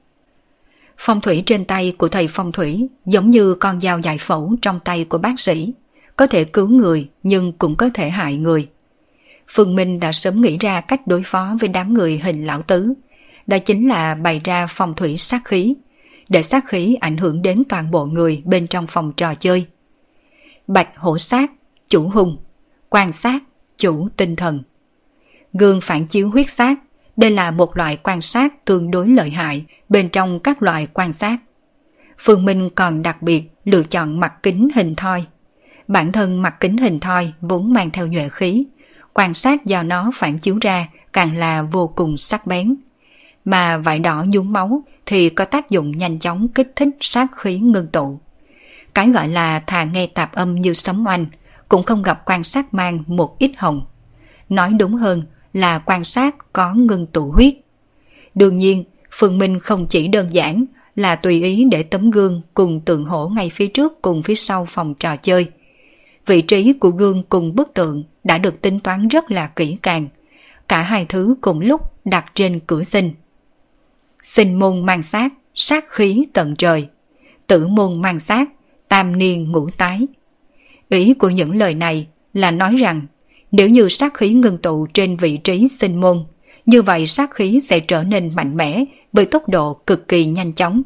Phong thủy trên tay của thầy phong thủy giống như con dao dài phẫu trong tay của bác sĩ, có thể cứu người nhưng cũng có thể hại người. Phương Minh đã sớm nghĩ ra cách đối phó với đám người hình lão tứ, đó chính là bày ra phong thủy sát khí, để sát khí ảnh hưởng đến toàn bộ người bên trong phòng trò chơi. Bạch hổ sát, chủ hùng, quan sát, chủ tinh thần. Gương phản chiếu huyết sát, đây là một loại quan sát tương đối lợi hại bên trong các loại quan sát. Phương Minh còn đặc biệt lựa chọn mặt kính hình thoi. Bản thân mặt kính hình thoi vốn mang theo nhuệ khí, quan sát do nó phản chiếu ra càng là vô cùng sắc bén. Mà vải đỏ nhúng máu thì có tác dụng nhanh chóng kích thích sát khí ngưng tụ. Cái gọi là thà nghe tạp âm như sấm oanh, cũng không gặp quan sát mang một ít hồng. Nói đúng hơn là quan sát có ngưng tụ huyết. Đương nhiên, Phương Minh không chỉ đơn giản là tùy ý để tấm gương cùng tượng hổ ngay phía trước cùng phía sau phòng trò chơi. Vị trí của gương cùng bức tượng đã được tính toán rất là kỹ càng. Cả hai thứ cùng lúc đặt trên cửa sinh. Sinh môn mang sát, sát khí tận trời. Tử môn mang sát, tam niên ngũ tái. Ý của những lời này là nói rằng nếu như sát khí ngưng tụ trên vị trí sinh môn, như vậy sát khí sẽ trở nên mạnh mẽ với tốc độ cực kỳ nhanh chóng.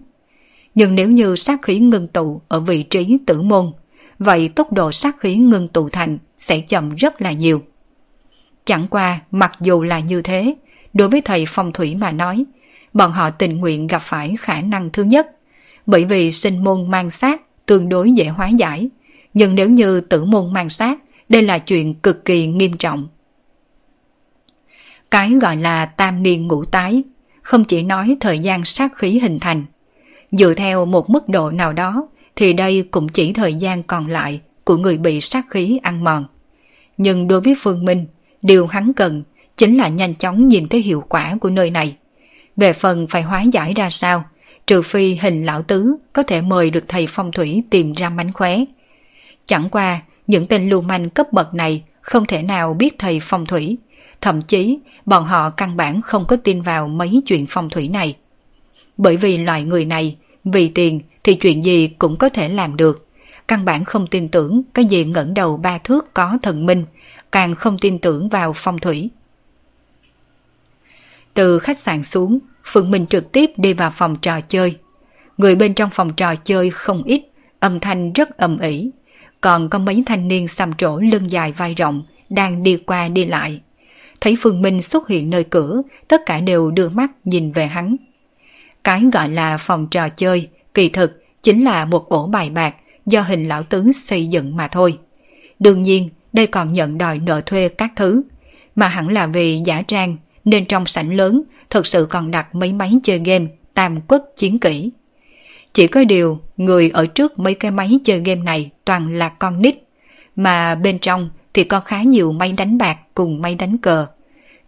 Nhưng nếu như sát khí ngưng tụ ở vị trí tử môn, vậy tốc độ sát khí ngưng tụ thành sẽ chậm rất là nhiều. Chẳng qua, mặc dù là như thế, đối với thầy phong thủy mà nói, bọn họ tình nguyện gặp phải khả năng thứ nhất, bởi vì sinh môn mang sát tương đối dễ hóa giải, nhưng nếu như tử môn mang sát, đây là chuyện cực kỳ nghiêm trọng. Cái gọi là tam niên ngũ tái, không chỉ nói thời gian sát khí hình thành. Dựa theo một mức độ nào đó, thì đây cũng chỉ thời gian còn lại của người bị sát khí ăn mòn. Nhưng đối với Phương Minh, điều hắn cần chính là nhanh chóng nhìn thấy hiệu quả của nơi này. Về phần phải hóa giải ra sao, trừ phi hình lão tứ có thể mời được thầy phong thủy tìm ra mánh khóe. Chẳng qua, những tên lưu manh cấp bậc này không thể nào biết thầy phong thủy, thậm chí bọn họ căn bản không có tin vào mấy chuyện phong thủy này. Bởi vì loại người này, vì tiền thì chuyện gì cũng có thể làm được, căn bản không tin tưởng cái gì ngẩng đầu ba thước có thần minh, càng không tin tưởng vào phong thủy. Từ khách sạn xuống, Phượng Minh trực tiếp đi vào phòng trò chơi. Người bên trong phòng trò chơi không ít, âm thanh rất ầm ĩ. Còn có mấy thanh niên xăm trổ lưng dài vai rộng đang đi qua đi lại. Thấy Phương Minh xuất hiện nơi cửa, tất cả đều đưa mắt nhìn về hắn. Cái gọi là phòng trò chơi, kỳ thực chính là một ổ bài bạc do hình lão tướng xây dựng mà thôi. Đương nhiên, đây còn nhận đòi nợ thuê các thứ, mà hẳn là vì giả trang nên trong sảnh lớn thực sự còn đặt mấy máy chơi game tam quốc chiến kỹ. Chỉ có điều, người ở trước mấy cái máy chơi game này toàn là con nít, mà bên trong thì có khá nhiều máy đánh bạc cùng máy đánh cờ.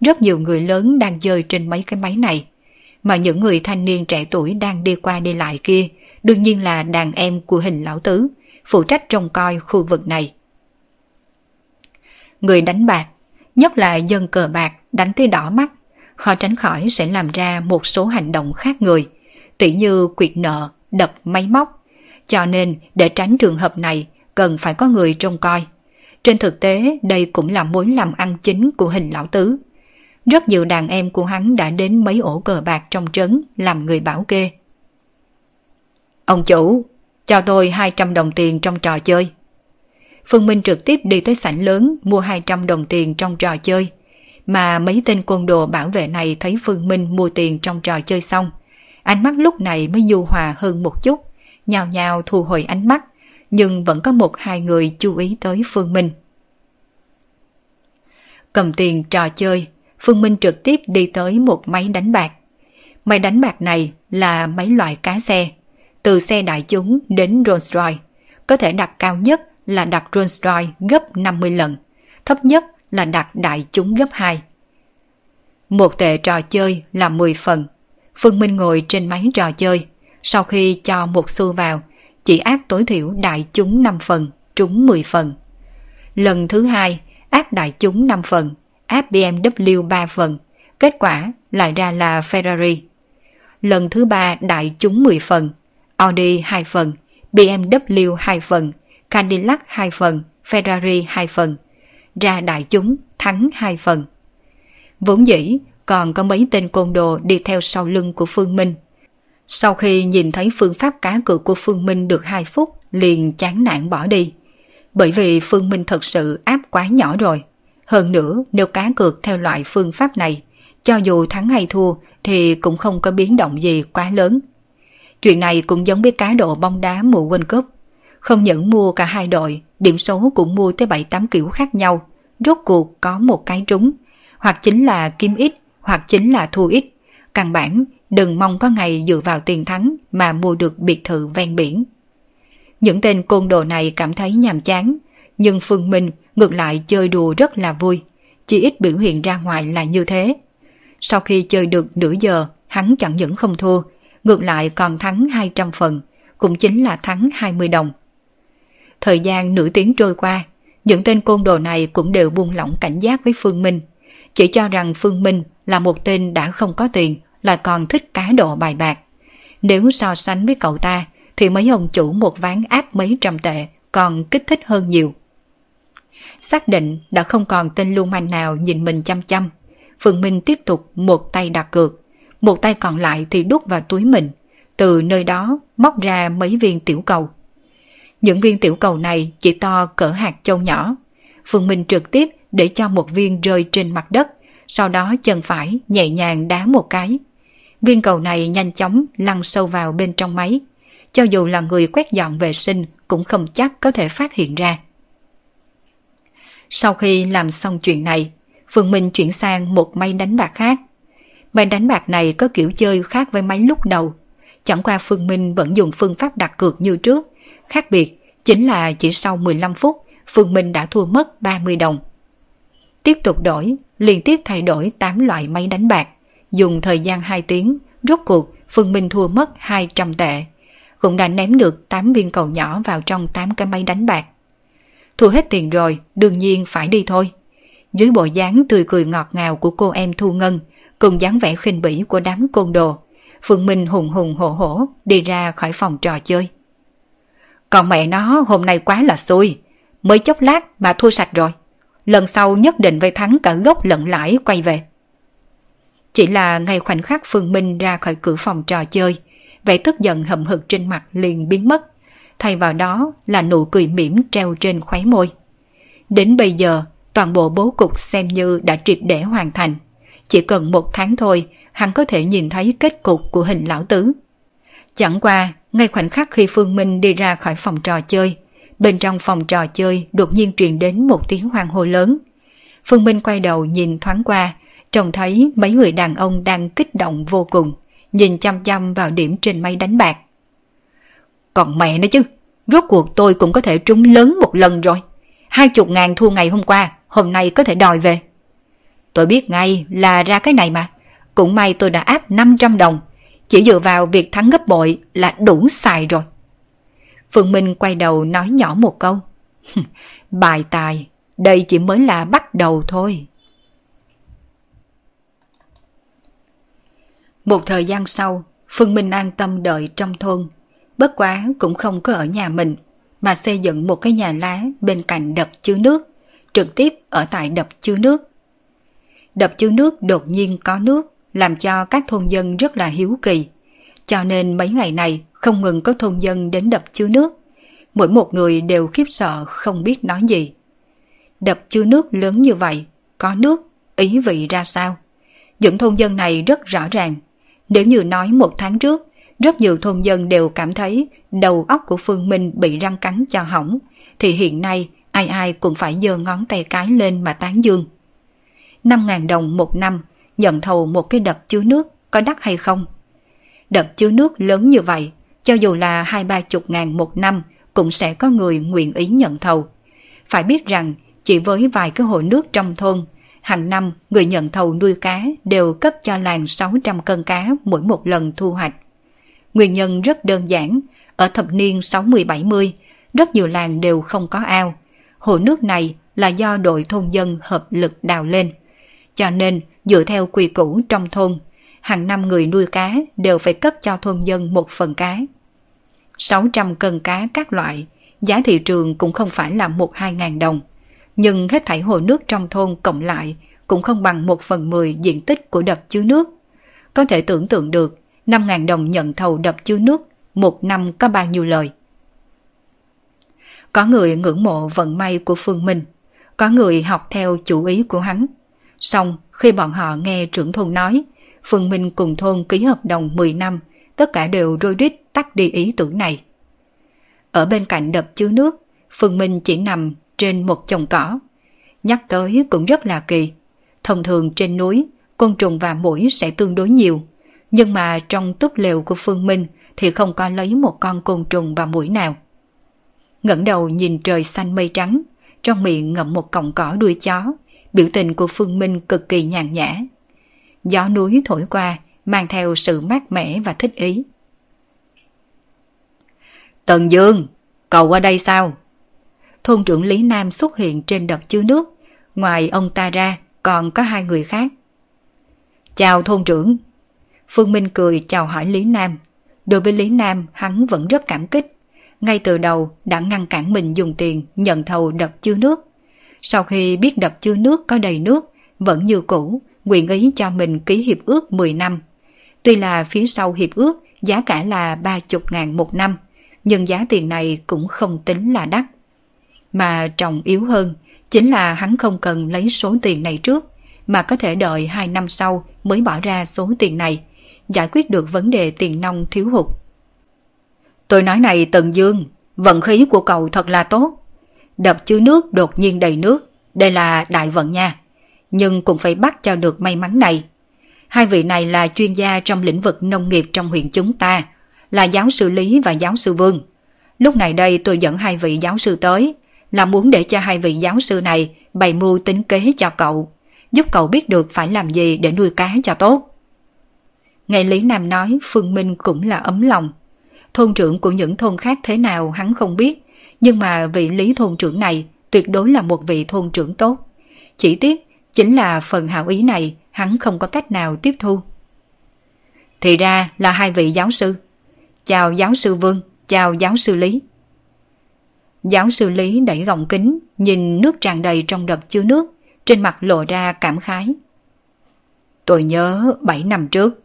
Rất nhiều người lớn đang chơi trên mấy cái máy này, mà những người thanh niên trẻ tuổi đang đi qua đi lại kia đương nhiên là đàn em của hình lão tứ, phụ trách trông coi khu vực này. Người đánh bạc, nhất là dân cờ bạc đánh tới đỏ mắt, khó tránh khỏi sẽ làm ra một số hành động khác người, tỉ như quyệt nợ, đập máy móc. Cho nên để tránh trường hợp này cần phải có người trông coi. Trên thực tế đây cũng là mối làm ăn chính của hình lão tứ. Rất nhiều đàn em của hắn đã đến mấy ổ cờ bạc trong trấn làm người bảo kê. Ông chủ, cho tôi 200 đồng tiền trong trò chơi. Phương Minh trực tiếp đi tới sảnh lớn mua 200 đồng tiền trong trò chơi. Mà mấy tên côn đồ bảo vệ này thấy Phương Minh mua tiền trong trò chơi xong. Ánh mắt lúc này mới nhu hòa hơn một chút, nhào nhào thu hồi ánh mắt, nhưng vẫn có một hai người chú ý tới Phương Minh. Cầm tiền trò chơi, Phương Minh trực tiếp đi tới một máy đánh bạc. Máy đánh bạc này là máy loại cá xe, từ xe đại chúng đến Rolls Royce. Có thể đặt cao nhất là đặt Rolls Royce gấp 50 lần, thấp nhất là đặt đại chúng gấp 2. Một tệ trò chơi là 10 phần. Phương Minh ngồi trên máy trò chơi, sau khi cho một xu vào, chỉ áp tối thiểu đại chúng 5 phần, trúng 10 phần. Lần thứ hai, áp đại chúng 5 phần, áp BMW 3 phần, kết quả lại ra là Ferrari. Lần thứ ba đại chúng 10 phần, Audi 2 phần, BMW 2 phần, Cadillac 2 phần, Ferrari 2 phần. Ra đại chúng thắng 2 phần. Vốn dĩ còn có mấy tên côn đồ đi theo sau lưng của Phương Minh. Sau khi nhìn thấy phương pháp cá cược của Phương Minh được 2 phút liền chán nản bỏ đi. Bởi vì Phương Minh thật sự áp quá nhỏ rồi. Hơn nữa nếu cá cược theo loại phương pháp này, cho dù thắng hay thua thì cũng không có biến động gì quá lớn. Chuyện này cũng giống với cá độ bóng đá mùa World Cup. Không những mua cả hai đội, điểm số cũng mua tới 7-8 kiểu khác nhau. Rốt cuộc có một cái trúng. Hoặc chính là kim ít, hoặc chính là thua ít. Căn bản, đừng mong có ngày dựa vào tiền thắng mà mua được biệt thự ven biển. Những tên côn đồ này cảm thấy nhàm chán, nhưng Phương Minh ngược lại chơi đùa rất là vui. Chỉ ít biểu hiện ra ngoài là như thế. Sau khi chơi được nửa giờ, hắn chẳng những không thua, ngược lại còn thắng 200 phần, cũng chính là thắng 20 đồng. Thời gian nửa tiếng trôi qua, những tên côn đồ này cũng đều buông lỏng cảnh giác với Phương Minh. Chỉ cho rằng Phương Minh là một tên đã không có tiền, lại còn thích cá độ bài bạc. Nếu so sánh với cậu ta, thì mấy ông chủ một ván áp mấy trăm tệ còn kích thích hơn nhiều. Xác định đã không còn tên lưu manh nào nhìn mình chăm chăm. Phương Minh tiếp tục một tay đặt cược, một tay còn lại thì đút vào túi mình, từ nơi đó móc ra mấy viên tiểu cầu. Những viên tiểu cầu này chỉ to cỡ hạt châu nhỏ. Phương Minh trực tiếp để cho một viên rơi trên mặt đất, sau đó chân phải nhẹ nhàng đá một cái. Viên cầu này nhanh chóng lăn sâu vào bên trong máy. Cho dù là người quét dọn vệ sinh cũng không chắc có thể phát hiện ra. Sau khi làm xong chuyện này, Phương Minh chuyển sang một máy đánh bạc khác. Máy đánh bạc này có kiểu chơi khác với máy lúc đầu. Chẳng qua Phương Minh vẫn dùng phương pháp đặt cược như trước. Khác biệt chính là chỉ sau 15 phút, Phương Minh đã thua mất 30 đồng. Tiếp tục đổi, liên tiếp thay đổi 8 loại máy đánh bạc. Dùng thời gian 2 tiếng, rốt cuộc Phương Minh thua mất 200 tệ. Cũng đã ném được 8 viên cầu nhỏ vào trong 8 cái máy đánh bạc. Thua hết tiền rồi, đương nhiên phải đi thôi. Dưới bộ dáng tươi cười ngọt ngào của cô em Thu Ngân, cùng dáng vẻ khinh bỉ của đám côn đồ, Phương Minh hùng hùng hổ hổ đi ra khỏi phòng trò chơi. Còn mẹ nó hôm nay quá là xui, mới chốc lát mà thua sạch rồi. Lần sau nhất định phải thắng cả gốc lẫn lãi quay về. Chỉ là ngay khoảnh khắc Phương Minh ra khỏi cửa phòng trò chơi, vẻ tức giận hậm hực trên mặt liền biến mất. Thay vào đó là nụ cười mỉm treo trên khóe môi. Đến bây giờ, toàn bộ bố cục xem như đã triệt để hoàn thành. Chỉ cần một tháng thôi, hắn có thể nhìn thấy kết cục của hình lão tứ. Chẳng qua, ngay khoảnh khắc khi Phương Minh đi ra khỏi phòng trò chơi, bên trong phòng trò chơi đột nhiên truyền đến một tiếng hoang hô lớn. Phương Minh quay đầu nhìn thoáng qua, trông thấy mấy người đàn ông đang kích động vô cùng, nhìn chăm chăm vào điểm trên máy đánh bạc. Còn mẹ nữa chứ, rốt cuộc tôi cũng có thể trúng lớn một lần rồi. Hai chục ngàn thua ngày hôm qua, hôm nay có thể đòi về. Tôi biết ngay là ra cái này mà. Cũng may tôi đã áp 500 đồng. Chỉ dựa vào việc thắng gấp bội là đủ xài rồi. Phương Minh quay đầu nói nhỏ một câu. Bài tài, đây chỉ mới là bắt đầu thôi. Một thời gian sau, Phương Minh an tâm đợi trong thôn. Bất quá cũng không có ở nhà mình, mà xây dựng một cái nhà lá bên cạnh đập chứa nước, trực tiếp ở tại đập chứa nước. Đập chứa nước đột nhiên có nước, làm cho các thôn dân rất là hiếu kỳ. Cho nên mấy ngày này không ngừng có thôn dân đến đập chứa nước. Mỗi một người đều khiếp sợ không biết nói gì. Đập chứa nước lớn như vậy, có nước, ý vị ra sao? Những thôn dân này rất rõ ràng. Nếu như nói một tháng trước, rất nhiều thôn dân đều cảm thấy đầu óc của Phương Minh bị răng cắn cho hỏng, thì hiện nay ai ai cũng phải giơ ngón tay cái lên mà tán dương. 5.000 đồng một năm, nhận thầu một cái đập chứa nước có đắt hay không? Đập chứa nước lớn như vậy, cho dù là hai ba chục ngàn một năm cũng sẽ có người nguyện ý nhận thầu. Phải biết rằng chỉ với vài cái hồ nước trong thôn, hàng năm người nhận thầu nuôi cá đều cấp cho làng 600 cân cá mỗi một lần thu hoạch. Nguyên nhân rất đơn giản, ở thập niên 60-70, rất nhiều làng đều không có ao. Hồ nước này là do đội thôn dân hợp lực đào lên. Cho nên, dựa theo quy củ trong thôn, hàng năm người nuôi cá đều phải cấp cho thôn dân một phần cá. 600 cân cá các loại, giá thị trường cũng không phải là một hai ngàn đồng. Nhưng hết thảy hồ nước trong thôn cộng lại cũng không bằng một phần mười diện tích của đập chứa nước. Có thể tưởng tượng được 5.000 đồng nhận thầu đập chứa nước, một năm có bao nhiêu lời. Có người ngưỡng mộ vận may của Phương Minh, có người học theo chủ ý của hắn. Xong, khi bọn họ nghe trưởng thôn nói, Phương Minh cùng thôn ký hợp đồng 10 năm, tất cả đều rối rít tắt đi ý tưởng này. Ở bên cạnh đập chứa nước, Phương Minh chỉ nằm trên một chồng cỏ. Nhắc tới cũng rất là kỳ. Thông thường trên núi, côn trùng và mũi sẽ tương đối nhiều. Nhưng mà trong túp lều của Phương Minh thì không có lấy một con côn trùng và mũi nào. ngẩng đầu nhìn trời xanh mây trắng, trong miệng ngậm một cọng cỏ đuôi chó, biểu tình của Phương Minh cực kỳ nhàn nhã. Gió núi thổi qua, mang theo sự mát mẻ và thích ý. Tần Dương, cậu qua đây sao? Thôn trưởng Lý Nam xuất hiện trên đập chứa nước, ngoài ông ta ra còn có hai người khác. Chào thôn trưởng. Phương Minh cười chào hỏi Lý Nam. Đối với Lý Nam, hắn vẫn rất cảm kích. Ngay từ đầu đã ngăn cản mình dùng tiền nhận thầu đập chứa nước. Sau khi biết đập chứa nước có đầy nước, vẫn như cũ, nguyện ý cho mình ký hiệp ước 10 năm. Tuy là phía sau hiệp ước giá cả là ba chục ngàn một năm, nhưng giá tiền này cũng không tính là đắt. Mà trọng yếu hơn chính là hắn không cần lấy số tiền này trước, mà có thể đợi 2 năm sau mới bỏ ra số tiền này, giải quyết được vấn đề tiền nông thiếu hụt. Tôi nói này Tần Dương, vận khí của cậu thật là tốt. Đập chứa nước đột nhiên đầy nước, đây là đại vận nha. Nhưng cũng phải bắt cho được may mắn này. Hai vị này là chuyên gia trong lĩnh vực nông nghiệp trong huyện chúng ta, là giáo sư Lý và giáo sư Vương. Lúc này đây tôi dẫn hai vị giáo sư tới, là muốn để cho hai vị giáo sư này bày mưu tính kế cho cậu, giúp cậu biết được phải làm gì để nuôi cá cho tốt. Nghe Lý Nam nói Phương Minh cũng là ấm lòng. Thôn trưởng của những thôn khác thế nào hắn không biết, nhưng mà vị Lý thôn trưởng này tuyệt đối là một vị thôn trưởng tốt. Chỉ tiếc chính là phần hảo ý này hắn không có cách nào tiếp thu. Thì ra là hai vị giáo sư. Chào giáo sư Vương, chào giáo sư Lý. Giáo sư Lý đẩy gọng kính, nhìn nước tràn đầy trong đập chứa nước, trên mặt lộ ra cảm khái. Tôi nhớ 7 năm trước,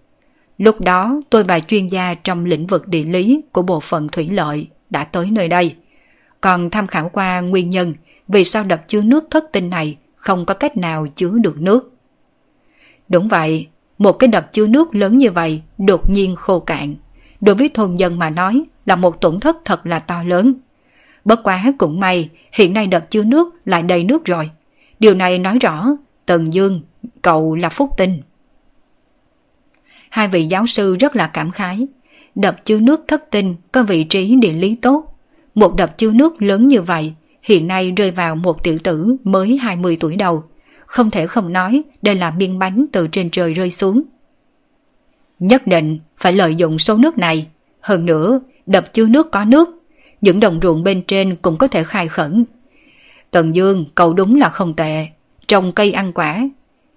lúc đó tôi và chuyên gia trong lĩnh vực địa lý của bộ phận thủy lợi đã tới nơi đây, còn tham khảo qua nguyên nhân vì sao đập chứa nước thất tinh này không có cách nào chứa được nước. Đúng vậy, một cái đập chứa nước lớn như vậy đột nhiên khô cạn. Đối với thôn dân mà nói là một tổn thất thật là to lớn. Bất quá cũng may, hiện nay đập chứa nước lại đầy nước rồi. Điều này nói rõ, Tần Dương, cậu là phúc tinh. Hai vị giáo sư rất là cảm khái. Đập chứa nước thất tinh có vị trí địa lý tốt. Một đập chứa nước lớn như vậy, hiện nay rơi vào một tiểu tử mới 20 tuổi đầu. Không thể không nói đây là miếng bánh từ trên trời rơi xuống. Nhất định phải lợi dụng số nước này. Hơn nữa, đập chứa nước có nước những đồng ruộng bên trên cũng có thể khai khẩn. Tần Dương, cậu đúng là không tệ, trồng cây ăn quả,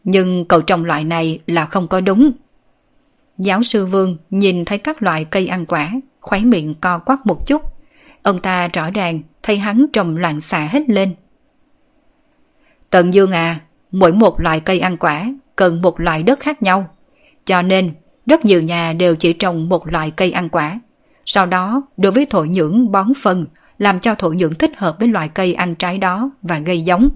nhưng cậu trồng loại này là không có đúng. Giáo sư Vương nhìn thấy các loại cây ăn quả, khoái miệng co quắp một chút. Ông ta rõ ràng thấy hắn trầm loạn xạ hết lên. Tần Dương à, mỗi một loại cây ăn quả cần một loại đất khác nhau. Cho nên, rất nhiều nhà đều chỉ trồng một loại cây ăn quả. Sau đó, đối với thổ nhưỡng bón phân, làm cho thổ nhưỡng thích hợp với loại cây ăn trái đó và gây giống.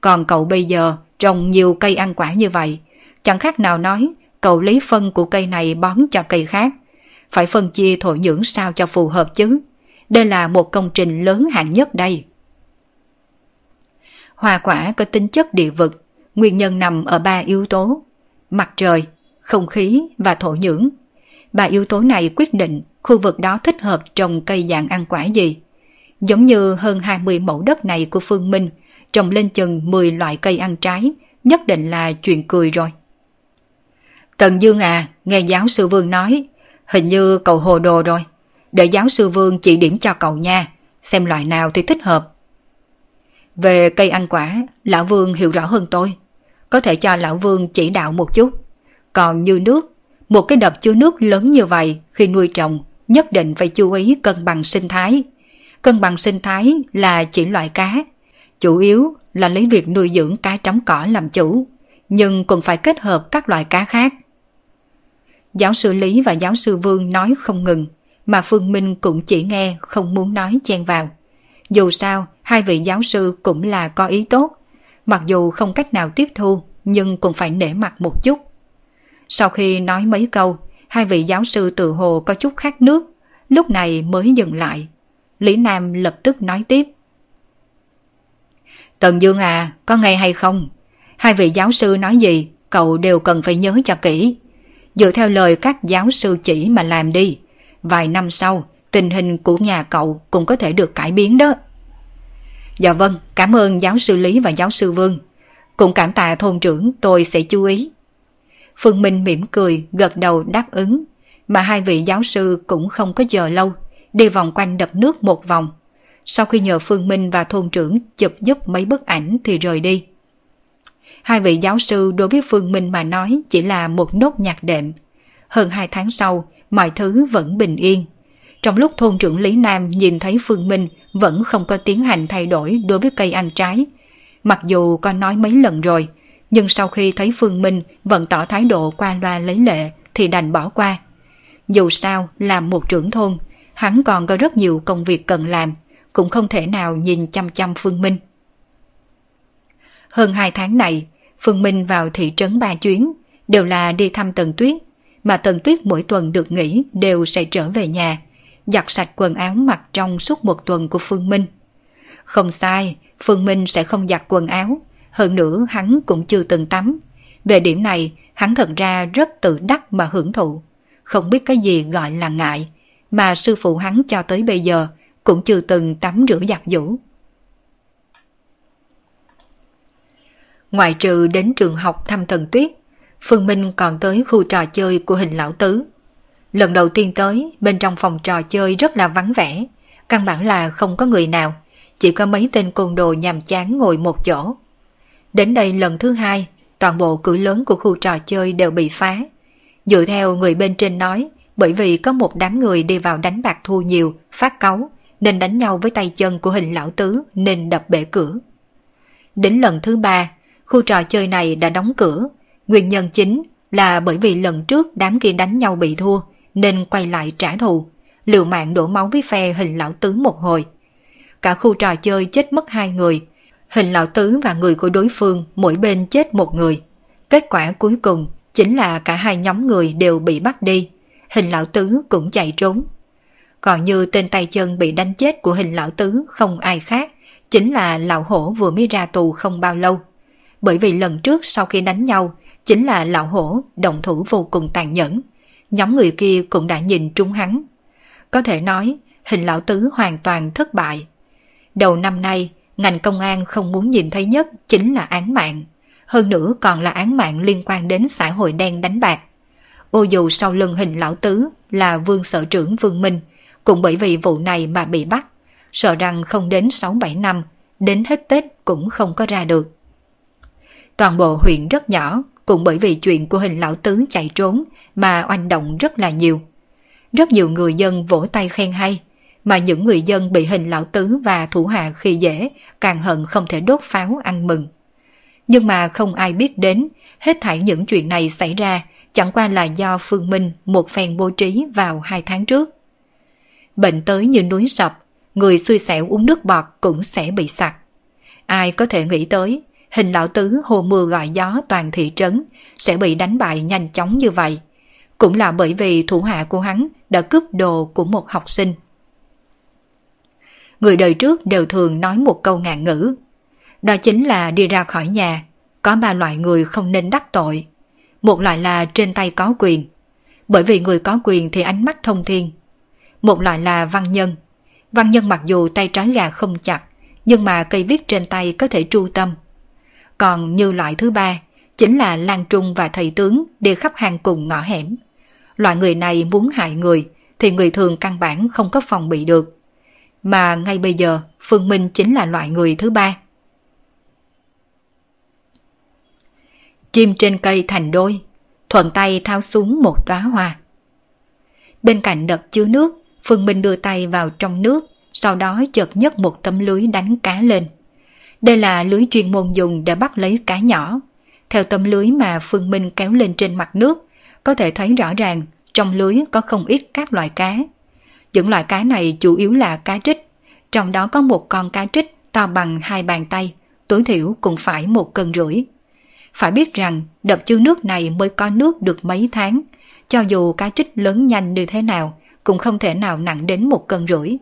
Còn cậu bây giờ trồng nhiều cây ăn quả như vậy, chẳng khác nào nói cậu lấy phân của cây này bón cho cây khác. Phải phân chia thổ nhưỡng sao cho phù hợp chứ. Đây là một công trình lớn hạng nhất đây. Hoa quả có tính chất địa vực, nguyên nhân nằm ở ba yếu tố, mặt trời, không khí và thổ nhưỡng. Ba yếu tố này quyết định khu vực đó thích hợp trồng cây dạng ăn quả gì. Giống như hơn 20 mẫu đất này của Phương Minh, trồng lên chừng 10 loại cây ăn trái, nhất định là chuyện cười rồi. Tần Dương à, nghe giáo sư Vương nói, hình như cậu hồ đồ rồi. Để giáo sư Vương chỉ điểm cho cậu nha, xem loại nào thì thích hợp. Về cây ăn quả, Lão Vương hiểu rõ hơn tôi. Có thể cho Lão Vương chỉ đạo một chút. Còn như nước, một cái đập chứa nước lớn như vậy khi nuôi trồng nhất định phải chú ý cân bằng sinh thái. Cân bằng sinh thái là chỉ loại cá, chủ yếu là lấy việc nuôi dưỡng cá trống cỏ làm chủ, nhưng cũng phải kết hợp các loại cá khác. Giáo sư Lý và giáo sư Vương nói không ngừng, mà Phương Minh cũng chỉ nghe không muốn nói chen vào. Dù sao, hai vị giáo sư cũng là có ý tốt, mặc dù không cách nào tiếp thu nhưng cũng phải nể mặt một chút. Sau khi nói mấy câu, hai vị giáo sư tự hồ có chút khát nước, lúc này mới dừng lại. Lý Nam lập tức nói tiếp. Tần Dương à, có nghe hay không? Hai vị giáo sư nói gì, cậu đều cần phải nhớ cho kỹ. Dựa theo lời các giáo sư chỉ mà làm đi. Vài năm sau, tình hình của nhà cậu cũng có thể được cải biến đó. Dạ vâng, cảm ơn giáo sư Lý và giáo sư Vương. Cũng cảm tạ thôn trưởng tôi sẽ chú ý. Phương Minh mỉm cười, gật đầu đáp ứng. Mà hai vị giáo sư cũng không có chờ lâu, đi vòng quanh đập nước một vòng. Sau khi nhờ Phương Minh và thôn trưởng chụp giúp mấy bức ảnh thì rời đi. Hai vị giáo sư đối với Phương Minh mà nói chỉ là một nốt nhạc đệm. Hơn hai tháng sau, mọi thứ vẫn bình yên. Trong lúc thôn trưởng Lý Nam nhìn thấy Phương Minh vẫn không có tiến hành thay đổi đối với cây ăn trái. Mặc dù có nói mấy lần rồi, nhưng sau khi thấy Phương Minh vẫn tỏ thái độ qua loa lấy lệ thì đành bỏ qua. Dù sao là một trưởng thôn, hắn còn có rất nhiều công việc cần làm, cũng không thể nào nhìn chăm chăm Phương Minh. Hơn hai tháng này, Phương Minh vào thị trấn ba chuyến, đều là đi thăm Tần Tuyết, mà Tần Tuyết mỗi tuần được nghỉ đều sẽ trở về nhà, giặt sạch quần áo mặc trong suốt một tuần của Phương Minh. Không sai, Phương Minh sẽ không giặt quần áo, hơn nữa hắn cũng chưa từng tắm. Về điểm này, hắn thật ra rất tự đắc mà hưởng thụ, không biết cái gì gọi là ngại, mà sư phụ hắn cho tới bây giờ cũng chưa từng tắm rửa giặt giũ. Ngoại trừ đến trường học thăm thần tuyết, Phương Minh còn tới khu trò chơi của hình lão tứ. Lần đầu tiên tới, bên trong phòng trò chơi rất là vắng vẻ, căn bản là không có người nào, chỉ có mấy tên côn đồ nhàm chán ngồi một chỗ. Đến đây lần thứ hai, toàn bộ cửa lớn của khu trò chơi đều bị phá. Dựa theo người bên trên nói, bởi vì có một đám người đi vào đánh bạc thua nhiều, phát cáu, nên đánh nhau với tay chân của hình lão tứ nên đập bể cửa. Đến lần thứ ba, khu trò chơi này đã đóng cửa. Nguyên nhân chính là bởi vì lần trước đám kia đánh nhau bị thua nên quay lại trả thù, liều mạng đổ máu với phe hình lão tứ một hồi. Cả khu trò chơi chết mất hai người, hình lão tứ và người của đối phương mỗi bên chết một người. Kết quả cuối cùng chính là cả hai nhóm người đều bị bắt đi, hình lão tứ cũng chạy trốn. Còn như tên tay chân bị đánh chết của hình lão tứ không ai khác, chính là lão hổ vừa mới ra tù không bao lâu. Bởi vì lần trước sau khi đánh nhau, chính là lão hổ động thủ vô cùng tàn nhẫn. Nhóm người kia cũng đã nhìn trúng hắn. Có thể nói, hình lão tứ hoàn toàn thất bại. Đầu năm nay, ngành công an không muốn nhìn thấy nhất chính là án mạng. Hơn nữa còn là án mạng liên quan đến xã hội đen đánh bạc. Ô dù sau lưng hình lão tứ là vương sở trưởng Vương Minh, cũng bởi vì vụ này mà bị bắt, sợ rằng không đến 6-7 năm, đến hết Tết cũng không có ra được. Toàn bộ huyện rất nhỏ, cũng bởi vì chuyện của hình lão tứ chạy trốn mà oanh động rất là nhiều. Rất nhiều người dân vỗ tay khen hay, mà những người dân bị hình lão tứ và thủ hạ khi dễ càng hận không thể đốt pháo ăn mừng. Nhưng mà không ai biết đến, hết thảy những chuyện này xảy ra chẳng qua là do Phương Minh một phen bố trí vào hai tháng trước. Bệnh tới như núi sập, người xui xẻo uống nước bọt cũng sẽ bị sặc. Ai có thể nghĩ tới, hình lão tứ hồ mưa gọi gió toàn thị trấn sẽ bị đánh bại nhanh chóng như vậy. Cũng là bởi vì thủ hạ của hắn đã cướp đồ của một học sinh. Người đời trước đều thường nói một câu ngạn ngữ. Đó chính là đi ra khỏi nhà, có ba loại người không nên đắc tội. Một loại là trên tay có quyền, bởi vì người có quyền thì ánh mắt thông thiên. Một loại là văn nhân. Văn nhân mặc dù tay trái gà không chặt, nhưng mà cây viết trên tay có thể tru tâm. Còn như loại thứ ba, chính là Lan Trung và thầy tướng đi khắp hang cùng ngõ hẻm. Loại người này muốn hại người, thì người thường căn bản không có phòng bị được. Mà ngay bây giờ, Phương Minh chính là loại người thứ ba. Chim trên cây thành đôi, thuận tay thao xuống một đóa hoa. Bên cạnh đập chứa nước, Phương Minh đưa tay vào trong nước, sau đó chợt nhấc một tấm lưới đánh cá lên. Đây là lưới chuyên môn dùng để bắt lấy cá nhỏ. Theo tấm lưới mà Phương Minh kéo lên trên mặt nước, có thể thấy rõ ràng trong lưới có không ít các loại cá. Những loại cá này chủ yếu là cá trích, trong đó có một con cá trích to bằng hai bàn tay, tối thiểu cũng phải một cân rưỡi. Phải biết rằng đập chứa nước này mới có nước được mấy tháng, cho dù cá trích lớn nhanh như thế nào cũng không thể nào nặng đến một cân rưỡi.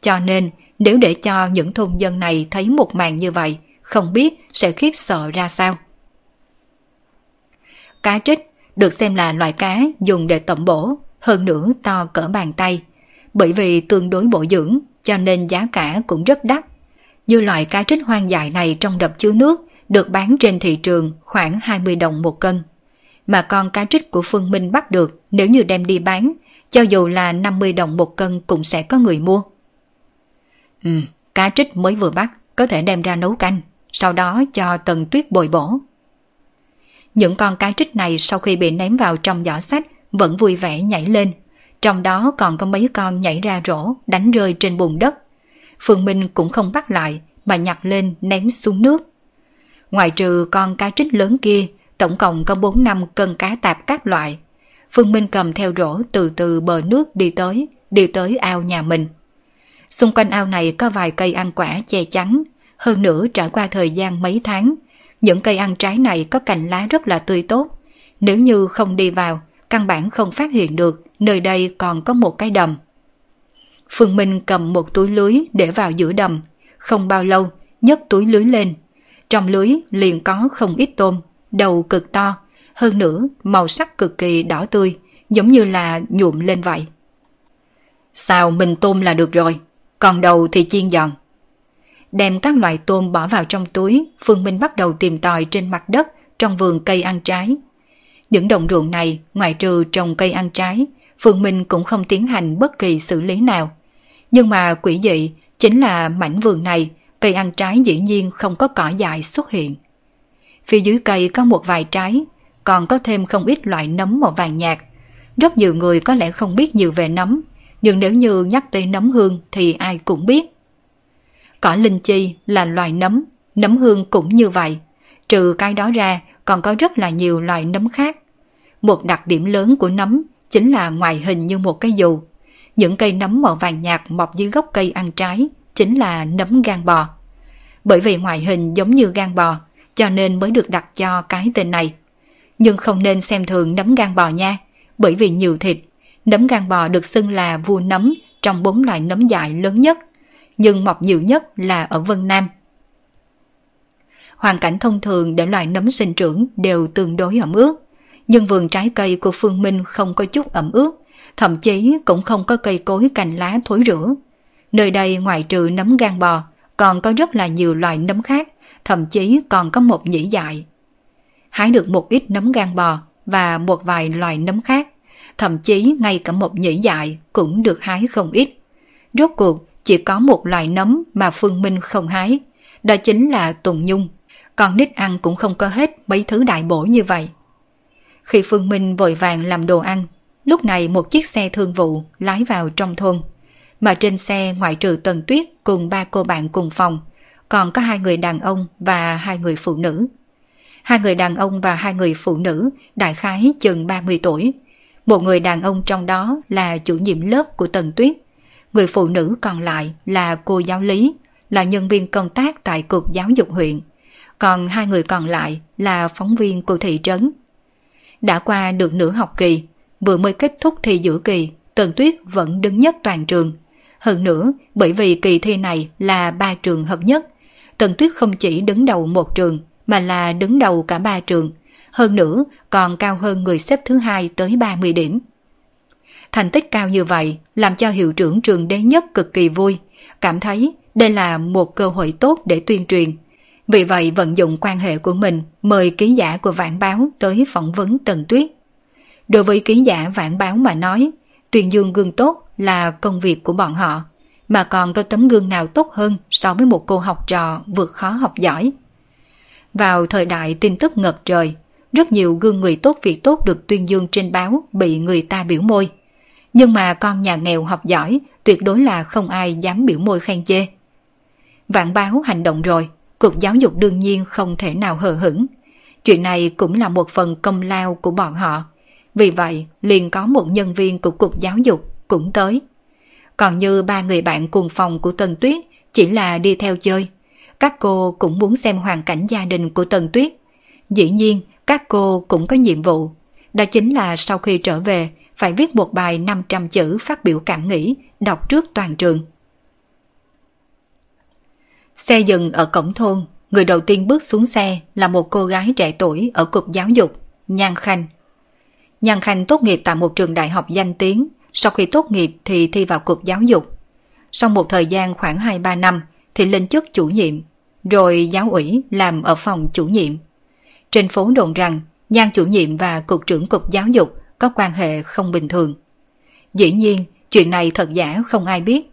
Cho nên nếu để cho những thôn dân này thấy một màn như vậy, không biết sẽ khiếp sợ ra sao. Cá trích được xem là loại cá dùng để tẩm bổ, hơn nữa to cỡ bàn tay. Bởi vì tương đối bổ dưỡng cho nên giá cả cũng rất đắt. Như loại cá trích hoang dại này trong đập chứa nước được bán trên thị trường khoảng 20 đồng một cân. Mà con cá trích của Phương Minh bắt được nếu như đem đi bán, cho dù là 50 đồng một cân cũng sẽ có người mua. Ừ, cá trích mới vừa bắt, có thể đem ra nấu canh, sau đó cho tần tuyết bồi bổ. Những con cá trích này sau khi bị ném vào trong giỏ sách vẫn vui vẻ nhảy lên. Trong đó còn có mấy con nhảy ra rổ, đánh rơi trên bùn đất. Phương Minh cũng không bắt lại, mà nhặt lên ném xuống nước. Ngoài trừ con cá trích lớn kia, tổng cộng có 4 năm cân cá tạp các loại. Phương Minh cầm theo rổ từ từ bờ nước đi tới, đi tới ao nhà mình. Xung quanh ao này có vài cây ăn quả che chắn, hơn nữa trải qua thời gian mấy tháng, những cây ăn trái này có cành lá rất là tươi tốt. Nếu như không đi vào, căn bản không phát hiện được nơi đây còn có một cái đầm. Phương Minh cầm một túi lưới để vào giữa đầm. Không bao lâu, nhấc túi lưới lên. Trong lưới liền có không ít tôm, đầu cực to, hơn nữa màu sắc cực kỳ đỏ tươi, giống như là nhuộm lên vậy. Sao mình tôm là được rồi, còn đầu thì chiên giòn. Đem các loại tôm bỏ vào trong túi, Phương Minh bắt đầu tìm tòi trên mặt đất trong vườn cây ăn trái. Những đồng ruộng này, ngoài trừ trồng cây ăn trái, Phương Minh cũng không tiến hành bất kỳ xử lý nào. Nhưng mà quỷ dị chính là mảnh vườn này, cây ăn trái dĩ nhiên không có cỏ dại xuất hiện. Phía dưới cây có một vài trái, còn có thêm không ít loại nấm màu vàng nhạt. Rất nhiều người có lẽ không biết nhiều về nấm, nhưng nếu như nhắc tới nấm hương thì ai cũng biết. Cỏ linh chi là loài nấm, nấm hương cũng như vậy. Trừ cái đó ra còn có rất là nhiều loài nấm khác. Một đặc điểm lớn của nấm chính là ngoại hình như một cái dù. Những cây nấm màu vàng nhạt mọc dưới gốc cây ăn trái chính là nấm gan bò. Bởi vì ngoại hình giống như gan bò, cho nên mới được đặt cho cái tên này. Nhưng không nên xem thường nấm gan bò nha, bởi vì nhiều thịt, nấm gan bò được xưng là vua nấm trong bốn loại nấm dại lớn nhất, nhưng mọc nhiều nhất là ở Vân Nam. Hoàn cảnh thông thường để loại nấm sinh trưởng đều tương đối ẩm ướt, nhưng vườn trái cây của Phương Minh không có chút ẩm ướt, thậm chí cũng không có cây cối cành lá thối rữa. Nơi đây ngoài trừ nấm gan bò, còn có rất là nhiều loại nấm khác, thậm chí còn có một nhĩ dại. Hái được một ít nấm gan bò và một vài loại nấm khác, thậm chí ngay cả một nhĩ dại cũng được hái không ít. Rốt cuộc chỉ có một loại nấm mà Phương Minh không hái, đó chính là tùng nhung. Còn nít ăn cũng không có hết mấy thứ đại bổ như vậy. Khi Phương Minh vội vàng làm đồ ăn, lúc này một chiếc xe thương vụ lái vào trong thôn. Mà trên xe ngoại trừ Tần Tuyết cùng ba cô bạn cùng phòng, còn có hai người đàn ông và hai người phụ nữ. Hai người đàn ông và hai người phụ nữ đại khái chừng 30 tuổi. Một người đàn ông trong đó là chủ nhiệm lớp của Tần Tuyết. Người phụ nữ còn lại là cô giáo lý, là nhân viên công tác tại Cục Giáo dục huyện. Còn hai người còn lại là phóng viên của thị trấn. Đã qua được nửa học kỳ, vừa mới kết thúc thi giữa kỳ, Tần Tuyết vẫn đứng nhất toàn trường. Hơn nữa, bởi vì kỳ thi này là ba trường hợp nhất, Tần Tuyết không chỉ đứng đầu một trường, mà là đứng đầu cả ba trường. Hơn nữa, còn cao hơn người xếp thứ hai tới 30 điểm. Thành tích cao như vậy làm cho hiệu trưởng trường đế nhất cực kỳ vui, cảm thấy đây là một cơ hội tốt để tuyên truyền. Vì vậy vận dụng quan hệ của mình mời ký giả của vạn báo tới phỏng vấn Tần Tuyết. Đối với ký giả vạn báo mà nói, tuyên dương gương tốt là công việc của bọn họ, mà còn có tấm gương nào tốt hơn so với một cô học trò vượt khó học giỏi. Vào thời đại tin tức ngập trời, rất nhiều gương người tốt việc tốt được tuyên dương trên báo bị người ta biểu môi. Nhưng mà con nhà nghèo học giỏi tuyệt đối là không ai dám biểu môi khen chê. Vạn báo hành động rồi, Cục Giáo dục đương nhiên không thể nào hờ hững. Chuyện này cũng là một phần công lao của bọn họ. Vì vậy, liền có một nhân viên của Cục Giáo dục cũng tới. Còn như ba người bạn cùng phòng của Tần Tuyết chỉ là đi theo chơi. Các cô cũng muốn xem hoàn cảnh gia đình của Tần Tuyết. Dĩ nhiên, các cô cũng có nhiệm vụ. Đó chính là sau khi trở về, phải viết một bài 500 chữ phát biểu cảm nghĩ, đọc trước toàn trường. Xe dừng ở cổng thôn, người đầu tiên bước xuống xe là một cô gái trẻ tuổi ở cục giáo dục, Nhan Khanh. Nhan Khanh tốt nghiệp tại một trường đại học danh tiếng, sau khi tốt nghiệp thì thi vào cục giáo dục. Sau một thời gian khoảng 2-3 năm thì lên chức chủ nhiệm, rồi giáo ủy làm ở phòng chủ nhiệm. Trên phố đồn rằng Nhan chủ nhiệm và cục trưởng cục giáo dục có quan hệ không bình thường. Dĩ nhiên, chuyện này thật giả không ai biết,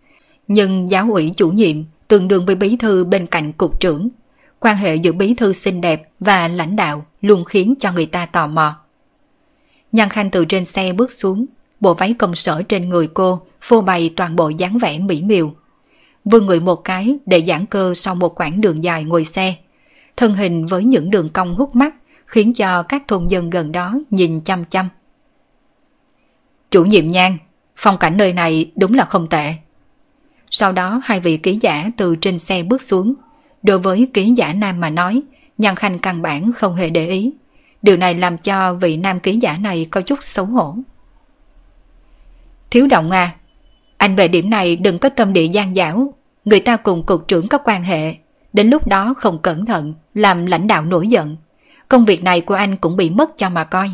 nhưng giáo ủy chủ nhiệm tương đương với bí thư bên cạnh cục trưởng. Quan hệ giữa bí thư xinh đẹp và lãnh đạo luôn khiến cho người ta tò mò. Nhan Khanh từ trên xe bước xuống, bộ váy công sở trên người cô phô bày toàn bộ dáng vẻ mỹ miều. Vương người một cái để giãn cơ sau một quãng đường dài ngồi xe. Thân hình với những đường cong hút mắt khiến cho các thôn dân gần đó nhìn chăm chăm. Chủ nhiệm nhan, phong cảnh nơi này đúng là không tệ. Sau đó hai vị ký giả từ trên xe bước xuống. Đối với ký giả nam mà nói, Nhan Khanh căn bản không hề để ý. Điều này làm cho vị nam ký giả này có chút xấu hổ. Thiếu động à, anh về điểm này đừng có tâm địa gian dảo. Người ta cùng cục trưởng có quan hệ. Đến lúc đó không cẩn thận, làm lãnh đạo nổi giận. Công việc này của anh cũng bị mất cho mà coi.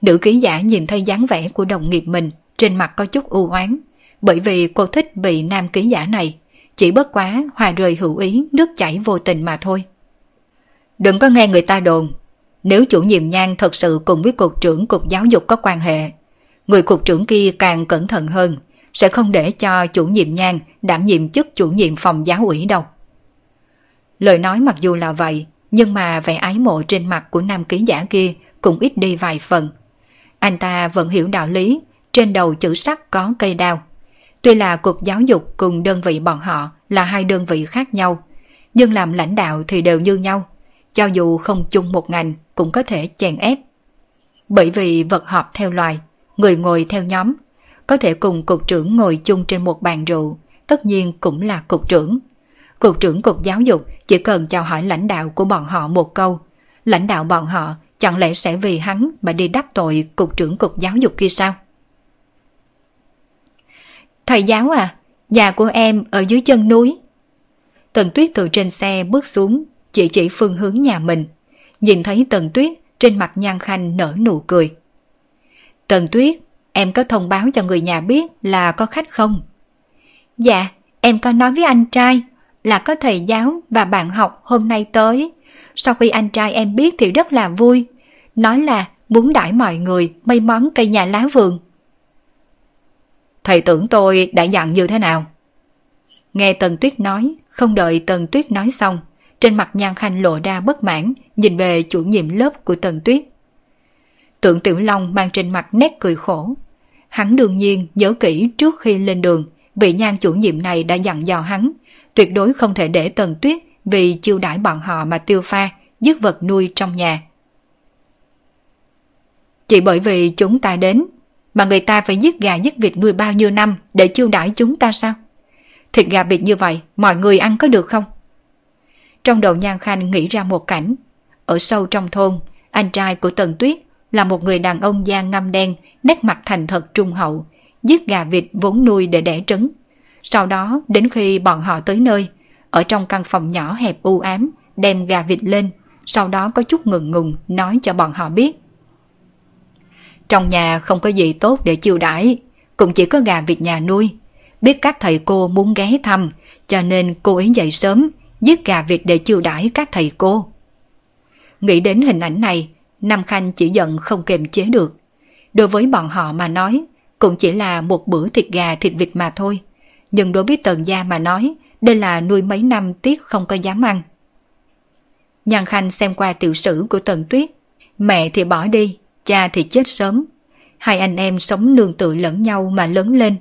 Nữ ký giả nhìn thấy dáng vẻ của đồng nghiệp mình, trên mặt có chút u oán bởi vì cô thích bị nam ký giả này. Chỉ bất quá hòa rời hữu ý, nước chảy vô tình mà thôi. Đừng có nghe người ta đồn. Nếu chủ nhiệm nhan thật sự cùng với cục trưởng cục giáo dục có quan hệ, người cục trưởng kia càng cẩn thận hơn, sẽ không để cho chủ nhiệm nhan đảm nhiệm chức chủ nhiệm phòng giáo ủy đâu. Lời nói mặc dù là vậy, nhưng mà vẻ ái mộ trên mặt của nam ký giả kia cũng ít đi vài phần. Anh ta vẫn hiểu đạo lý, trên đầu chữ sắt có cây đao. Tuy là cục giáo dục cùng đơn vị bọn họ là hai đơn vị khác nhau, nhưng làm lãnh đạo thì đều như nhau. Cho dù không chung một ngành cũng có thể chèn ép. Bởi vì vật họp theo loài, người ngồi theo nhóm, có thể cùng cục trưởng ngồi chung trên một bàn rượu, tất nhiên cũng là cục trưởng. Cục trưởng cục giáo dục chỉ cần chào hỏi lãnh đạo của bọn họ một câu. Lãnh đạo bọn họ chẳng lẽ sẽ vì hắn mà đi đắc tội cục trưởng cục giáo dục kia sao? Thầy giáo à, nhà của em ở dưới chân núi. Tần Tuyết từ trên xe bước xuống, chỉ chỉ phương hướng nhà mình. Nhìn thấy Tần Tuyết trên mặt nhan khanh nở nụ cười. Tần Tuyết, em có thông báo cho người nhà biết là có khách không? Dạ, em có nói với anh trai là có thầy giáo và bạn học hôm nay tới. Sau khi anh trai em biết thì rất là vui. Nói là muốn đãi mọi người mấy món cây nhà lá vườn. Thầy tưởng tôi đã dặn như thế nào? Nghe Tần Tuyết nói, không đợi Tần Tuyết nói xong, trên mặt Nhan Khanh lộ ra bất mãn, nhìn về chủ nhiệm lớp của Tần Tuyết. Tượng Tiểu Long mang trên mặt nét cười khổ. Hắn đương nhiên nhớ kỹ trước khi lên đường, vị nhan chủ nhiệm này đã dặn dò hắn, tuyệt đối không thể để Tần Tuyết vì chiêu đãi bọn họ mà tiêu pha, dứt vật nuôi trong nhà. Chỉ bởi vì chúng ta đến mà người ta phải giết gà giết vịt nuôi bao nhiêu năm để chiêu đãi chúng ta sao? Thịt gà vịt như vậy, mọi người ăn có được không? Trong đầu Nhan Khanh nghĩ ra một cảnh. Ở sâu trong thôn, anh trai của Tần Tuyết là một người đàn ông da ngăm đen, nét mặt thành thật trung hậu, giết gà vịt vốn nuôi để đẻ trứng. Sau đó, đến khi bọn họ tới nơi, ở trong căn phòng nhỏ hẹp u ám, đem gà vịt lên, sau đó có chút ngừng ngùng nói cho bọn họ biết trong nhà không có gì tốt để chiêu đãi, cũng chỉ có gà vịt nhà nuôi. Biết các thầy cô muốn ghé thăm, cho nên cô ấy dậy sớm, giết gà vịt để chiêu đãi các thầy cô. Nghĩ đến hình ảnh này, Nam Khanh chỉ giận không kềm chế được. Đối với bọn họ mà nói, cũng chỉ là một bữa thịt gà thịt vịt mà thôi. Nhưng đối với Tần Gia mà nói, đây là nuôi mấy năm tiếc không có dám ăn. Nhan Khanh xem qua tiểu sử của Tần Tuyết. Mẹ thì bỏ đi, cha thì chết sớm. Hai anh em sống nương tự lẫn nhau mà lớn lên.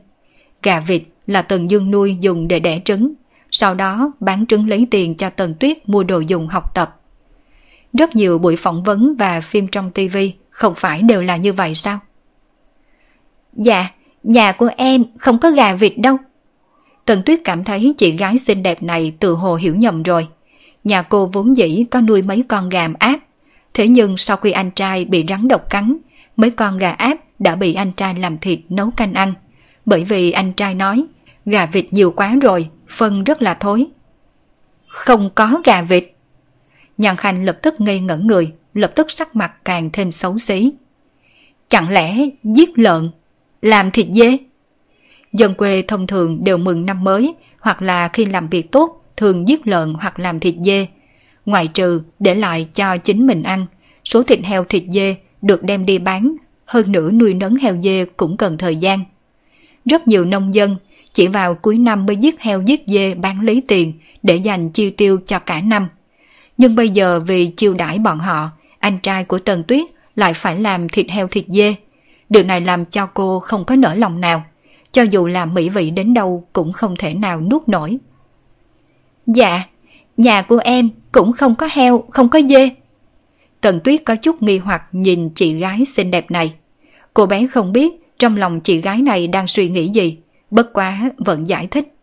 Gà vịt là Tần Dương nuôi dùng để đẻ trứng, sau đó bán trứng lấy tiền cho Tần Tuyết mua đồ dùng học tập. Rất nhiều buổi phỏng vấn và phim trong TV không phải đều là như vậy sao? Dạ, nhà của em không có gà vịt đâu. Tần Tuyết cảm thấy chị gái xinh đẹp này từ hồ hiểu nhầm rồi. Nhà cô vốn dĩ có nuôi mấy con gà áp Thế nhưng sau khi anh trai bị rắn độc cắn, mấy con gà áp đã bị anh trai làm thịt nấu canh ăn. Bởi vì anh trai nói, gà vịt nhiều quá rồi, phân rất là thối. Không có gà vịt. Nhàn Khanh lập tức ngây ngẩn người, lập tức sắc mặt càng thêm xấu xí. Chẳng lẽ giết lợn, làm thịt dê? Dân quê thông thường đều mừng năm mới, hoặc là khi làm việc tốt, thường giết lợn hoặc làm thịt dê, Ngoài trừ để lại cho chính mình ăn, số thịt heo thịt dê được đem đi bán, hơn nữa nuôi nấng heo dê cũng cần thời gian. Rất nhiều nông dân chỉ vào cuối năm mới giết heo giết dê bán lấy tiền để dành chi tiêu cho cả năm. Nhưng bây giờ vì chiêu đãi bọn họ, anh trai của Tần Tuyết lại phải làm thịt heo thịt dê. Điều này làm cho cô không có nở lòng nào. Cho dù là mỹ vị đến đâu cũng không thể nào nuốt nổi. Dạ, nhà của em cũng không có heo, không có dê. Tần Tuyết có chút nghi hoặc nhìn chị gái xinh đẹp này. Cô bé không biết trong lòng chị gái này đang suy nghĩ gì, bất quá vẫn giải thích.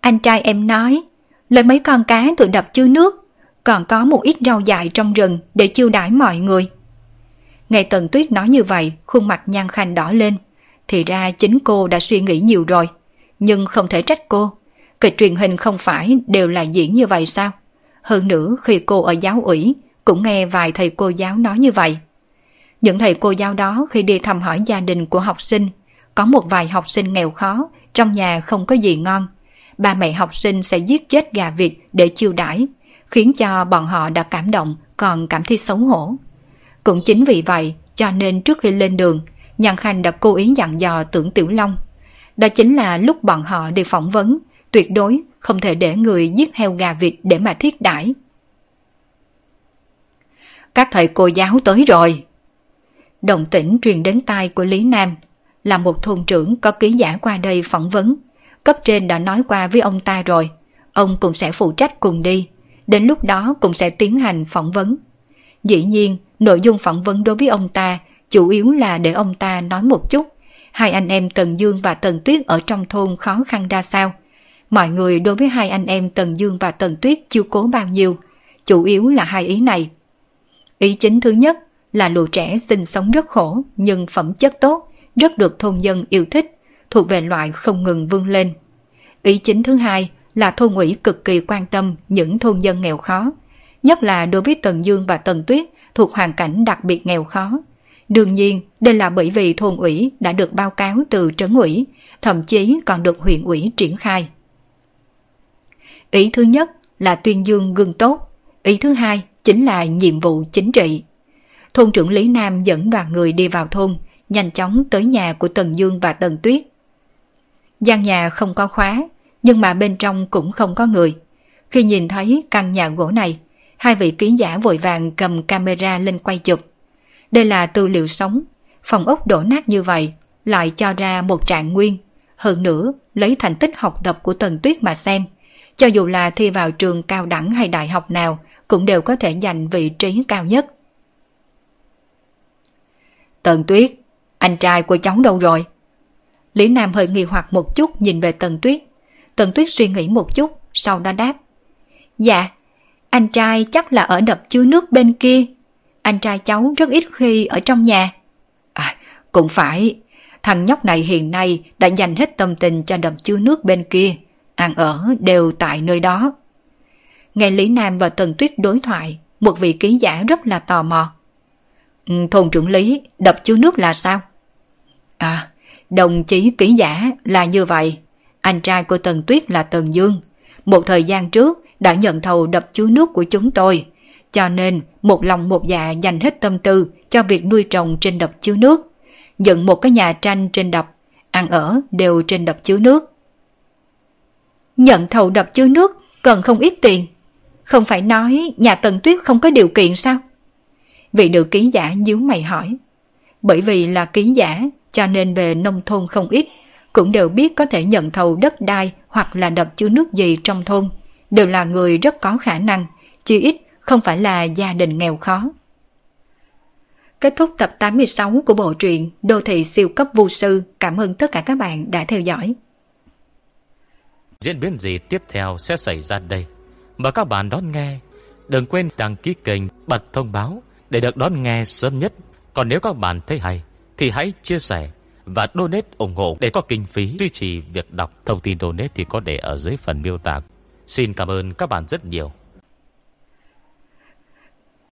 Anh trai em nói, lấy mấy con cá từ đập chứa nước, còn có một ít rau dại trong rừng để chiêu đãi mọi người. Nghe Tần Tuyết nói như vậy, khuôn mặt nhan khanh đỏ lên. Thì ra chính cô đã suy nghĩ nhiều rồi, nhưng không thể trách cô. Kịch truyền hình không phải đều là diễn như vậy sao? Hơn nữa khi cô ở giáo ủy, cũng nghe vài thầy cô giáo nói như vậy. Những thầy cô giáo đó khi đi thăm hỏi gia đình của học sinh, có một vài học sinh nghèo khó, trong nhà không có gì ngon. Ba mẹ học sinh sẽ giết chết gà vịt để chiêu đãi, khiến cho bọn họ đã cảm động còn cảm thấy xấu hổ. Cũng chính vì vậy cho nên trước khi lên đường, Nhàn Khanh đã cố ý dặn dò tưởng Tiểu Long. Đó chính là lúc bọn họ đi phỏng vấn, tuyệt đối không thể để người giết heo gà vịt để mà thiết đãi. Các thầy cô giáo tới rồi. Động tĩnh truyền đến tai của Lý Nam là một thôn trưởng có ký giả qua đây phỏng vấn. Cấp trên đã nói qua với ông ta rồi, ông cũng sẽ phụ trách cùng đi. Đến lúc đó cũng sẽ tiến hành phỏng vấn. Dĩ nhiên, nội dung phỏng vấn đối với ông ta chủ yếu là để ông ta nói một chút hai anh em Tần Dương và Tần Tuyết ở trong thôn khó khăn ra sao. Mọi người đối với hai anh em Tần Dương và Tần Tuyết chiêu cố bao nhiêu, chủ yếu là hai ý này. Ý chính thứ nhất là lũ trẻ sinh sống rất khổ nhưng phẩm chất tốt, rất được thôn dân yêu thích, thuộc về loại không ngừng vươn lên. Ý chính thứ hai là thôn ủy cực kỳ quan tâm những thôn dân nghèo khó, nhất là đối với Tần Dương và Tần Tuyết thuộc hoàn cảnh đặc biệt nghèo khó. Đương nhiên, đây là bởi vì thôn ủy đã được báo cáo từ trấn ủy, thậm chí còn được huyện ủy triển khai. Ý thứ nhất là tuyên dương gương tốt, ý thứ hai chính là nhiệm vụ chính trị. Thôn trưởng Lý Nam dẫn đoàn người đi vào thôn, nhanh chóng tới nhà của Tần Dương và Tần Tuyết. gian nhà không có khóa, nhưng mà bên trong cũng không có người. Khi nhìn thấy căn nhà gỗ này, hai vị ký giả vội vàng cầm camera lên quay chụp. Đây là tư liệu sống, phòng ốc đổ nát như vậy lại cho ra một trạng nguyên. Hơn nữa, lấy thành tích học tập của Tần Tuyết mà xem, cho dù là thi vào trường cao đẳng hay đại học nào cũng đều có thể giành vị trí cao nhất. Tần Tuyết, anh trai của cháu đâu rồi? Lý Nam hơi nghi hoặc một chút nhìn về Tần Tuyết. Tần Tuyết suy nghĩ một chút, sau đó đáp. Dạ, anh trai chắc là ở đập chứa nước bên kia. Anh trai cháu rất ít khi ở trong nhà. À, cũng phải. Thằng nhóc này hiện nay đã dành hết tâm tình cho đập chứa nước bên kia. Ăn ở đều tại nơi đó. Nghe Lý Nam và Tần Tuyết đối thoại, một vị ký giả rất là tò mò. Ừ, thôn trưởng Lý, đập chứa nước là sao? À, đồng chí ký giả là như vậy. Anh trai của Tần Tuyết là Tần Dương. Một thời gian trước, đã nhận thầu đập chứa nước của chúng tôi, cho nên một lòng một dạ dành hết tâm tư cho việc nuôi trồng trên đập chứa nước, dựng một cái nhà tranh trên đập, ăn ở đều trên đập chứa nước. Nhận thầu đập chứa nước cần không ít tiền, không phải nói nhà Tần Tuyết không có điều kiện sao? Vị nữ ký giả nhíu mày hỏi. Bởi vì là ký giả cho nên về nông thôn không ít, cũng đều biết có thể nhận thầu đất đai hoặc là đập chứa nước gì trong thôn đều là người rất có khả năng, chỉ ít không phải là gia đình nghèo khó. Kết thúc tập 86 của bộ truyện Đô thị siêu cấp vô sư. Cảm ơn tất cả các bạn đã theo dõi. Diễn biến gì tiếp theo sẽ xảy ra đây? Mời các bạn đón nghe. Đừng quên đăng ký kênh, bật thông báo để được đón nghe sớm nhất. Còn nếu các bạn thấy hay, thì hãy chia sẻ và donate ủng hộ để có kinh phí duy trì việc đọc. Thông tin donate thì có để ở dưới phần miêu tả Xin cảm ơn các bạn rất nhiều